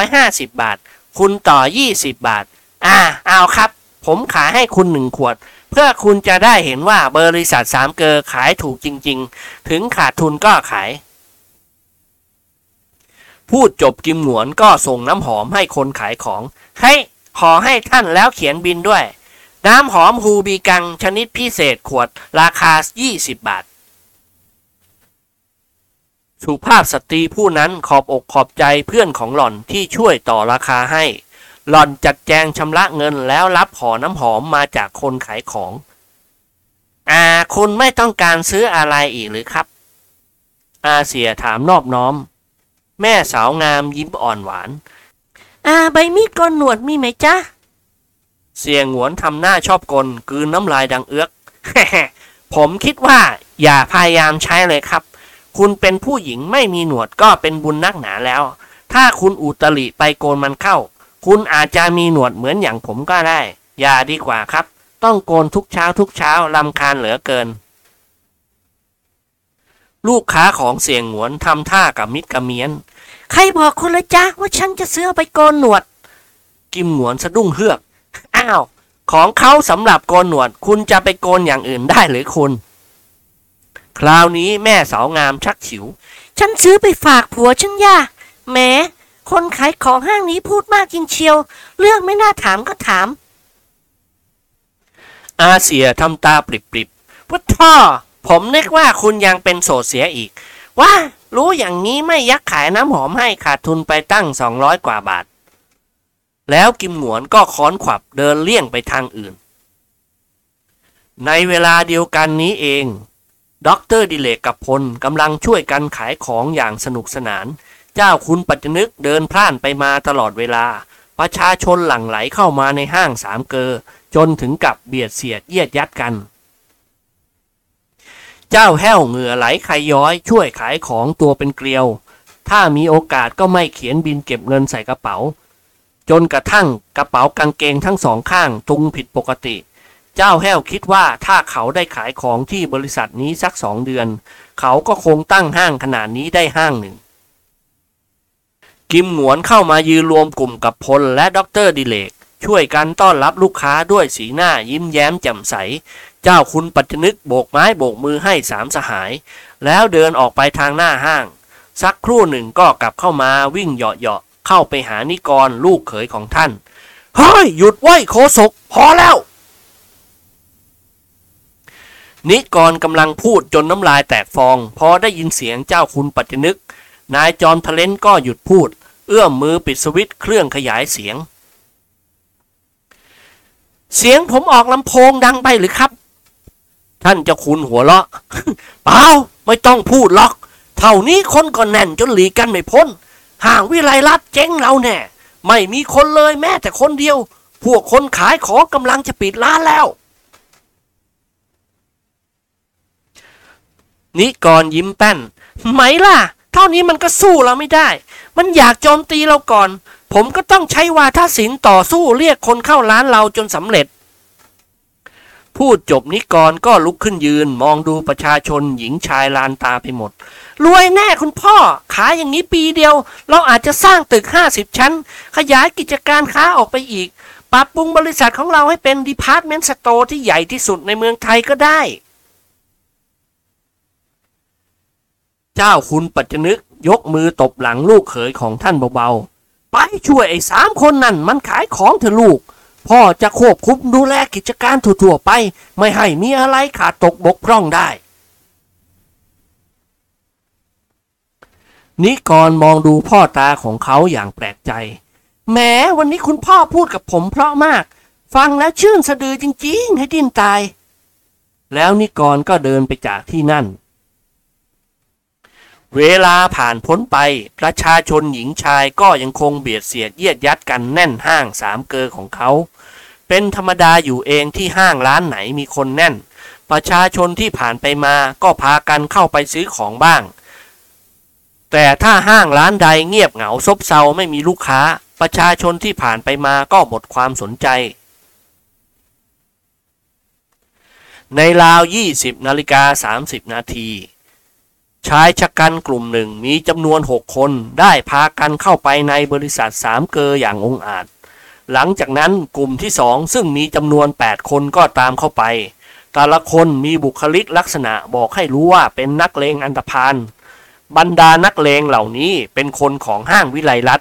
Speaker 1: 250 บาท คุณต่อ 20 บาท อ่า เอาครับ ผมขายให้คุณหนึ่งขวด เพื่อคุณจะได้เห็นว่าบริษัทสามเกลอขายถูกจริง ๆ ถึงขาดทุนก็ขาย พูดจบกิมหนวนก็ส่งน้ำหอมให้คนขายของ ให้ขอให้ท่านแล้วเขียนบินด้วย น้ำหอมฮูบีกังชนิดพิเศษขวดราคา 20 บาท สุภาพสตรีผู้นั้นขอบอกขอบใจเพื่อนของหล่อนที่ช่วยต่อราคาให้ หล่อนจัดแจงชำระเงินแล้วรับห่อน้ำหอมมาจากคนขายของ
Speaker 2: อ่า คุณไม่ต้องการซื้ออะไรอีกหรือครับ
Speaker 1: อาเสียถามนอบน้อม แม่สาวงามยิ้มอ่อนหวาน
Speaker 2: อ่า ใบมีดโกนหนวดมีไหมจ๊ะ
Speaker 1: เสียงหวนทำหน้าชอบกลกลืนน้ำลายดังเอื้อก ผมคิดว่าอย่าพยายามใช้เลยครับ คุณเป็นผู้หญิงไม่มีหนวดก็เป็นบุญนักหนาแล้ว ถ้าคุณอุตริไปโกนมันเข้า คุณอาจจะมีหนวดเหมือนอย่างผมก็ได้ อย่าดีกว่าครับ ต้องโกนทุกเช้าทุกเช้าลำคาญเหลือเกิน ลูกค้าของเสียงหวนทำท่ากับมิดกระเมียน
Speaker 2: ใครบอกคุณละจ๊ะว่าฉันจะซื้อเอาไปโกนหนวด
Speaker 1: กิมหนวนสะดุ้งเฮือก อ้าว ของเขาสำหรับโกนหนวด คุณจะไปโกนอย่างอื่นได้หรือคุณ คราวนี้แม่สาวงามชักฉิว
Speaker 2: ฉันซื้อไปฝากผัวฉันย่าแหมคนขายของห้างนี้พูดมากจริงเชียว เรื่องไม่น่าถามก็ถาม
Speaker 1: อาเซียทำตาปริบๆพุทท่อ ผมนึกว่าคุณยังเป็นโสดเสียอีก ว่า รู้อย่างนี้ไม่ยักขายน้ำหอมให้ขาดทุนไปตั้ง200กว่าบาท แล้วกิมหงวนก็ค้อนขวับเดินเลี่ยงไปทางอื่น ในเวลาเดียวกันนี้เอง ด็อกเตอร์ดิเรกกับพลกำลังช่วยกันขายของอย่างสนุกสนาน เจ้าคุณปัจจนึกเดินพล่านไปมาตลอดเวลา ประชาชนหลั่งไหลเข้ามาในห้างสามเกลอจนถึงกับเบียดเสียดเยียดยัดกัน เจ้าแห้วเหงื่อไหลไคลย้อยช่วยขายของตัวเป็นเกลียว ถ้ามีโอกาสก็ไม่เขียนบิลเก็บเงินใส่กระเป๋า จนกระทั่งกระเป๋ากางเกงทั้งสองข้างตุงผิดปกติ เจ้าแห้วคิดว่าถ้าเขาได้ขายของที่บริษัทนี้สักสองเดือน เขาก็คงตั้งห้างขนาดนี้ได้ห้างหนึ่ง กิมหงวนเข้ามายืนรวมกลุ่มกับพลและด็อกเตอร์ดิเรก ช่วยกันต้อนรับลูกค้าด้วยสีหน้ายิ้มแย้มแจ่มใส เจ้าคุณปัจจนึกโบกไม้โบกมือให้สามสหาย แล้วเดินออกไปทางหน้าห้าง สักครู่หนึ่งก็กลับเข้ามาวิ่งเหาะๆเข้าไปหานิกรลูกเขยของท่านเฮ้ยหยุดไว้โคศกพอแล้ว นิกรกำลังพูดจนน้ำลายแตกฟอง พอได้ยินเสียงเจ้าคุณปัจจนึก นายจอมทะเลนก็หยุดพูด เอื้อมมือปิดสวิตช์เครื่องขยายเสียง เสียงผมออกลำโพงดังไปหรือครับ ท่านเจ้าคุณหัวเราะ เปล่าไม่ต้องพูดหรอก เท่านี้คนก็แน่นจนหลีกกันไม่พ้น ห่างวิไลรัฐเจ๊งเราแน่ ไม่มีคนเลยแม้แต่คนเดียว พวกคนขายของกำลังจะปิดร้านแล้ว นิกรยิ้มแป้น ไหมล่ะ เท่านี้มันก็สู้เราไม่ได้ มันอยากโจมตีเราก่อน ผมก็ต้องใช้วาทศิลป์ต่อสู้เรียกคนเข้าร้านเราจนสำเร็จ พูดจบนิกรก็ลุกขึ้นยืน มองดูประชาชนหญิงชายลานตาไปหมด รวยแน่คุณพ่อ ขายอย่างนี้ปีเดียว เราอาจจะสร้างตึก 50 ชั้น ขยายกิจการค้าออกไปอีก ปรับปรุงบริษัทของเราให้เป็น department store ที่ใหญ่ที่สุดในเมืองไทยก็ได้ เจ้าคุณปัจจนึกยกมือตบหลังลูกเขยของท่านเบาๆ ไปช่วยไอ้สามคนนั่นมันขายของเถอะลูก พ่อจะควบคุมดูแลกิจการทั่วๆไป ไม่ให้มีอะไรขาดตกบกพร่องได้ นิกรมองดูพ่อตาของเขาอย่างแปลกใจ แม้วันนี้คุณพ่อพูดกับผมเพราะมาก ฟังแล้วชื่นสะดือจริงๆ ให้ดิ้นตาย แล้วนิกรก็เดินไปจากที่นั่น เวลาผ่านพ้นไป ประชาชนหญิงชายก็ยังคงเบียดเสียดเยียดยัดกันแน่นห้างสามเกอของเขา เป็นธรรมดาอยู่เองที่ห้างร้านไหนมีคนแน่น ประชาชนที่ผ่านไปมาก็พากันเข้าไปซื้อของบ้าง แต่ถ้าห้างร้านใดเงียบเหงาซบเซาไม่มีลูกค้า ประชาชนที่ผ่านไปมาก็หมดความสนใจในราว 20 นาฬิกา 30 นาที ชายชะกันกลุ่มหนึ่งมีจำนวนหกคนได้พากันเข้าไปในบริษัทสามเกออย่างองอาจ หลังจากนั้นกลุ่มที่สองซึ่งมีจำนวน 8 คนก็ตามเข้าไป แต่ละคนมีบุคลิกลักษณะบอกให้รู้ว่าเป็นนักเลงอันธพาลบรรดานักเลงเหล่านี้เป็นคนของห้างวิไลรัฐ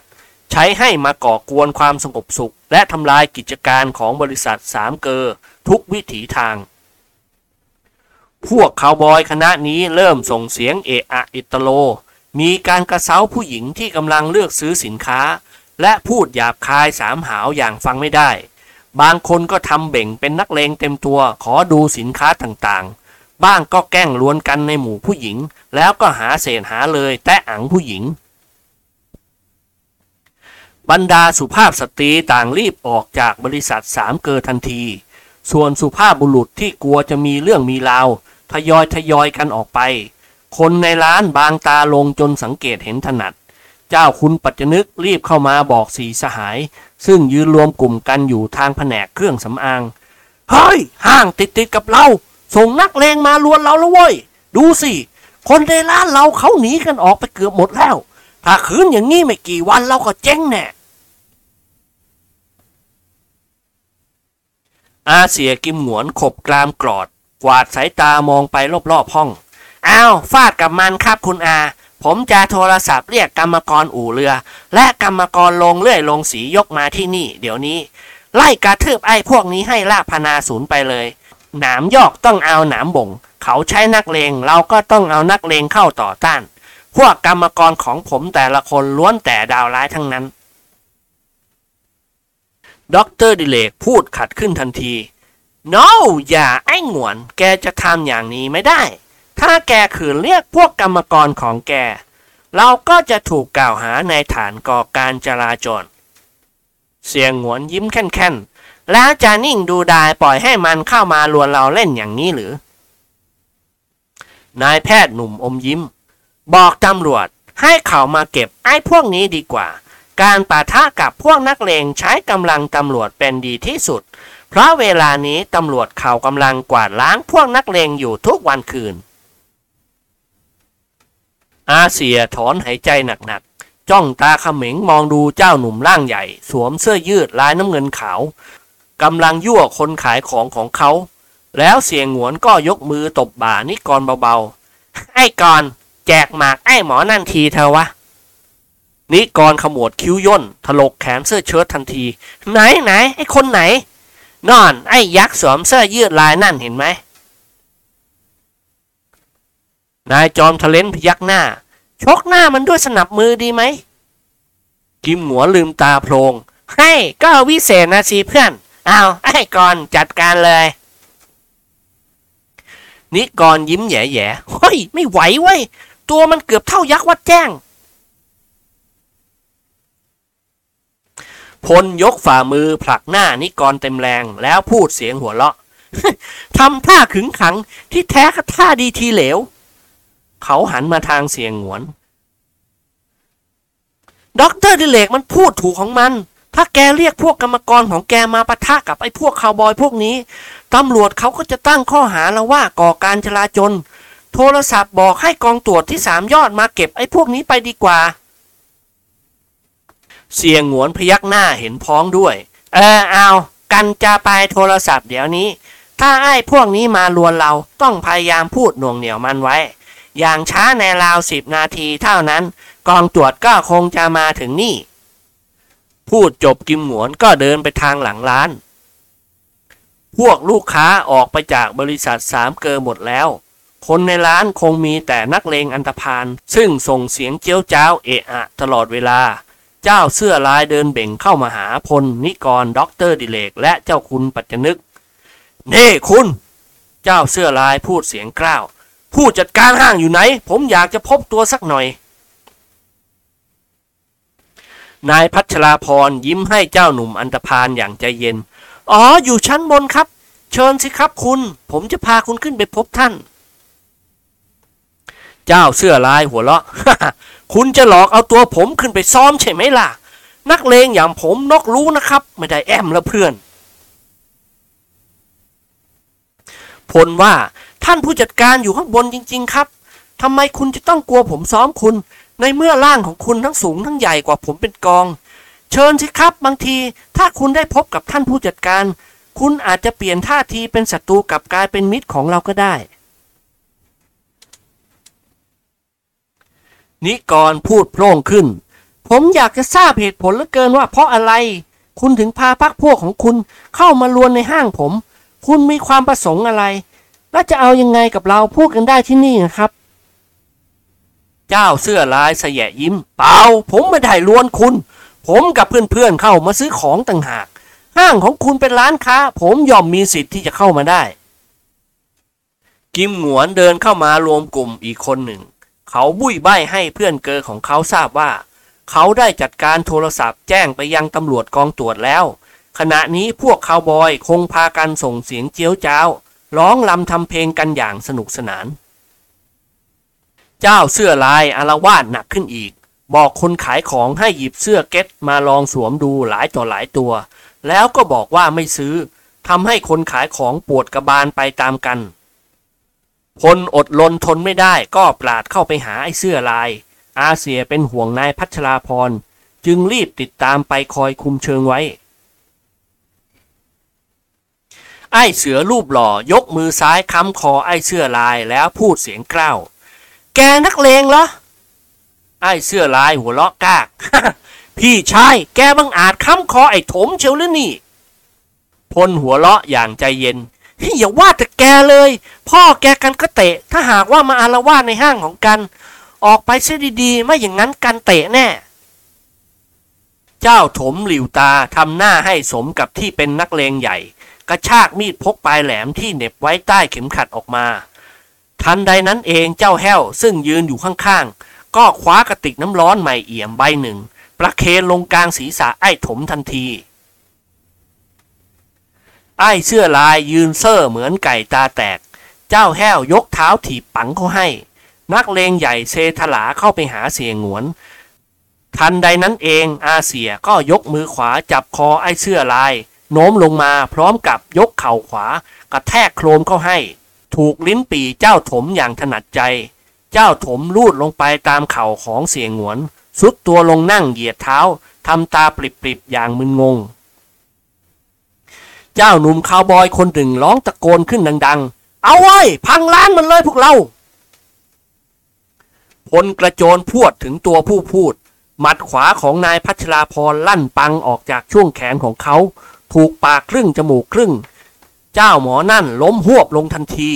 Speaker 1: ใช้ให้มาก่อกวนความสงบสุข และทำลายกิจการของบริษัทสามเกอทุกวิถีทาง พวกคาวบอยคณะนี้เริ่มส่งเสียงเอะอะอิตโล มีการกระเซ้าผู้หญิงที่กำลังเลือกซื้อสินค้า และพูดหยาบคายสามหาวอย่างฟังไม่ได้ บางคนก็ทำเบ่งเป็นนักเลงเต็มตัวขอดูสินค้าต่างๆ บ้างก็แกล้งล้วนกันในหมู่ผู้หญิง แล้วก็หาเศษหาเลยแตะอังผู้หญิง บรรดาสุภาพสตรีต่างรีบออกจากบริษัทสามเกอทันที ส่วนสุภาพบุรุษที่กลัวจะมีเรื่องมีราว ทยอยทยอยกันออกไป คนในร้านบางตาลงจนสังเกตเห็นถนัด เจ้าคุณปัจจนึกรีบเข้ามาบอกสีสหาย ซึ่งยืนรวมกลุ่มกันอยู่ทางแผนกเครื่องสำอาง เฮ้ย ห้างติดติดกับเรา ส่งนักเลงมาลวนเราแล้วเว้ย ดูสิ คนในร้านเราเขาหนีกันออกไปเกือบหมดแล้ว ถ้าคืนอย่างนี้ไม่กี่วันเราก็เจ๊งแน่อาเสียกิมหงวนขบกรามกรอด กวาดสายตามองไปรอบๆห้อง อ้าว ฟาดกับมันครับคุณอา ผมจะโทรศัพท์เรียกกรรมกรอู่เรือ และกรรมกรโรงเลื่อยโรงสียกมาที่นี่ เดี๋ยวนี้ ไล่กระทืบไอ้พวกนี้ให้ลาพนาศูนย์ไปเลย หนามยอกต้องเอาหนามบ่ง เขาใช้นักเลงเราก็ต้องเอานักเลงเข้าต่อต้าน พวกกรรมกรของผมแต่ละคนล้วนแต่ดาวร้ายทั้งนั้นด็อกเตอร์ดิเรกพูดขัดขึ้นทันที no อย่าไอ้หงวน แกจะทำอย่างนี้ไม่ได้ ถ้าแกขืนเรียกพวกกรรมกรของแก เราก็จะถูกกล่าวหาในฐานก่อการจราจร เสียงหงวนยิ้มแค่นๆ แล้วจะนิ่งดูดายปล่อยให้มันเข้ามาลวนเราเล่นอย่างนี้หรือ นายแพทย์หนุ่มอมยิ้ม บอกตำรวจให้เขามาเก็บไอ้พวกนี้ดีกว่า การปะทะกับพวกนักเลงใช้กำลังตำรวจเป็นดีที่สุด เพราะเวลานี้ตำรวจเขากำลังกวาดล้างพวกนักเลงอยู่ทุกวันคืน อาเซียถอนหายใจหนักๆ จ้องตาขม็งมองดูเจ้าหนุ่มร่างใหญ่ สวมเสื้อยืดลายน้ำเงินขาวกำลังยั่วคนขายของของเขา แล้วเสียงหวนก็ยกมือตบบ่านิกรเบาๆ ไอ้กรแจกหมากไอ้หมอนั่นทีเธอวะนิกรขมวดคิ้วย่นถลกแขนเสื้อเชิ้ตทันที ไหนไหนไอ้คนไหน นอนไอ้ยักษ์สวมเสื้อยืดลายนั่นเห็นไหม นายจอมทะเลนพยักหน้า ชกหน้ามันด้วยสนับมือดีไหม กิมหัวลืมตาโพลง ให้ก็วิเศษนะสิเพื่อน เอาไอ้กรจัดการเลย นิกรยิ้มแย่ๆเฮ้ย ไม่ไหวเว้ย ตัวมันเกือบเท่ายักษ์วัดแจ้ง พลยกฝ่ามือผลักหน้านิกรเต็มแรงแล้วพูดเสียงหัวเราะทำท่าขึงขังที่แท้ก็ท่าดีทีเหลว เขาหันมาทางเสี่ยหงวนด็อกเตอร์ดิเรกมันพูดถูกของมัน ถ้าแกเรียกพวกกรรมกรของแกมาปะทะกับไอ้พวกคาวบอยพวกนี้ ตำรวจเขาก็จะตั้งข้อหาแล้วว่าก่อการจลาจล โทรศัพท์บอกให้กองตรวจที่สามยอดมาเก็บไอ้พวกนี้ไปดีกว่า เสียงหวนพยักหน้าเห็นพ้องด้วย เออเอากันจะไปโทรศัพท์เดี๋ยวนี้ ถ้าไอ้พวกนี้มาลวนเราต้องพยายามพูดหน่วงเหนี่ยวมันไว้ อย่างช้าในราวสิบนาทีเท่านั้น กองตรวจก็คงจะมาถึงนี่ พูดจบกิมหวนก็เดินไปทางหลังร้าน พวกลูกค้าออกไปจากบริษัทสามเกอหมดแล้ว คนในร้านคงมีแต่นักเลงอันธพาลซึ่งส่งเสียงเจี๊ยวจ๊าวเอะอะตลอดเวลา เจ้าเสื้อลายเดินเบ่งเข้ามาหาพลนิกรด็อกเตอร์ดิเรกและเจ้าคุณปัจจนึกเน่คุณ เจ้าเสื้อลายพูดเสียงกร้าว ผู้จัดการห้างอยู่ไหน ผมอยากจะพบตัวสักหน่อย นายพัชราพรยิ้มให้เจ้าหนุ่มอันธพาลอย่างใจเย็น อ๋อ อยู่ชั้นบนครับ เชิญสิครับคุณ ผมจะพาคุณขึ้นไปพบท่าน เจ้าเสื้อลายหัวเราะ คุณจะหลอกเอาตัวผมขึ้นไปซ้อมใช่ไหมล่ะ นักเลงอย่างผมนกรู้นะครับ ไม่ได้แอมแล้วเพื่อน พลว่าท่านผู้จัดการอยู่ข้างบนจริง ๆ ครับทำไมคุณจะต้องกลัวผมซ้อมคุณ ในเมื่อร่างของคุณทั้งสูงทั้งใหญ่กว่าผมเป็นกอง เชิญสิครับ บางที ถ้าคุณได้พบกับท่านผู้จัดการ คุณอาจจะเปลี่ยนท่าทีเป็นศัตรูกับกลายเป็นมิตรของเราก็ได้ นิกรพูดโพร่งขึ้น ผมอยากจะทราบเหตุผลเหลือเกินว่าเพราะอะไร คุณถึงพาพักพวกของคุณเข้ามาลวนในห้างผม คุณมีความประสงค์อะไร และจะเอายังไงกับเราพูดกันได้ที่นี่นะครับ เจ้าเสื้อลายสยะยิ้ม เปล่า ผมไม่ได้ลวนคุณ ผมกับเพื่อนๆเข้ามาซื้อของต่างหาก ห้างของคุณเป็นร้านค้า ผมยอมมีสิทธิ์ที่จะเข้ามาได้ กิมหงวนเดินเข้ามารวมกลุ่มอีกคนหนึ่ง เขาบุ้ยใบให้เพื่อนเกอของเขาทราบว่า เขาได้จัดการโทรศัพท์แจ้งไปยังตำรวจกองตรวจแล้ว ขณะนี้พวกคาวบอยคงพากันส่งเสียงเจียวจ้าวร้องลำทำเพลงกันอย่างสนุกสนาน เจ้าเสื้อลายอารวาสหนักขึ้นอีก บอกคนขายของให้หยิบเสื้อเก็ตมาลองสวมดูหลายต่อหลายตัว แล้วก็บอกว่าไม่ซื้อทำให้คนขายของปวดกระบาลไปตามกัน พลอดลนทนไม่ได้ก็ปราดเข้าไปหาไอ้เสื้อลาย อาเซียเป็นห่วงนายพัชราพร จึงรีบติดตามไปคอยคุมเชิงไว้ ไอ้เสือรูปหล่อยกมือซ้ายค้ำคอไอ้เสื้อลายแล้วพูดเสียงกล้าวแกนักเลงเหรอ ไอ้เสื้อลายหัวเราะกาก พี่ชายแกบังอาจค้ำคอไอ้ถมเชียวหรือนี่ พลหัวเราะอย่างใจเย็น อย่าว่าแต่แกเลย พ่อแกกันก็เตะ ถ้าหากว่ามาอารวาสในห้างของกัน ออกไปเสียดีๆ ไม่อย่างนั้นกันเตะแน่ เจ้าถมหลิวตาทำหน้าให้สมกับที่เป็นนักเลงใหญ่ กระชากมีดพกปลายแหลมที่เหน็บไว้ใต้เข็มขัดออกมา ทันใดนั้นเองเจ้าแห้วซึ่งยืนอยู่ข้างๆ ก็คว้ากระติกน้ำร้อนใหม่เอี่ยมใบหนึ่ง ประเคนลงกลางศีรษะไอ้ถมทันที ไอ้เสื้อลายยืนเซ่อเหมือนไก่ตาแตก เจ้าแห้วยกเท้าถีบปังเขาให้ นักเลงใหญ่เซทลาเข้าไปหาเสียงหวน ทันใดนั้นเองอาเสียก็ยกมือขวาจับคอไอ้เสื้อลาย โน้มลงมาพร้อมกับยกเข่าขวากระแทกโครมเข้าให้ ถูกลิ้นปีเจ้าถมอย่างถนัดใจ เจ้าถมลูดลงไปตามเข่าของเสียงหวนสุดตัวลงนั่งเหยียดเท้าทำตาปริบๆอย่างมึนงง เจ้าหนุ่มคาวบอยคนหนึ่งร้องตะโกนขึ้นดัง ๆ เอาไว้พังร้านมันเลยพวกเรา พลกระโจนพวดถึงตัวผู้พูด หมัดขวาของนายพัชราพรลั่นปังออกจากช่วงแขนของเขา ถูกปากครึ่งจมูกครึ่ง เจ้าหมอนั่นล้มหวบลงทันที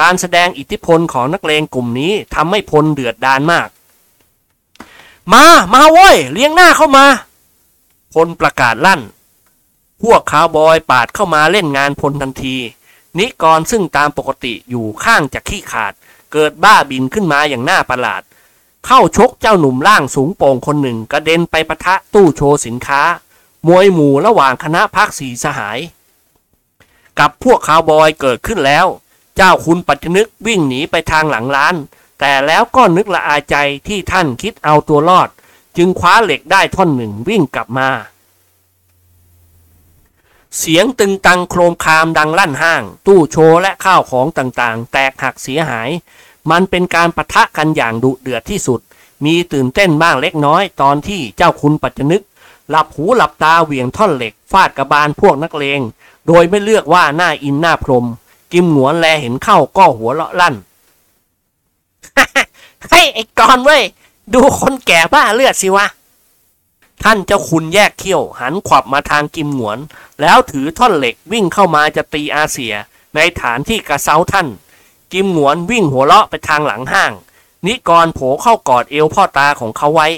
Speaker 1: การแสดงอิทธิพลของนักเลงกลุ่มนี้ทำให้พลเดือดดานมาก มา มาโว้ยเลี้ยงหน้าเข้ามา พลประกาศลั่น พวกคาวบอยปาดเข้ามาเล่นงานพลทันที นิกรซึ่งตามปกติอยู่ข้างจากขี้ขาด เกิดบ้าบินขึ้นมาอย่างน่าประหลาด เข้าชกเจ้าหนุ่มร่างสูงโป่งคนหนึ่งกระเด็นไปปะทะตู้โชว์สินค้า มวยหมู่ระหว่างคณะพักสีสหาย กับพวกคาวบอยเกิดขึ้นแล้ว เจ้าคุณปัจจนึกวิ่งหนีไปทางหลังร้าน แต่แล้วก็นึกละอายใจที่ท่านคิดเอาตัวรอด จึงคว้าเหล็กได้ท่อนหนึ่งวิ่งกลับมา เสียงตึงตังโครมคามดังลั่นห้าง ตู้โชว์และข้าวของต่างๆ แตกหักเสียหาย มันเป็นการปะทะกันอย่างดุเดือดที่สุด มีตื่นเต้นบ้างเล็กน้อยตอนที่เจ้าคุณปัจจนึก หลับหูหลับตาเหวี่ยงท่อนเหล็ก ฟาดกระบาลพวกนักเลง โดยไม่เลือกว่าหน้าอินหน้าพรม กิมหนวนแลเห็นเข้าก็หัวเราะลั่นให้ไอ้กอนเว้ยดูคนแก่บ้าเลือดสิวะ ท่านเจ้าคุณแยกเขี้ยวหันขวับมาทางกิมหนวน แล้วถือท่อนเหล็กวิ่งเข้ามาจะตีอาเซีย ในฐานที่กระเซ้าท่าน กิมหนวนวิ่งหัวเราะไปทางหลังห้าง นิกรโผเข้ากอดเอวพ่อตาของเขาไว้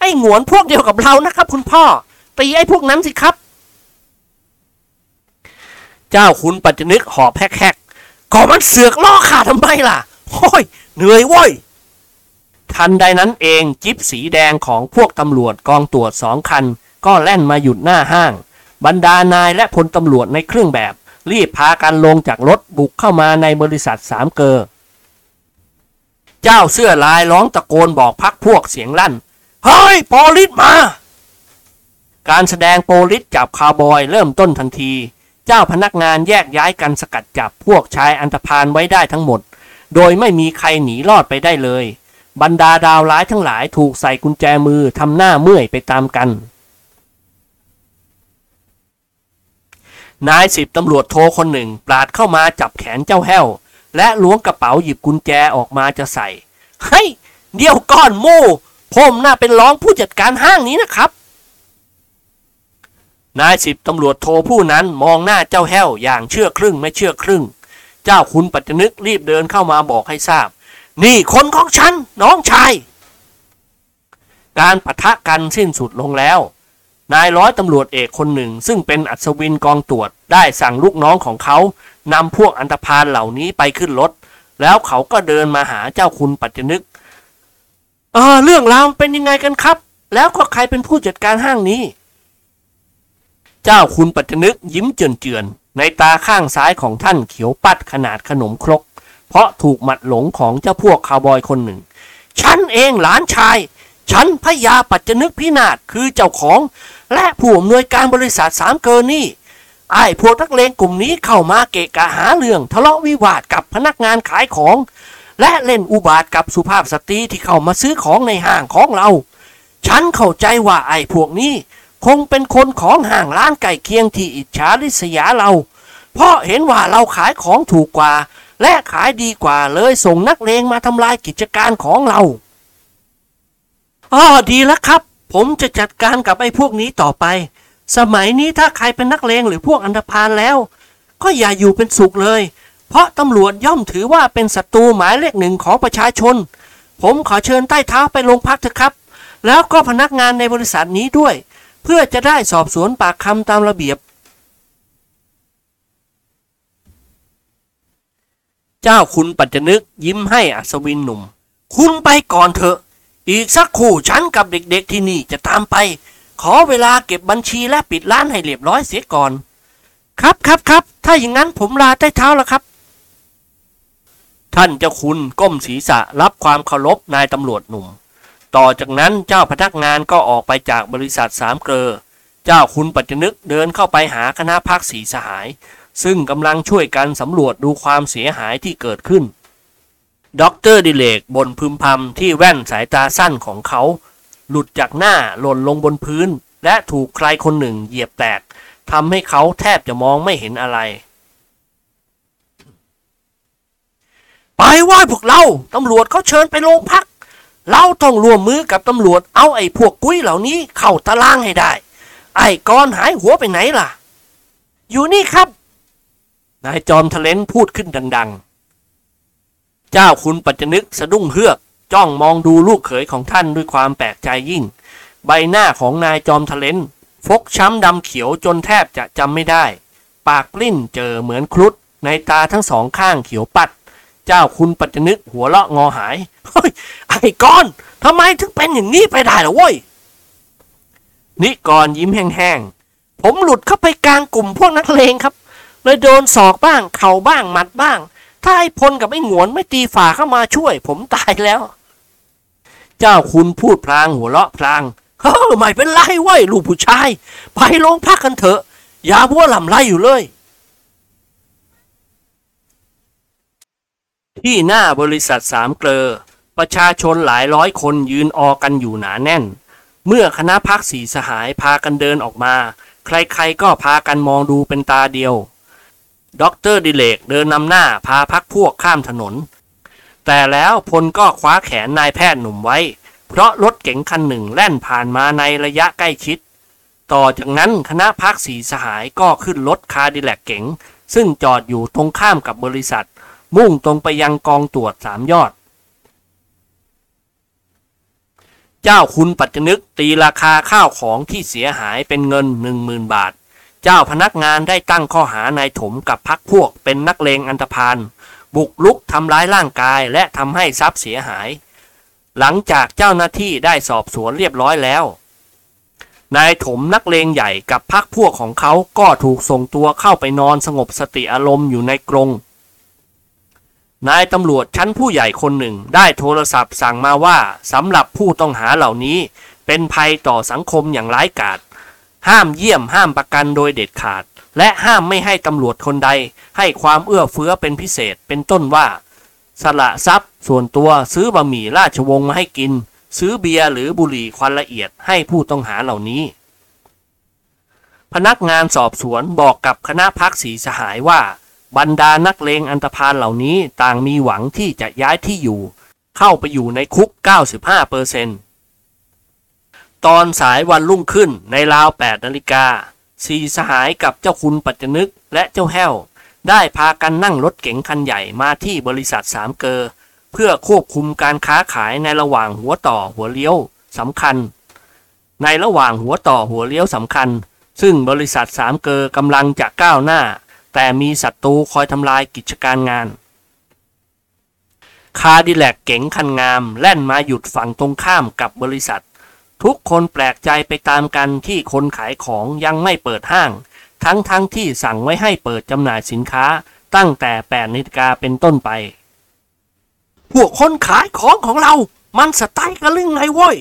Speaker 1: ไอ้หงวนพวกเดียวกับเรานะครับ คุณพ่อ ตีไอ้พวกนั้นสิครับ เจ้าคุณปัจจนึกหอบแฮกๆก็มันเสือกล่อขาทำไมล่ะโอ้ยเหนื่อยว้ย ทันใดนั้นเองจิบสีแดงของพวกตำรวจกองตรวจสองคัน ก็แล่นมาหยุดหน้าห้าง บรรดานายและพลตำรวจในเครื่องแบบ รีบพากันลงจากรถบุกเข้ามาในบริษัทสามเกอเจ้าเสื้อลายร้องตะโกนบอกพักพวกเสียงลั่น เฮ้ยโปลิสมา การแสดงโปลิสจับคาวบอยเริ่มต้นทันที เจ้าพนักงานแยกย้ายกันสกัดจับพวกชายอันธพาลไว้ได้ทั้งหมด โดยไม่มีใครหนีรอดไปได้เลย บรรดาดาวร้ายทั้งหลายถูกใส่กุญแจมือทำหน้าเมื่อยไปตามกัน นายสิบตำรวจโทรคนหนึ่งปราดเข้ามาจับแขนเจ้าแห้ว และล้วงกระเป๋าหยิบกุญแจออกมาจะใส่ เฮ้ย เดี๋ยวก่อนโม่ผมน่าเป็นรองผู้จัดการห้างนี้นะครับ นายสิบตำรวจโทรผู้นั้นมองหน้าเจ้าแห้วอย่างเชื่อครึ่งไม่เชื่อครึ่ง เจ้าคุณปัจจนึกรีบเดินเข้ามาบอกให้ทราบ นี่คนของฉัน น้องชาย การปะทะกันสิ้นสุดลงแล้ว นายร้อยตำรวจเอกคนหนึ่ง ซึ่งเป็นอัศวินกองตรวจได้สั่งลูกน้องของเขานำพวกอันธพาลเหล่านี้ไปขึ้นรถ แล้วเขาก็เดินมาหาเจ้าคุณปัจจนึก เออเรื่องราวเป็นยังไงกันครับ แล้วก็ใครเป็นผู้จัดการห้างนี้ เจ้าคุณปัจจนึกยิ้มเจือนๆในตาข้างซ้ายของท่านเขียวปัดขนาดขนมครก เพราะถูกหมัดหลงของเจ้าพวกคาวบอยคนหนึ่ง ฉันเองหลานชาย ฉันพยาปัจจนึกพินาศคือเจ้าของ และผู้อำนวยการบริษัทสามเกินนี่ไอ้พวกนักเลงกลุ่มนี้เข้ามาเกะกะหาเรื่องทะเลาะวิวาทกับพนักงานขายของ และเล่นอุบาทกับสุภาพสตรีที่เข้ามาซื้อของในห้างของเรา ฉันเข้าใจว่าไอ้พวกนี้ คงเป็นคนของห้างร้านไก่เคียงที่อิจฉาริษยาเรา เพราะเห็นว่าเราขายของถูกกว่า และขายดีกว่าเลยส่งนักเลงมาทำลายกิจการของเราอ๋อดีแล้วครับ ผมจะจัดการกับไอ้พวกนี้ต่อไป สมัยนี้ถ้าใครเป็นนักเลงหรือพวกอันธพาลแล้ว ก็อย่าอยู่เป็นสุขเลย เพราะตำรวจย่อมถือว่าเป็นศัตรูหมายเลขหนึ่งของประชาชน ผมขอเชิญใต้เท้าไปโรงพักเถอะครับ แล้วก็พนักงานในบริษัทนี้ด้วย เพื่อจะได้สอบสวนปากคำตามระเบียบ เจ้าคุณปัจจนึกยิ้มให้อัศวินหนุ่ม คุณไปก่อนเถอะ อีกสักครู่ฉันกับเด็กๆที่นี่จะตามไป ขอเวลาเก็บบัญชีและปิดร้านให้เรียบร้อยเสียก่อน ครับครับครับถ้าอย่างนั้นผมลาใต้เท้าแล้วครับ ท่านเจ้าคุณก้มศีรษะรับความเคารพนายตำรวจหนุ่ม ต่อจากนั้นเจ้าพนักงานก็ออกไปจากบริษัทสามเกลอเจ้าคุณปัจจนึกเดินเข้าไปหาคณะพักสีสหาย ซึ่งกำลังช่วยกันสำรวจดูความเสียหายที่เกิดขึ้นด็อกเตอร์ดิเรกบ่นพึมพำที่แว่นสายตาสั้นของเขา หลุดจากหน้าหล่นลงบนพื้น และถูกใครคนหนึ่งเหยียบแตกทำให้เขาแทบจะมองไม่เห็นอะไร ไปเว้ยพวกเรา ตำรวจเขาเชิญไปโรงพัก เราต้องร่วมมือกับตำรวจเอาไอ้พวกกุ้ยเหล่านี้เข้าตารางให้ได้ ไอ้กอนหายหัวไปไหนล่ะ อยู่นี่ครับ นายจอมทะเลนพูดขึ้นดัง ๆ เจ้าคุณปัจจนึกสะดุ้งเฮือก จ้องมองดูลูกเขยของท่านด้วยความแปลกใจยิ่ง ใบหน้าของนายจอมทะเลนฟกช้ำดำเขียวจนแทบจะจำไม่ได้ ปากปลิ้นเจอเหมือนครุฑในตาทั้งสองข้างเขียวปัด เจ้าคุณปัจจนึกหัวเราะงอหายเฮ้ยไอ้กอนทำไมถึงเป็นอย่างนี้ไปได้ล่ะเว้ยนิกรยิ้มแห้งๆผมหลุดเข้าไปกลางกลุ่มพวกนักเลงครับ เลยโดนศอกบ้าง เข่าบ้างหมัดบ้าง ถ้าไอ้พลกับไอ้หงวนไม่ตีฝ่าเข้ามาช่วย ผมตายแล้ว เจ้าคุณพูดพลางหัวเราะพลางเฮ้อไม่เป็นไรเว้ยลูกผู้ชาย ไปโรงพักกันเถอะ อย่าพัวลำไรอยู่เลย ที่หน้าบริษัทสามเกลอ ประชาชนหลายร้อยคนยืนออกันอยู่หนาแน่น เมื่อคณะพรรคสี่สหายพากันเดินออกมา ใครๆก็พากันมองดูเป็นตาเดียว ด็อกเตอร์ดิเรกเดินนำหน้าพาพรรคพวกข้ามถนน แต่แล้วพลก็คว้าแขนนายแพทย์หนุ่มไว้ เพราะรถเก๋งคันหนึ่งแล่นผ่านมาในระยะใกล้ชิด ต่อจากนั้นคณะพรรคสี่สหายก็ขึ้นรถ Cadillac เก๋ง ซึ่งจอดอยู่ตรงข้ามกับบริษัท มุ่งตรงไปยังกองตรวจสามยอด เจ้าคุณปัจจนึกตีราคาข้าวของที่เสียหายเป็นเงินหนึ่งมืนบาท เจ้าพนักงานได้ตั้งข้อหานายถมกับพักพวกเป็นนักเลงอันธพาลบุกลุกทำร้ายร่างกายและทำให้ทรัพย์เสียหาย หลังจากเจ้าหน้าที่ได้สอบสวนเรียบร้อยแล้ว นายถมนักเลงใหญ่กับพักพวกของเขาก็ถูกส่งตัวเข้าไปนอนสงบสติอารมณ์อยู่ในกรงนายตำรวจชั้นผู้ใหญ่คนหนึ่งได้โทรศัพท์สั่งมาว่าสำหรับผู้ต้องหาเหล่านี้ เป็นภัยต่อสังคมอย่างร้ายกาจ ห้ามเยี่ยมห้ามประกันโดยเด็ดขาด และห้ามไม่ให้ตำรวจคนใด ให้ความเอื้อเฟื้อเป็นพิเศษเป็นต้นว่า สละทรัพย์ ส่วนตัวซื้อบะหมี่ราชวงศ์มาให้กิน ซื้อเบียร์หรือบุหรี่ควันละเอียดให้ผู้ต้องหาเหล่านี้ พนักงานสอบสวนบอกกับคณะพักสีสหายว่า บรรดานักเลงอันธพาลเหล่านี้ต่างมีหวังที่จะย้ายที่อยู่ เข้าไปอยู่ในคุก 95เปอร์เซนต ตอนสายวันรุ่งขึ้นในราว8นาฬิกาสีสหายกับเจ้าคุณปัจจนึกและเจ้าแห้ว ได้พากันนั่งรถเก๋งคันใหญ่มาที่บริษัทสามเกอเพื่อควบคุมการค้าขายในระหว่างหัวต่อหัวเลี้ยวสำคัญ ในระหว่างหัวต่อหัวเลี้ยวสำคัญ ซึ่งบริษัทสามเกอกำลังจะก้าวหน้า แต่มีศัตรูคอยทำลายกิจการงาน คาร์ดิแลกเก๋งคันงามแล่นมาหยุดฝั่งตรงข้ามกับบริษัท ทุกคนแปลกใจไปตามกันที่คนขายของยังไม่เปิดห้าง ทั้งๆทที่สั่งไว้ให้เปิดจำหน่ายสินค้าตั้งแต่8นาฬิกาเป็นต้นไป พวกคนขายของของเรา มันสไตล์กันลึงไงว้ย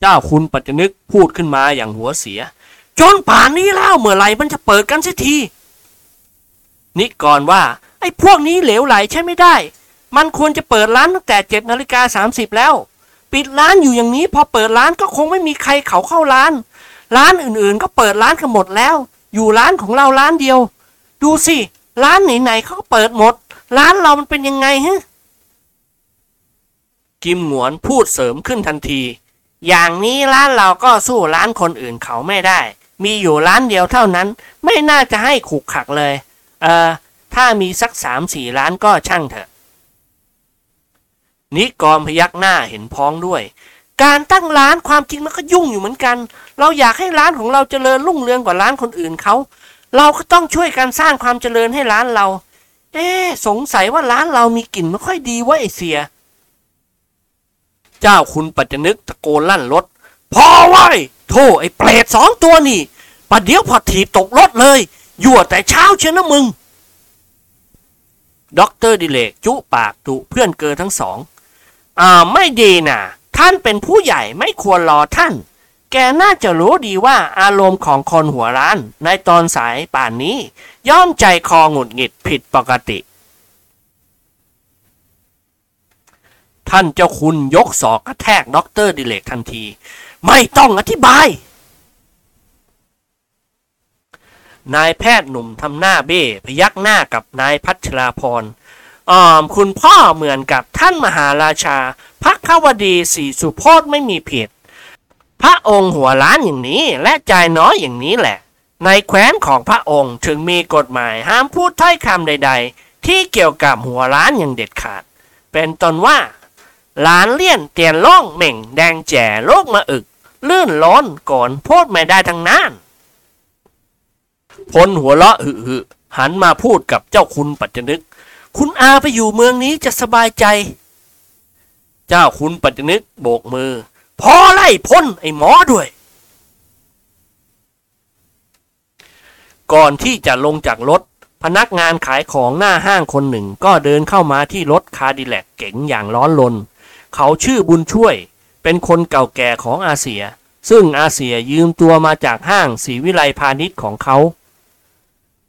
Speaker 1: เจ้าคุณปัจจนึกพูดขึ้นมาอย่างหัวเสีย จนป่านนี้แล้วเมื่อไหร่มันจะเปิดกันสักที นิกรว่า ไอ้พวกนี้เหลวไหลใช่ไม่ได้ มันควรจะเปิดร้านตั้งแต่เจ็ดนาฬิกาสามสิบแล้ว ปิดร้านอยู่อย่างนี้ พอเปิดร้านก็คงไม่มีใครเขาเข้าร้าน ร้านอื่นๆ ก็เปิดร้านกันหมดแล้ว อยู่ร้านของเราร้านเดียว ดูสิร้านไหนๆเขาก็เปิดหมด ร้านเรามันเป็นยังไงฮะกิมหงวนพูดเสริมขึ้นทันที อย่างนี้ร้านเราก็สู้ร้านคนอื่นเขาไม่ได้ มีอยู่ร้านเดียวเท่านั้น ไม่น่าจะให้ขุกขักเลย เออถ้ามีสักสามสี่ร้านก็ช่างเถอะ นิกรพยักหน้าเห็นพ้องด้วย การตั้งร้านความจริงมันก็ยุ่งอยู่เหมือนกัน เราอยากให้ร้านของเราเจริญรุ่งเรืองกว่าร้านคนอื่นเขาเราก็ต้องช่วยกันสร้างความเจริญให้ร้านเรา เอ๊ะสงสัยว่าร้านเรามีกลิ่นไม่ค่อยดีว่ะไอ้เสี่ย เจ้าคุณปัจจนึกตะโกนลั่นรถ พอโว้ยโธ่ไอ้เปรตสองตัวนี่ประเดี๋ยวพ่อถีบตกรถเลย ยั่วแต่เช้าเชียวนะมึงด็อกเตอร์ดิเรกจุ๊ปากดุเพื่อนเกลอทั้งสอง อ่าไม่ดีนะท่านเป็นผู้ใหญ่ไม่ควรล้อท่าน แกน่าจะรู้ดีว่าอารมณ์ของคนหัวล้าน ในตอนสายป่านนี้ ย่อมใจคอหงุดหงิดผิดปกติ ท่านเจ้าคุณยกศอกกระแทกด็อกเตอร์ดิเรกทันที ไม่ต้องอธิบาย นายแพทย์หนุ่มทำหน้าเบ้พยักหน้ากับนายพัชราภรณ์ ออมคุณพ่อเหมือนกับท่านมหาราชา พระขาวดีสีสุโพธไม่มีผิด พระองค์หัวล้านอย่างนี้และใจน้อยอย่างนี้แหละ ในแคว้นของพระองค์ถึงมีกฎหมายห้ามพูดถ้อยคำใด ๆ ที่เกี่ยวกับหัวล้านอย่างเด็ดขาด เป็นต้นว่าหลานเลี่ยนเตียนล่องเหม่ง แดงแจ๋โลกมาอึก ลื่นล้นก่อนพูดไม่ได้ทั้งนั้นพลหัวเราะหึหึหันมาพูดกับเจ้าคุณปัจจนึก คุณอาไปอยู่เมืองนี้จะสบายใจ เจ้าคุณปัจจนึกโบกมือ พอไล่พ้นไอ้หมอด้วย ก่อนที่จะลงจากรถ พนักงานขายของหน้าห้างคนหนึ่งก็เดินเข้ามาที่รถคาร์ดิแลกเก๋งอย่างร้อนรนเขาชื่อบุญช่วย เป็นคนเก่าแก่ของอาเซีย ซึ่งอาเซียยืมตัวมาจากห้างศรีวิไลพาณิชย์ของเขา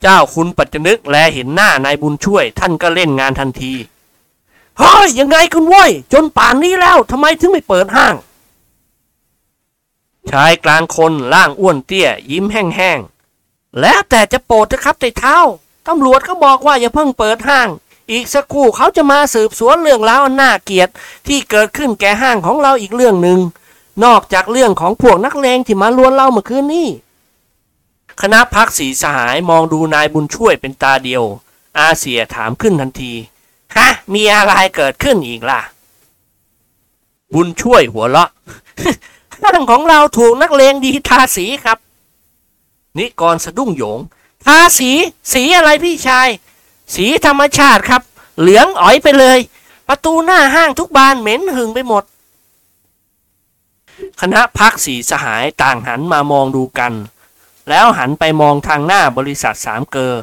Speaker 1: เจ้าคุณปัจจนึกแลเห็นหน้านายบุญช่วย ท่านก็เล่นงานทันทีเฮ้ยยังไงคุณว้ยจนป่านนี้แล้วทำไมถึงไม่เปิดห้าง ชายกลางคนร่างอ้วนเตี้ย ยิ้มแห้งๆแล้วแต่จะโปรดนะครับไต่เท้าตำรวจก็บอกว่าอย่าเพิ่งเปิดห้าง อีกสักครู่เขาจะมาสืบสวนเรื่องราวอันน่าเกลียดที่เกิดขึ้นแก่ห้างของเราอีกเรื่องหนึ่งนอกจากเรื่องของพวกนักเลงที่มาลวนเราเมื่อคืนนี้ คณะพักสีสหายมองดูนายบุญช่วยเป็นตาเดียว อาเซียถามขึ้นทันที ฮะ มีอะไรเกิดขึ้นอีกล่ะ บุญช่วยหัวเราะห้างของเราถูกนักเลงดีทาสีครับ นิกรสะดุ้งโหยง ทาสี สีอะไรพี่ชาย สีธรรมชาติครับ เหลืองอ๋อยไปเลย ประตูหน้าห้างทุกบานเหม็นหึงไปหมด คณะพักสีสหายต่างหันมามองดูกัน แล้วหันไปมองทางหน้าบริษัทสามเกอ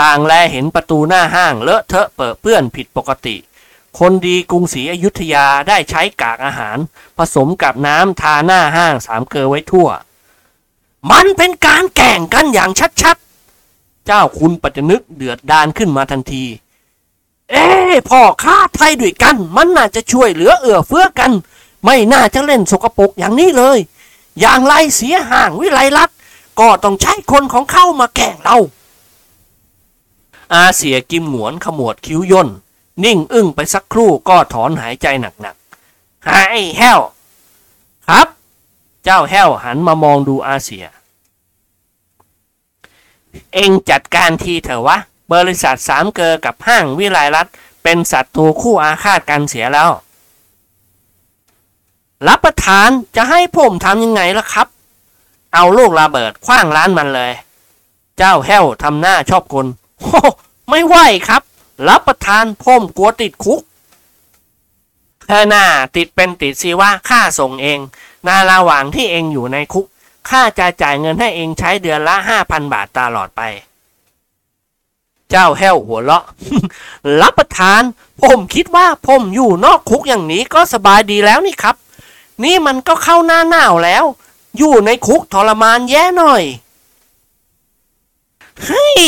Speaker 1: ต่างแลเห็นประตูหน้าห้างเลอะเทอะเปื้อเปื้อนผิดปกติ คนดีกรุงศรีอยุธยาได้ใช้กากอาหาร ผสมกับน้ำทาหน้าห้างสามเกอไว้ทั่ว มันเป็นการแก่งกันอย่างชัดๆ เจ้าคุณปัจจนึกเดือดดานขึ้นมาทันที เอ้พ่อค้าไทยด้วยกัน มันน่าจะช่วยเหลือเอื้อเฟื้อกัน ไม่น่าจะเล่นสกปรกอย่างนี้เลย อย่างไรเสียห่างวิไลลัด ก็ต้องใช้คนของเข้ามาแก่งเรา อาเสียกิมหงวนขมวดคิ้วย่น นิ่งอึ้งไปสักครู่ก็ถอนหายใจหนักๆหายแห้ว ครับ เจ้าแห้วหันมามองดูอาเซีย เองจัดการทีเถอะวะ บริษัทสามเกอกับห้างวิไลรัตเป็นศัตรูคู่อาฆาตกันเสียแล้ว
Speaker 2: รับประทานจะให้ผมทำยังไงล่ะครับ เอาลูกระเบิดคว้างร้านมันเลย เจ้าแห้วทำหน้าชอบกลโอ้ไม่ไหวครับ รับประทานผมกลัวติดคุกเธอหน้าติดเป็นติดสิว่าค่าส่งเองนาระหว่างที่เองอยู่ในคุกข้าจะจ่ายเงินให้เองใช้เดือนละห้าพันบาทตลอดไป เจ้าแห้วหัวเราะ รับประทาน ผมคิดว่าผมอยู่นอกคุกอย่างนี้ก็สบายดีแล้วนี่ครับ นี่มันก็เข้าหน้าหนาวแล้ว อยู่ในคุกทรมานแย่หน่อยเฮ้ย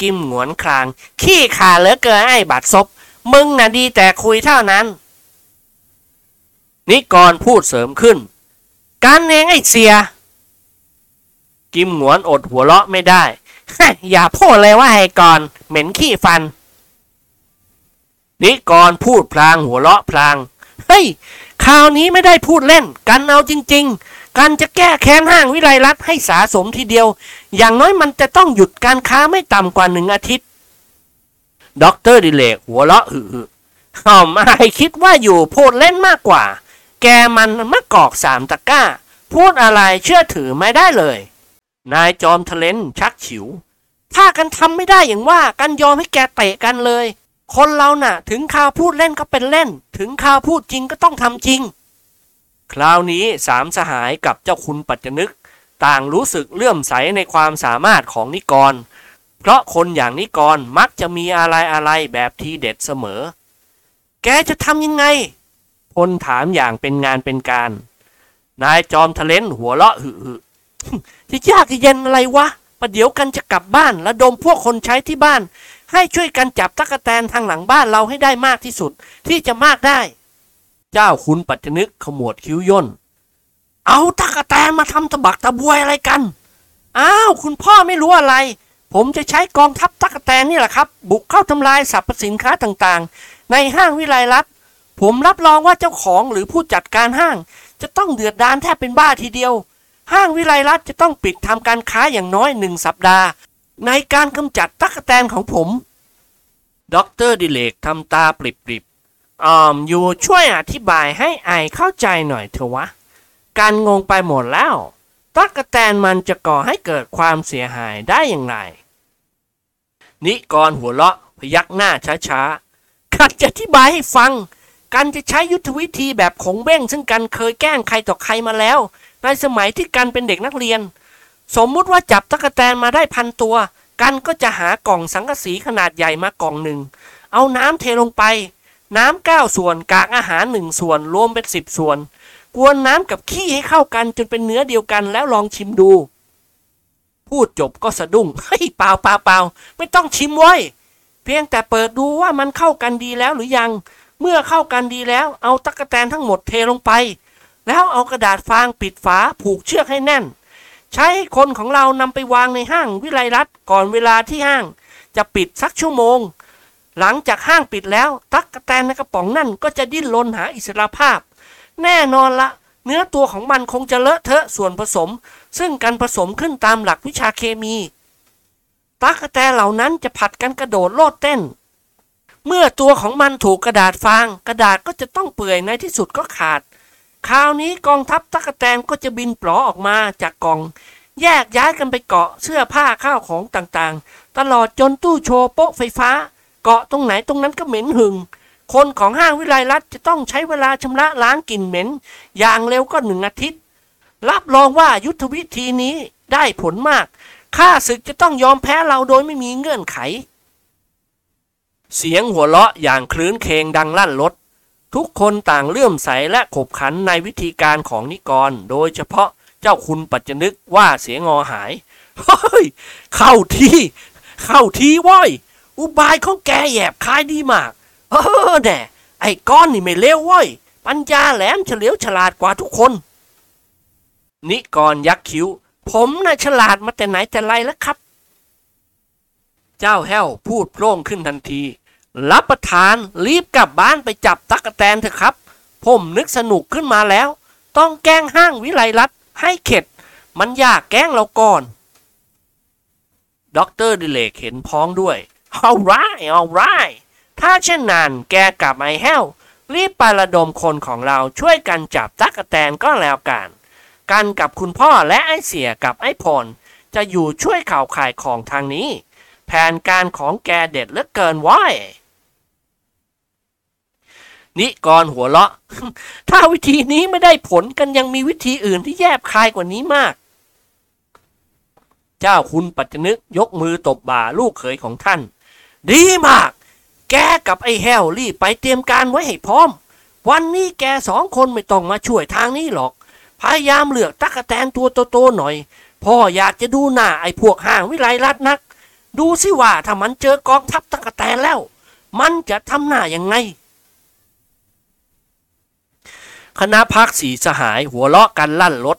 Speaker 2: กิมหงวนคราง ขี้ขาเหลือเกินไอ้บัดซบ มึงน่ะดีแต่คุยเท่านั้น นิกรพูดเสริมขึ้น การเองไอ้เสีย กิมหงวนอดหัวเราะไม่ได้ อย่าพูดเลยว่าไอ้กรเหม็นขี้ฟัน นิกรพูดพลางหัวเราะพลาง เฮ้ยคราวนี้ไม่ได้พูดเล่น กันเอาจริง ๆ กันจะแก้แค้นห้างวิไลรัฐให้สาสมทีเดียว อย่างน้อยมันจะต้องหยุดการค้าไม่ต่ำกว่าหนึ่งอาทิตย์ด็อกเตอร์ดิเรกหัวเราะหึๆอ๋อ I คิดว่า you พูดเล่นมากกว่า แกมันมะกอกสามตะกร้า พูดอะไรเชื่อถือไม่ได้เลย นายจอมทะเล้นชักฉิว ถ้ากันทำไม่ได้อย่างว่ากันยอมให้แกเตะกันเลย คนเราน่ะ ถึงคราวพูดเล่นก็เป็นเล่น ถึงคราวพูดจริงก็ต้องทำจริง คราวนี้สามสหายกับเจ้าคุณปัจจนึก ต่างรู้สึกเลื่อมใสในความสามารถของนิกร เพราะคนอย่างนิกรมักจะมีอะไรอะไรแบบทีเด็ดเสมอ แกจะทำยังไง พลถามอย่างเป็นงานเป็นการ นายจอมทะเลนหัวเราะหึ่จะยากจะเย็นอะไรวะประเดี๋ยวกันจะกลับบ้านและดมพวกคนใช้ที่บ้าน ให้ช่วยกันจับตะกแตนทางหลังบ้านเราให้ได้มากที่สุด ที่จะมากได้ เจ้าคุณปัจจนึกขมวดคิ้วย่น เอาตะกแตนมาทำตะบักตะบวยอะไรกัน อ้าว คุณพ่อไม่รู้อะไร ผมจะใช้กองทัพตะกแตนนี่แหละครับ บุกเข้าทำลายสรรพสินค้าต่างๆ ในห้างวิไลรัฐผมรับรองว่าเจ้าของหรือผู้จัดการห้าง จะต้องเดือดดานแทบเป็นบ้าทีเดียว ห้างวิไลรัฐจะต้องปิดทำการค้าอย่างน้อยหนึ่งสัปดาห์ ในการกำจัดตั๊กแตนของผมด็อกเตอร์ดิเรกทำตาปริบ ออม you ช่วยอธิบายให้ I เข้าใจหน่อยเถอะวะ กันงงไปหมดแล้วตั๊กแตนมันจะก่อให้เกิดความเสียหายได้อย่างไร นิกรหัวเราะพยักหน้าช้าๆกันจะอธิบายให้ฟัง กันจะใช้ยุทธวิธีแบบขงเบ้ง ซึ่งกันเคยแกล้งใครต่อใครมาแล้ว ในสมัยที่กันเป็นเด็กนักเรียน สมมุติว่าจับตั๊กแตนมาได้พันตัว กันก็จะหากล่องสังกะสีขนาดใหญ่มากล่องหนึ่ง เอาน้ำเทลงไป น้ำเก้าส่วนกากอาหารหนึ่งส่วน รวมเป็นสิบส่วน กวนน้ำกับขี้ให้เข้ากันจนเป็นเนื้อเดียวกันแล้วลองชิมดู พูดจบก็สะดุ้ง เฮ้ยเปล่าเปล่าเปล่าไม่ต้องชิมไว้เพียงแต่เปิดดูว่ามันเข้ากันดีแล้วหรือยัง เมื่อเข้ากันดีแล้วเอาตะกแตนทั้งหมดเทลงไป แล้วเอากระดาษฟางปิดฝาผูกเชือกให้แน่น ใช้คนของเรานำไปวางในห้างวิไลรัฐก่อนเวลาที่ห้าง จะปิดสักชั่วโมง หลังจากห้างปิดแล้วตั๊กแตนในกระป๋องนั่นก็จะดิ้นรนหาอิสรภาพ แน่นอนละเนื้อตัวของมันคงจะเลอะเทอะส่วนผสม ซึ่งการผสมขึ้นตามหลักวิชาเคมี ตั๊กแตนเหล่านั้นจะผัดกันกระโดดโลดเต้น เมื่อตัวของมันถูกกระดาษฟาง กระดาษก็จะต้องเปื่อยในที่สุดก็ขาด คราวนี้กองทัพตั๊กแตนก็จะบินปลอออกมาจากกล่องแยกย้ายกันไปเกาะเสื้อผ้าข้าวของต่างๆ ตลอดจนตู้โชว์โป๊ะไฟฟ้า เกาะตรงไหนตรงนั้นก็เหม็นหึง คนของห้างวิไลรัฐจะต้องใช้เวลาชำระล้างกลิ่นเหม็น อย่างเร็วก็หนึ่งอาทิตย์ รับรองว่ายุทธวิธีนี้ได้ผลมากข้าศึกจะต้องยอมแพ้เราโดยไม่มีเงื่อนไข เสียงหัวเราะอย่างคลื้นเคงดังลั่นรถทุกคนต่างเลื่อมใสและขบขันในวิธีการของนิกร โดยเฉพาะเจ้าคุณปัจจนึกว่าเสียงอหาย เฮ้ย เข้าที่ เข้าที่ว้อย อุบายของแกแยบคายดีมากเออแน่ไอ้ก้อนนี่ไม่เลวเว้ย ปัญญาแหลมเฉลียวฉลาดกว่าทุกคน นิกรยักคิ้ว ผมน่ะฉลาดมาแต่ไหนแต่ไรแล้วครับ เจ้าแห้วพูดโพร่งขึ้นทันที รับประทานรีบกลับบ้านไปจับตั๊กแตนเถอะครับ ผมนึกสนุกขึ้นมาแล้ว ต้องแกล้งห้างวิไลรัตน์ให้เข็ด มันอยากแกล้งเราก่อนด็อกเตอร์ดิเรกเห็นพ้องด้วย เอาไรเอาไรถ้าเช่นนั้นแกกับไอ้แห้วรีบไประดมคนของเราช่วยกันจับตั๊กแตนก็แล้วกัน กันกับคุณพ่อและไอ้เสี่ยกับไอ้พล จะอยู่ช่วยเขาขายของทางนี้ แผนการของแกเด็ดเหลือเกินว้ยนิกรหัวเราะ ถ้าวิธีนี้ไม่ได้ผลกันยังมีวิธีอื่นที่แยบคายกว่านี้มาก เจ้าคุณปัจจนึกยกมือตบบ่าลูกเขยของท่าน ดีมาก แกกับไอ้แฮวรีบไปเตรียมการไว้ให้พร้อม วันนี้แกสองคนไม่ต้องมาช่วยทางนี้หรอก พยายามเลือกตักแตนตัวโตๆหน่อย พ่ออยากจะดูหน้าไอ้พวกห้างวิไลรัตน์นัก ดูสิว่าถ้ามันเจอกองทัพตั๊กแตนแล้ว มันจะทำหน้ายังไง คณะพรรคสี่สหายหัวเราะกันลั่นรถ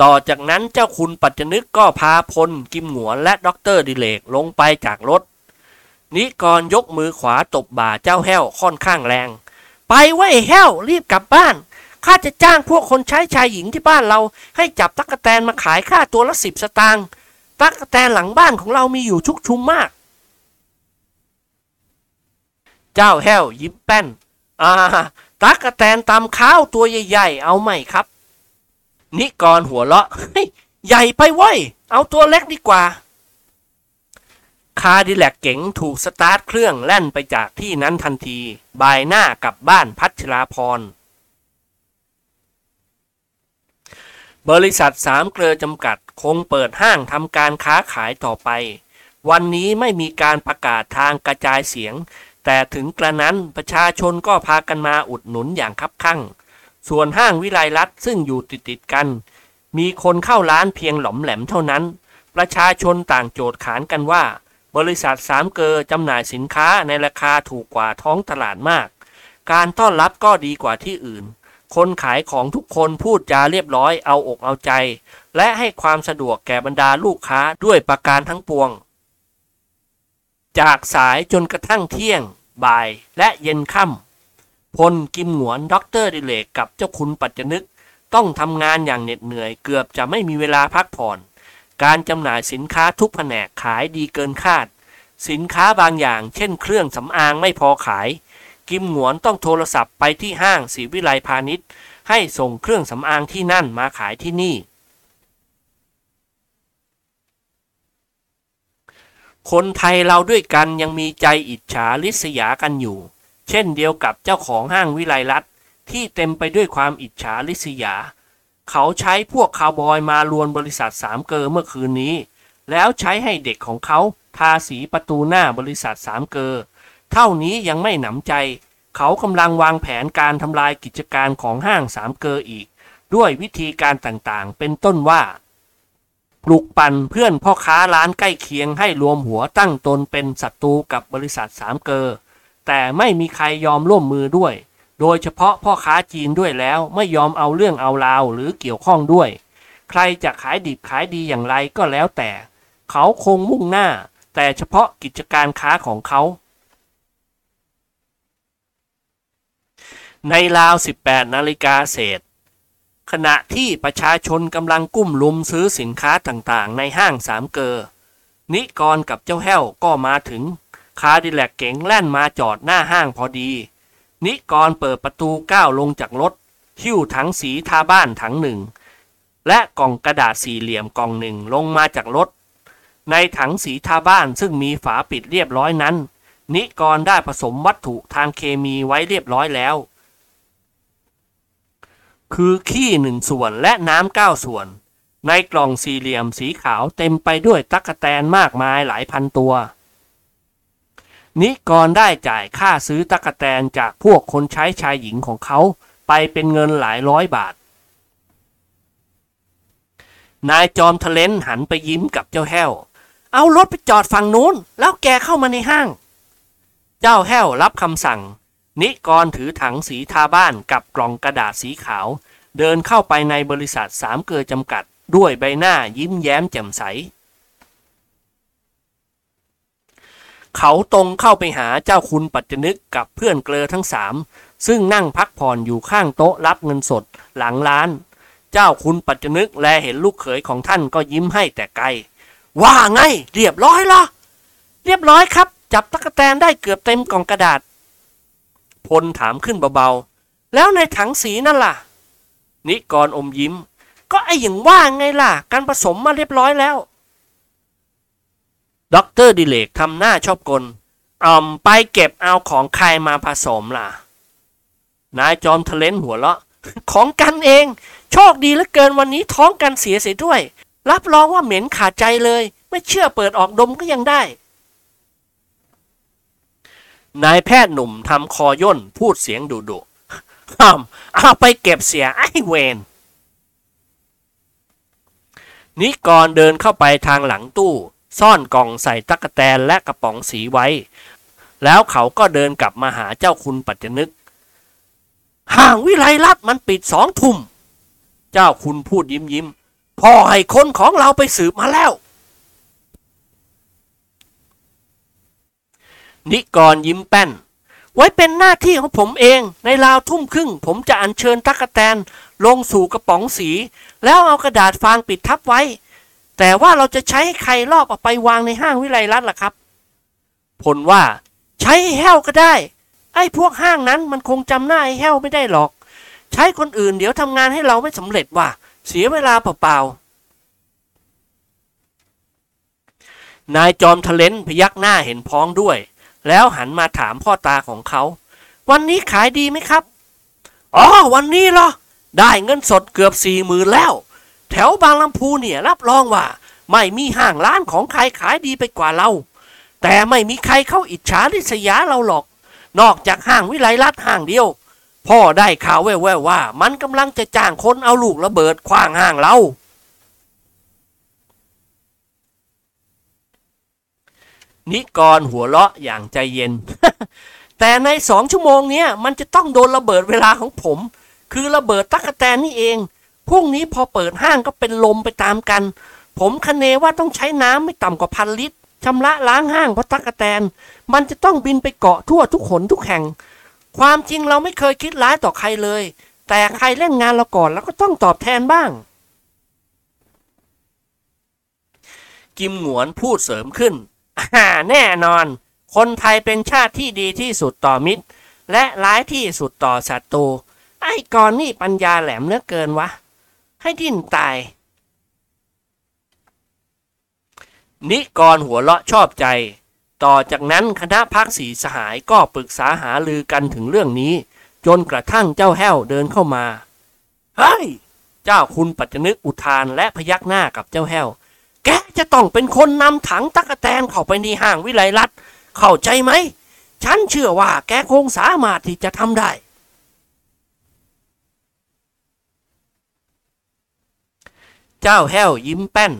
Speaker 2: ต่อจากนั้นเจ้าคุณปัจจนึกก็พาพลกิมหงวนและด็อกเตอร์ดิเรกลงไปจากรถ นิกรยกมือขวาตบบ่าเจ้าแห้วค่อนข้างแรง ไปโว้ยแห้วรีบกลับบ้านข้าจะจ้างพวกคนใช้ชายหญิงที่บ้านเรา ให้จับตั๊กแตนมาขายค่าตัวละสิบสตางค์ตั๊กแตนหลังบ้านของเรามีอยู่ชุกชุมมาก เจ้าแห้วยิ้มแป้นอ่าตั๊กแตนตำข้าวตัวใหญ่ๆ เอาไหมครับ นิกรหัวเราะใหญ่ไปว้ยเอาตัวเล็กดีกว่า คาดิแลกเก๋งถูกสตาร์ทเครื่องแล่นไปจากที่นั้นทันที บายหน้ากลับบ้านพัชราพร บริษัทสามเกลือจำกัดคงเปิดห้างทำการค้าขายต่อไป วันนี้ไม่มีการประกาศทางกระจายเสียง แต่ถึงกระนั้นประชาชนก็พากันมาอุดหนุนอย่างคับคั่ง ส่วนห้างวิไลรัตซึ่งอยู่ติดติดกัน มีคนเข้าร้านเพียงหลอมแหลมเท่านั้น ประชาชนต่างโจทย์ขานกันว่า บริษัทสามเกลอจำหน่ายสินค้าในราคาถูกกว่าท้องตลาดมาก การต้อนรับก็ดีกว่าที่อื่น คนขายของทุกคนพูดจาเรียบร้อยเอาอกเอาใจ และให้ความสะดวกแก่บรรดาลูกค้าด้วยประการทั้งปวง จากสายจนกระทั่งเที่ยง บ่ายและเย็นค่ำพลกิมหงวนด็อกเตอร์ดิเรกกับเจ้าคุณปัจจนึก ต้องทำงานอย่างเหน็ดเหนื่อยเกือบจะไม่มีเวลาพักผ่อน การจำหน่ายสินค้าทุกแผนกขายดีเกินคาด สินค้าบางอย่างเช่นเครื่องสำอางไม่พอขาย กิมหงวนต้องโทรศัพท์ไปที่ห้างศรีวิไลพาณิชย์ ให้ส่งเครื่องสำอางที่นั่นมาขายที่นี่ คนไทยเราด้วยกันยังมีใจอิจฉาริษยากันอยู่ เช่นเดียวกับเจ้าของห้างวิไลรัตที่เต็มไปด้วยความอิจฉาริษยา เขาใช้พวกคาวบอยมาลวนบริษัทสามเกอเมื่อคืนนี้ แล้วใช้ให้เด็กของเขาทาสีประตูหน้าบริษัทสามเกอเท่านี้ยังไม่หนำใจ เขากำลังวางแผนการทำลายกิจการของห้างสามเกออีก ด้วยวิธีการต่างๆ เป็นต้นว่าปลุกปั่นเพื่อนพ่อค้าร้านใกล้เคียงให้รวมหัวตั้งตนเป็นศัตรูกับบริษัทสามเกอแต่ไม่มีใครยอมร่วมมือด้วย โดยเฉพาะพ่อค้าจีนด้วยแล้วไม่ยอมเอาเรื่องเอาราวหรือเกี่ยวข้องด้วย ใครจะขายดิบขายดีอย่างไรก็แล้วแต่ เขาคงมุ่งหน้า แต่เฉพาะกิจการค้าของเขา ในราว 18 นาฬิกาเศษ ขณะที่ประชาชนกำลังกุ้มลุมซื้อสินค้าต่างๆ ในห้างสามเกอนิกรกับเจ้าแห้วก็มาถึง คาดิแลกเก๋งแล่นมาจอดหน้าห้างพอดี นิกรเปิดประตูก้าวลงจากรถหิ้วถังสีทาบ้านถังหนึ่ง และกล่องกระดาษสี่เหลี่ยมกล่องหนึ่งลงมาจากรถ ในถังสีทาบ้านซึ่งมีฝาปิดเรียบร้อยนั้น นิกรได้ผสมวัตถุทางเคมีไว้เรียบร้อยแล้ว คือขี้หนึ่งส่วนและน้ำเก้าส่วน ในกล่องสี่เหลี่ยมสีขาวเต็มไปด้วยตั๊กแตนมากมายหลายพันตัว นิกรได้จ่ายค่าซื้อตั๊กแตนจากพวกคนใช้ชายหญิงของเขาไปเป็นเงินหลายร้อยบาท นายจอมทะเลนหันไปยิ้มกับเจ้าแห้ว เอารถไปจอดฝั่งนู้น แล้วแกเข้ามาในห้าง เจ้าแห้วรับคำสั่ง นิกรถือถังสีทาบ้านกับกล่องกระดาษสีขาว เดินเข้าไปในบริษัทสามเกลือจำกัด ด้วยใบหน้ายิ้มแย้มแจ่มใส เขาตรงเข้าไปหาเจ้าคุณปัจจนึกกับเพื่อนเกลอทั้งสามซึ่งนั่งพักผ่อนอยู่ข้างโต๊ะรับเงินสดหลังร้าน เจ้าคุณปัจจนึกแลเห็นลูกเขยของท่านก็ยิ้มให้แต่ไกล ว่าไง เรียบร้อยเหรอ เรียบร้อยครับ จับตะกแตนได้เกือบเต็มกล่องกระดาษผ
Speaker 1: ลถามขึ้นเบาๆ แล้วในถังสีนั่นล่ะ นิกรอมยิ้ม ก็ไออย่างว่าไงล่ะ การผสมมาเรียบร้อยแล้ว ด็อกเตอร์ดิเรกทำหน้าชอบกลอ่อมไปเก็บเอาของใครมาผสมล่ะ นายจอมทะเล้นหัวเราะ ของกันเอง โชคดีเหลือเกินวันนี้ท้องกันเสียเสียด้วย รับรองว่าเหม็นขาดใจเลย ไม่เชื่อเปิดออกดมก็ยังได้ นายแพทย์หนุ่มทำคอย่นพูดเสียงดุดุห้ามเอาไปเก็บเสียไอ้เวรนิกรเดินเข้าไปทางหลังตู้ ซ่อนกล่องใส่ตั๊กแตนและกระป๋องสีไว้ แล้วเขาก็เดินกลับมาหาเจ้าคุณปัจจนึกห่างวิไลรัตน์มันปิดสองทุ่ม เจ้าคุณพูดยิ้มยิ้มพ่อให้คนของเราไปสืบมาแล้ว นิกรยิ้มแป้น ไว้เป็นหน้าที่ของผมเอง ในราวทุ่มครึ่ง ผมจะอัญเชิญตั๊กแตนลงสู่กระป๋องสี แล้วเอากระดาษฟางปิดทับไว้ แต่ว่าเราจะใช้ใครรอบเอาไปวางในห้างวิไลรัตน์ล่ะครับผลว่าใช้แห้วก็ได้ ไอ้พวกห้างนั้นมันคงจำหน้าไอ้แห้วไม่ได้หรอก ใช้คนอื่นเดี๋ยวทำงานให้เราไม่สำเร็จว่ะ เสียเวลาเปล่าๆ นายจอมทะเลนพยักหน้าเห็นพ้องด้วย แล้วหันมาถามพ่อตาของเขา วันนี้ขายดีไหมครับ อ๋อ วันนี้เหรอ ได้เงินสดเกือบสี่หมื่นแล้ว แถวบางลำพูเนี่ยรับรองว่า ไม่มีห้างร้านของใครขายดีไปกว่าเรา แต่ไม่มีใครเข้าอิจฉาริษยาเราหรอก นอกจากห้างวิไลรัตน์ห้างเดียว พ่อได้ข่าวแว่วๆว่า มันกำลังจะจ้างคนเอาลูกระเบิดขว้างห้างเรานิกรหัวเราะอย่างใจเย็น แต่ในสองชั่วโมงเนี้ยมันจะต้องโดนระเบิดเวลาของผม คือระเบิดตั๊กแตนนี่เอง พรุ่งนี้พอเปิดห้างก็เป็นลมไปตามกัน ผมคเนว่าต้องใช้น้ำไม่ต่ำกว่าพันลิตรชำระล้างห้างเพราะตักแตน มันจะต้องบินไปเกาะทั่วทุกขนทุกแห่ง ความจริงเราไม่เคยคิดร้ายต่อใครเลย แต่ใครเล่นงานเราก่อนแล้วก็ต้องตอบแทนบ้าง กิมหงวนพูดเสริมขึ้นอ่าแน่นอน คนไทยเป็นชาติที่ดีที่สุดต่อมิตร และร้ายที่สุดต่อศัตรูไอ้กอนนี่ปัญญาแหลมเหลือเกินวะ ให้ดิ้นตาย นิกรหัวเราะชอบใจ ต่อจากนั้นคณะพักสีสหายก็ปรึกษาหาลือกันถึงเรื่องนี้ จนกระทั่งเจ้าแห้วเดินเข้ามา เฮ้ย เจ้าคุณปัจจนึกอุทานและพยักหน้ากับเจ้าแห้ว แกจะต้องเป็นคนนำถังตักแตนเข้าไปในห้างวิไลรัตเข้าใจไหม ฉันเชื่อว่าแกคงสามารถที่จะทำได้ เจ้าแห้วยิ้มแป้น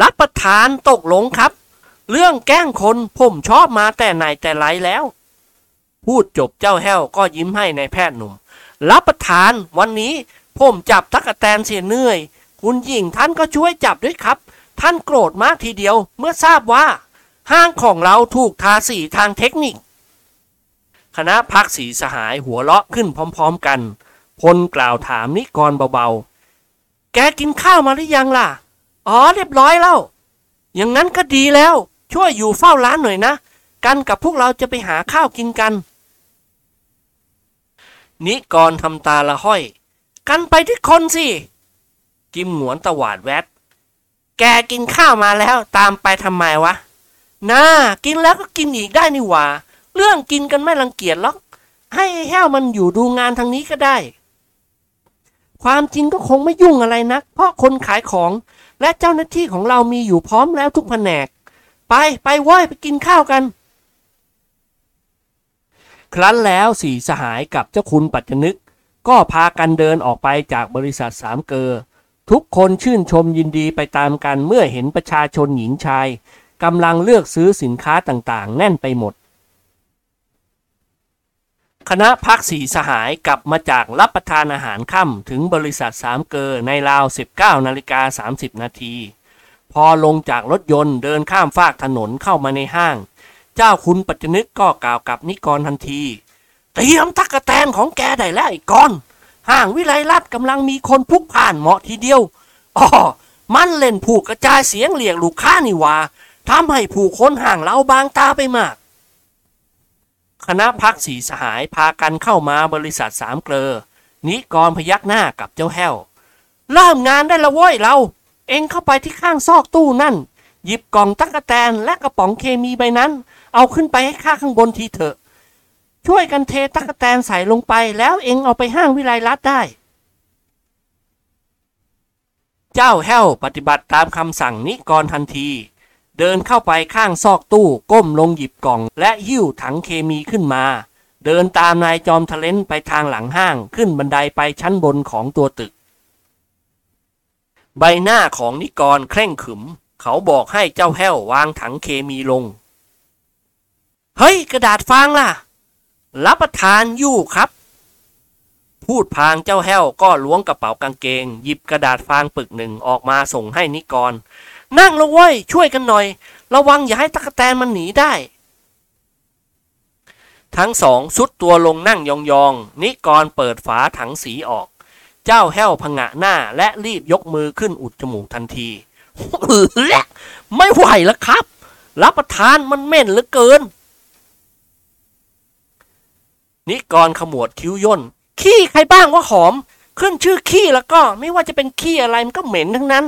Speaker 1: รับประทานตกลงครับ เรื่องแกล้งคนผมชอบมาแต่ไหนแต่ไรแล้ว พูดจบเจ้าแห้วก็ยิ้มให้ในายแพทย์หนุ่ม รับประทานวันนี้ผมจับตักแตนเสียเหนื่อย คุณหญิงท่านก็ช่วยจับด้วยครับ ท่านโกรธมากทีเดียวเมื่อทราบว่า ห้างของเราถูกทาสีทางเทคนิค คณะพักสีสหายหัวเราะขึ้นพร้อม ๆ กัน พลกล่าวถามนิกรเบาๆ แกกินข้าวมาหรือยังล่ะ อ๋อเรียบร้อยแล้ว อย่างนั้นก็ดีแล้ว ช่วยอยู่เฝ้าร้านหน่อยนะ กันกับพวกเราจะไปหาข้าวกินกัน นิกรทำตาละห้อย กันไปที่คนสิ กิมหนวนตวาดแวดแกกินข้าวมาแล้วตามไปทำไมวะ น่า กินแล้วก็กินอีกได้นี่หว่า เรื่องกินกันไม่รังเกียจหรอก ให้แห้วมันอยู่ดูงานทางนี้ก็ได้ ความจริงก็คงไม่ยุ่งอะไรนัก เพราะคนขายของและเจ้าหน้าที่ของเรามีอยู่พร้อมแล้วทุกแผนก ไปไปเว้ยไปกินข้าวกัน ครั้นแล้วสี่สหายกับเจ้าคุณปัจจนึก ก็พากันเดินออกไปจากบริษัทสามเกอ ทุกคนชื่นชมยินดีไปตามกันเมื่อเห็นประชาชนหญิงชายกำลังเลือกซื้อสินค้าต่างๆ แน่นไปหมด คณะพักสีสหายกลับมาจากรับประทานอาหารค่ำถึงบริษัทสามเกอในราว 19นาฬิกา30 นาที พอลงจากรถยนต์เดินข้ามฟากถนนเข้ามาในห้าง เจ้าคุณปัจจนึกก็กล่าวกับนิกรทันที เตรียมตักกะแตนของแกได้แล้วไอ้กอน ห้างวิไลรัตกำลังมีคนพลุกผ่านเหมาะทีเดียวอ๋อมันเล่นผูกกระจายเสียงเรียกลูกค้านี่ว่าทำให้ผู้คนห่างเราบางตาไปมาก คณะพักสีสหายพากันเข้ามาบริษัทสามเกลอนิกรพยักหน้ากับเจ้าแห้วเริ่มงานได้ละเว้ยเรา เองเข้าไปที่ข้างซอกตู้นั่น หยิบกล่องตั๊กแตนและกระป๋องเคมีใบนั้น เอาขึ้นไปให้ข้าข้างบนทีเถอะ ช่วยกันเทตั๊กแตนใส่ลงไป แล้วเองเอาไปห้างวิไลรัตได้ เจ้าแห้วปฏิบัติตามคำสั่งนิกรทันที เดินเข้าไปข้างซอกตู้ก้มลงหยิบกล่อง และหิ้วถังเคมีขึ้นมา เดินตามนายจอมทะเลนไปทางหลังห้างขึ้นบันไดไปชั้นบนของตัวตึก ใบหน้าของนิกรเคร่งขึม เขาบอกให้เจ้าแห้ววางถังเคมีลง เฮ้ย กระดาษฟางล่ะ รับประทานอยู่ครับ พูดพางเจ้าแห้วก็ล้วงกระเป๋ากางเกง หยิบกระดาษฟางปึกหนึ่งออกมาส่งให้นิกร นั่งลงเว้ยช่วยกันหน่อย ระวังอย่าให้ตะกแตนมันหนีได้ ทั้งสองสุดตัวลงนั่งยองๆ นิกรเปิดฝาถังสีออก เจ้าแห้วพงะหน้าและรีบยกมือขึ้นอุดจมูกทันทีไม่ไหวแล้วครับ รับประทานมันเหม็นเหลือเกิน นิกรขมวดคิ้วย่น ขี้ใครบ้างว่าหอม ขึ้นชื่อขี้แล้วก็ไม่ว่าจะเป็นขี้อะไรมันก็เหม็นทั้งนั้น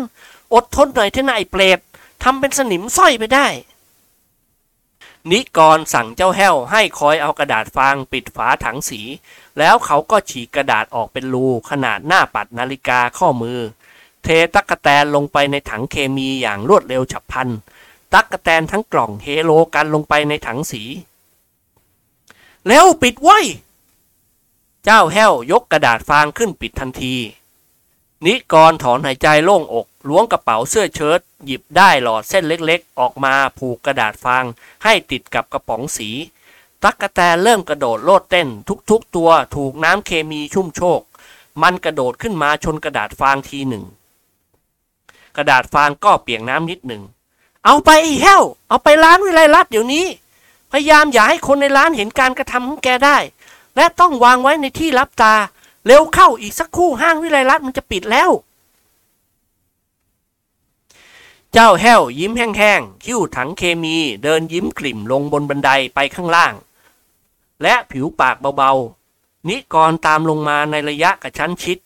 Speaker 1: อดทนหน่อยเถอะนายเปรตทำเป็นสนิมสร้อยไปได้ นิกรสั่งเจ้าแห้วให้คอยเอากระดาษฟางปิดฝาถังสี แล้วเขาก็ฉีกกระดาษออกเป็นรูขนาดหน้าปัดนาฬิกาข้อมือ เทตักกะแตนลงไปในถังเคมีอย่างรวดเร็วฉับพลันตักกะแตนทั้งกล่องเฮโลกันลงไปในถังสีเร็วปิดไว้ เจ้าแห้วยกกระดาษฟางขึ้นปิดทันที นิกรถอนหายใจโล่งอก ล้วงกระเป๋าเสื้อเชิ้ตหยิบได้หลอดเส้นเล็กๆ ออกมาผูกกระดาษฟาง ให้ติดกับกระป๋องสี ตักกะแตนเริ่มกระโดดโลดเต้น ทุกๆ ตัวถูกน้ำเคมีชุ่มโชก มันกระโดดขึ้นมาชนกระดาษฟางทีหนึ่ง กระดาษฟางก็เปียกน้ำนิดหนึ่ง เอาไปไอ้แห้ว เอาไปร้านวิไลรัตนเดี๋ยวนี้ พยายามอย่าให้คนในร้านเห็นการกระทำของแกได้ และต้องวางไว้ในที่รับตา เร็วเข้าอีกสักครู่ห้างวิไลรัตนมันจะปิดแล้ว เจ้าแห้วยิ้มแห้งๆ คิ้วถังเคมีเดินยิ้มกลิ่มลงบนบันไดไปข้างล่าง และผิวปากเบาๆ นิกรตามลงมาในระยะกระชั้นชิด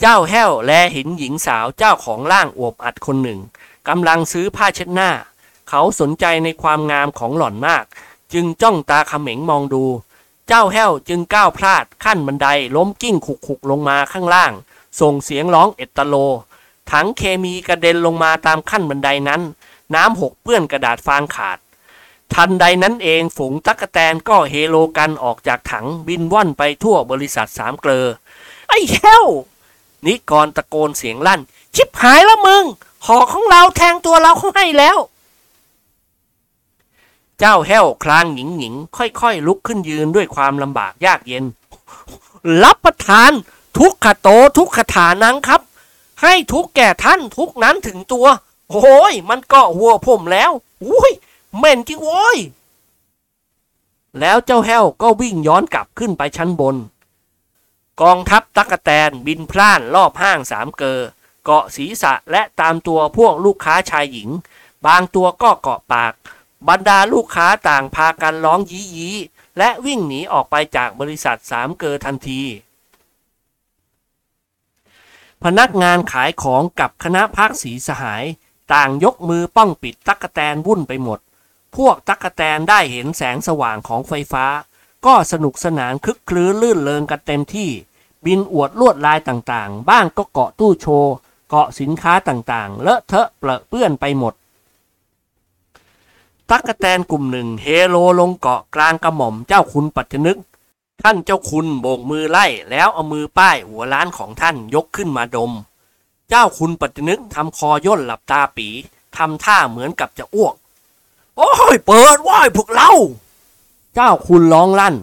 Speaker 1: เจ้าแห้วแลเห็นหญิงสาวเจ้าของร่างอวบอัดคนหนึ่งกำลังซื้อผ้าเช็ดหน้า เขาสนใจในความงามของหล่อนมาก จึงจ้องตาเขม็งมองดู เจ้าแห้วจึงก้าวพลาดขั้นบันไดล้มกิ้งขุกๆลงมาข้างล่าง ส่งเสียงร้องเอตตโล ถังเคมีกระเด็นลงมาตามขั้นบันไดนั้น น้ำหกเปื้อนกระดาษฟางขาด ทันใดนั้นเองฝูงตั๊กแตนก็เฮโลกันออกจากถังบินว่อนไปทั่วบริษัทสามเกลอ ไอ้แห้วนิกรตะโกนเสียงลั่น ชิบหายแล้วมึง หอกของเราแทงตัวเราเขาให้แล้ว เจ้าแห้วคลางหญิงหญิงค่อยๆ ลุกขึ้นยืนด้วยความลำบากยากเย็น รับประทาน ทุกขโตทุกขฐานังครับ ให้ทุกแก่ท่านทุกนั้นถึงตัว โอ้ย มันก็หัวผมแล้วอุ้ยเหม็นจริงโว้ย แล้วเจ้าแห้วก็วิ่งย้อนกลับขึ้นไปชั้นบน กองทัพตักกะแตนบินพล่านรอบห้างสามเกอ เกาะศีรษะและตามตัวพวกลูกค้าชายหญิง บางตัวก็เกาะปาก บรรดาลูกค้าต่างพากันร้องยี้ยีและวิ่งหนีออกไปจากบริษัทสามเกอทันที พนักงานขายของกับคณะพักสีสหาย ต่างยกมือป้องปิดตักกะแตนวุ่นไปหมด พวกตักกะแตนได้เห็นแสงสว่างของไฟฟ้า ก็สนุกสนานคึกคลื้นลื่นเริงกันเต็มที่ บินอวดลวดลายต่างๆ บ้างก็เกาะตู้โชว์ เกาะสินค้าต่างๆ เลอะเทอะเปรอะเปื้อนไปหมด ตักกะแตนกลุ่มหนึ่งเฮโลลงเกาะกลางกระหม่อมเจ้าคุณปัจจนึก ท่านเจ้าคุณโบกมือไล่แล้วเอามือป้ายหัวล้านของท่านยกขึ้นมาดม เจ้าคุณปัจจนึกทำคอย่นหลับตาปีทำท่าเหมือนกับจะอ้วก โอ้ยเปิดว้ายพวกเรา เจ้าคุณร้องลั่น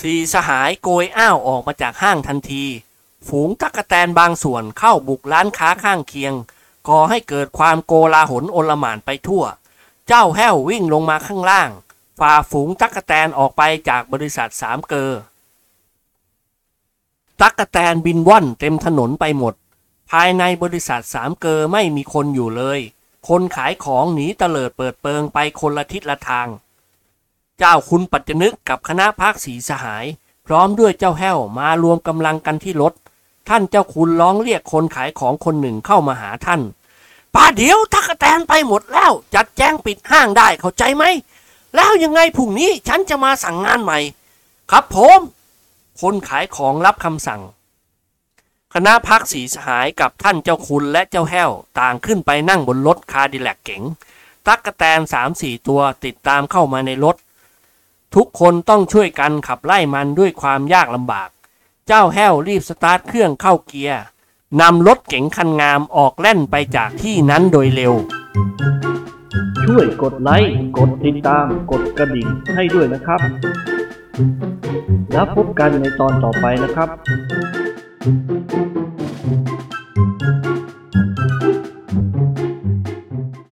Speaker 1: สีสหายโกยอ้าวออกมาจากห้างทันที ฝูงตักกะแตนบางส่วนเข้าบุกร้านค้าข้างเคียงก่อให้เกิดความโกลาหลโอลหม่านไปทั่ว เจ้าแห้ววิ่งลงมาข้างล่าง ฝ่าฝูงตักกะแตนออกไปจากบริษัทสามเกอตักกะแตนบินว่อนเต็มถนนไปหมด ภายในบริษัทสามเกอไม่มีคนอยู่เลย คนขายของหนีเตลิดเปิดเปิงไปคนละทิศละทาง เจ้าคุณปัจจนึกกับคณะพักสีสหาย พร้อมด้วยเจ้าแห้วมารวมกำลังกันที่รถ ท่านเจ้าคุณร้องเรียกคนขายของคนหนึ่งเข้ามาหาท่านป้าเดี๋ยวทักแตนไปหมดแล้ว จัดแจ้งปิดห้างได้เข้าใจไหม แล้วยังไงพรุ่งนี้ฉันจะมาสั่งงานใหม่ ครับผมคนขายของรับคำสั่ง คณะพักสีสหายกับท่านเจ้าคุณและเจ้าแห้ว ต่างขึ้นไปนั่งบนรถคาร์ดิแลกเก๋งตักกะแตนสามสี่ตัวติดตามเข้ามาในรถ ทุกคนต้องช่วยกันขับไล่มันด้วยความยากลำบาก เจ้าแห้วรีบสตาร์ทเครื่องเข้าเกียร์นำรถเก๋งคันงามออกแล่นไปจากที่นั้นโดยเร็ว
Speaker 3: ช่วยกดไลค์ กดติดตาม กดกระดิ่งให้ด้วยนะครับ แล้วพบกันในตอนต่อไปนะครับ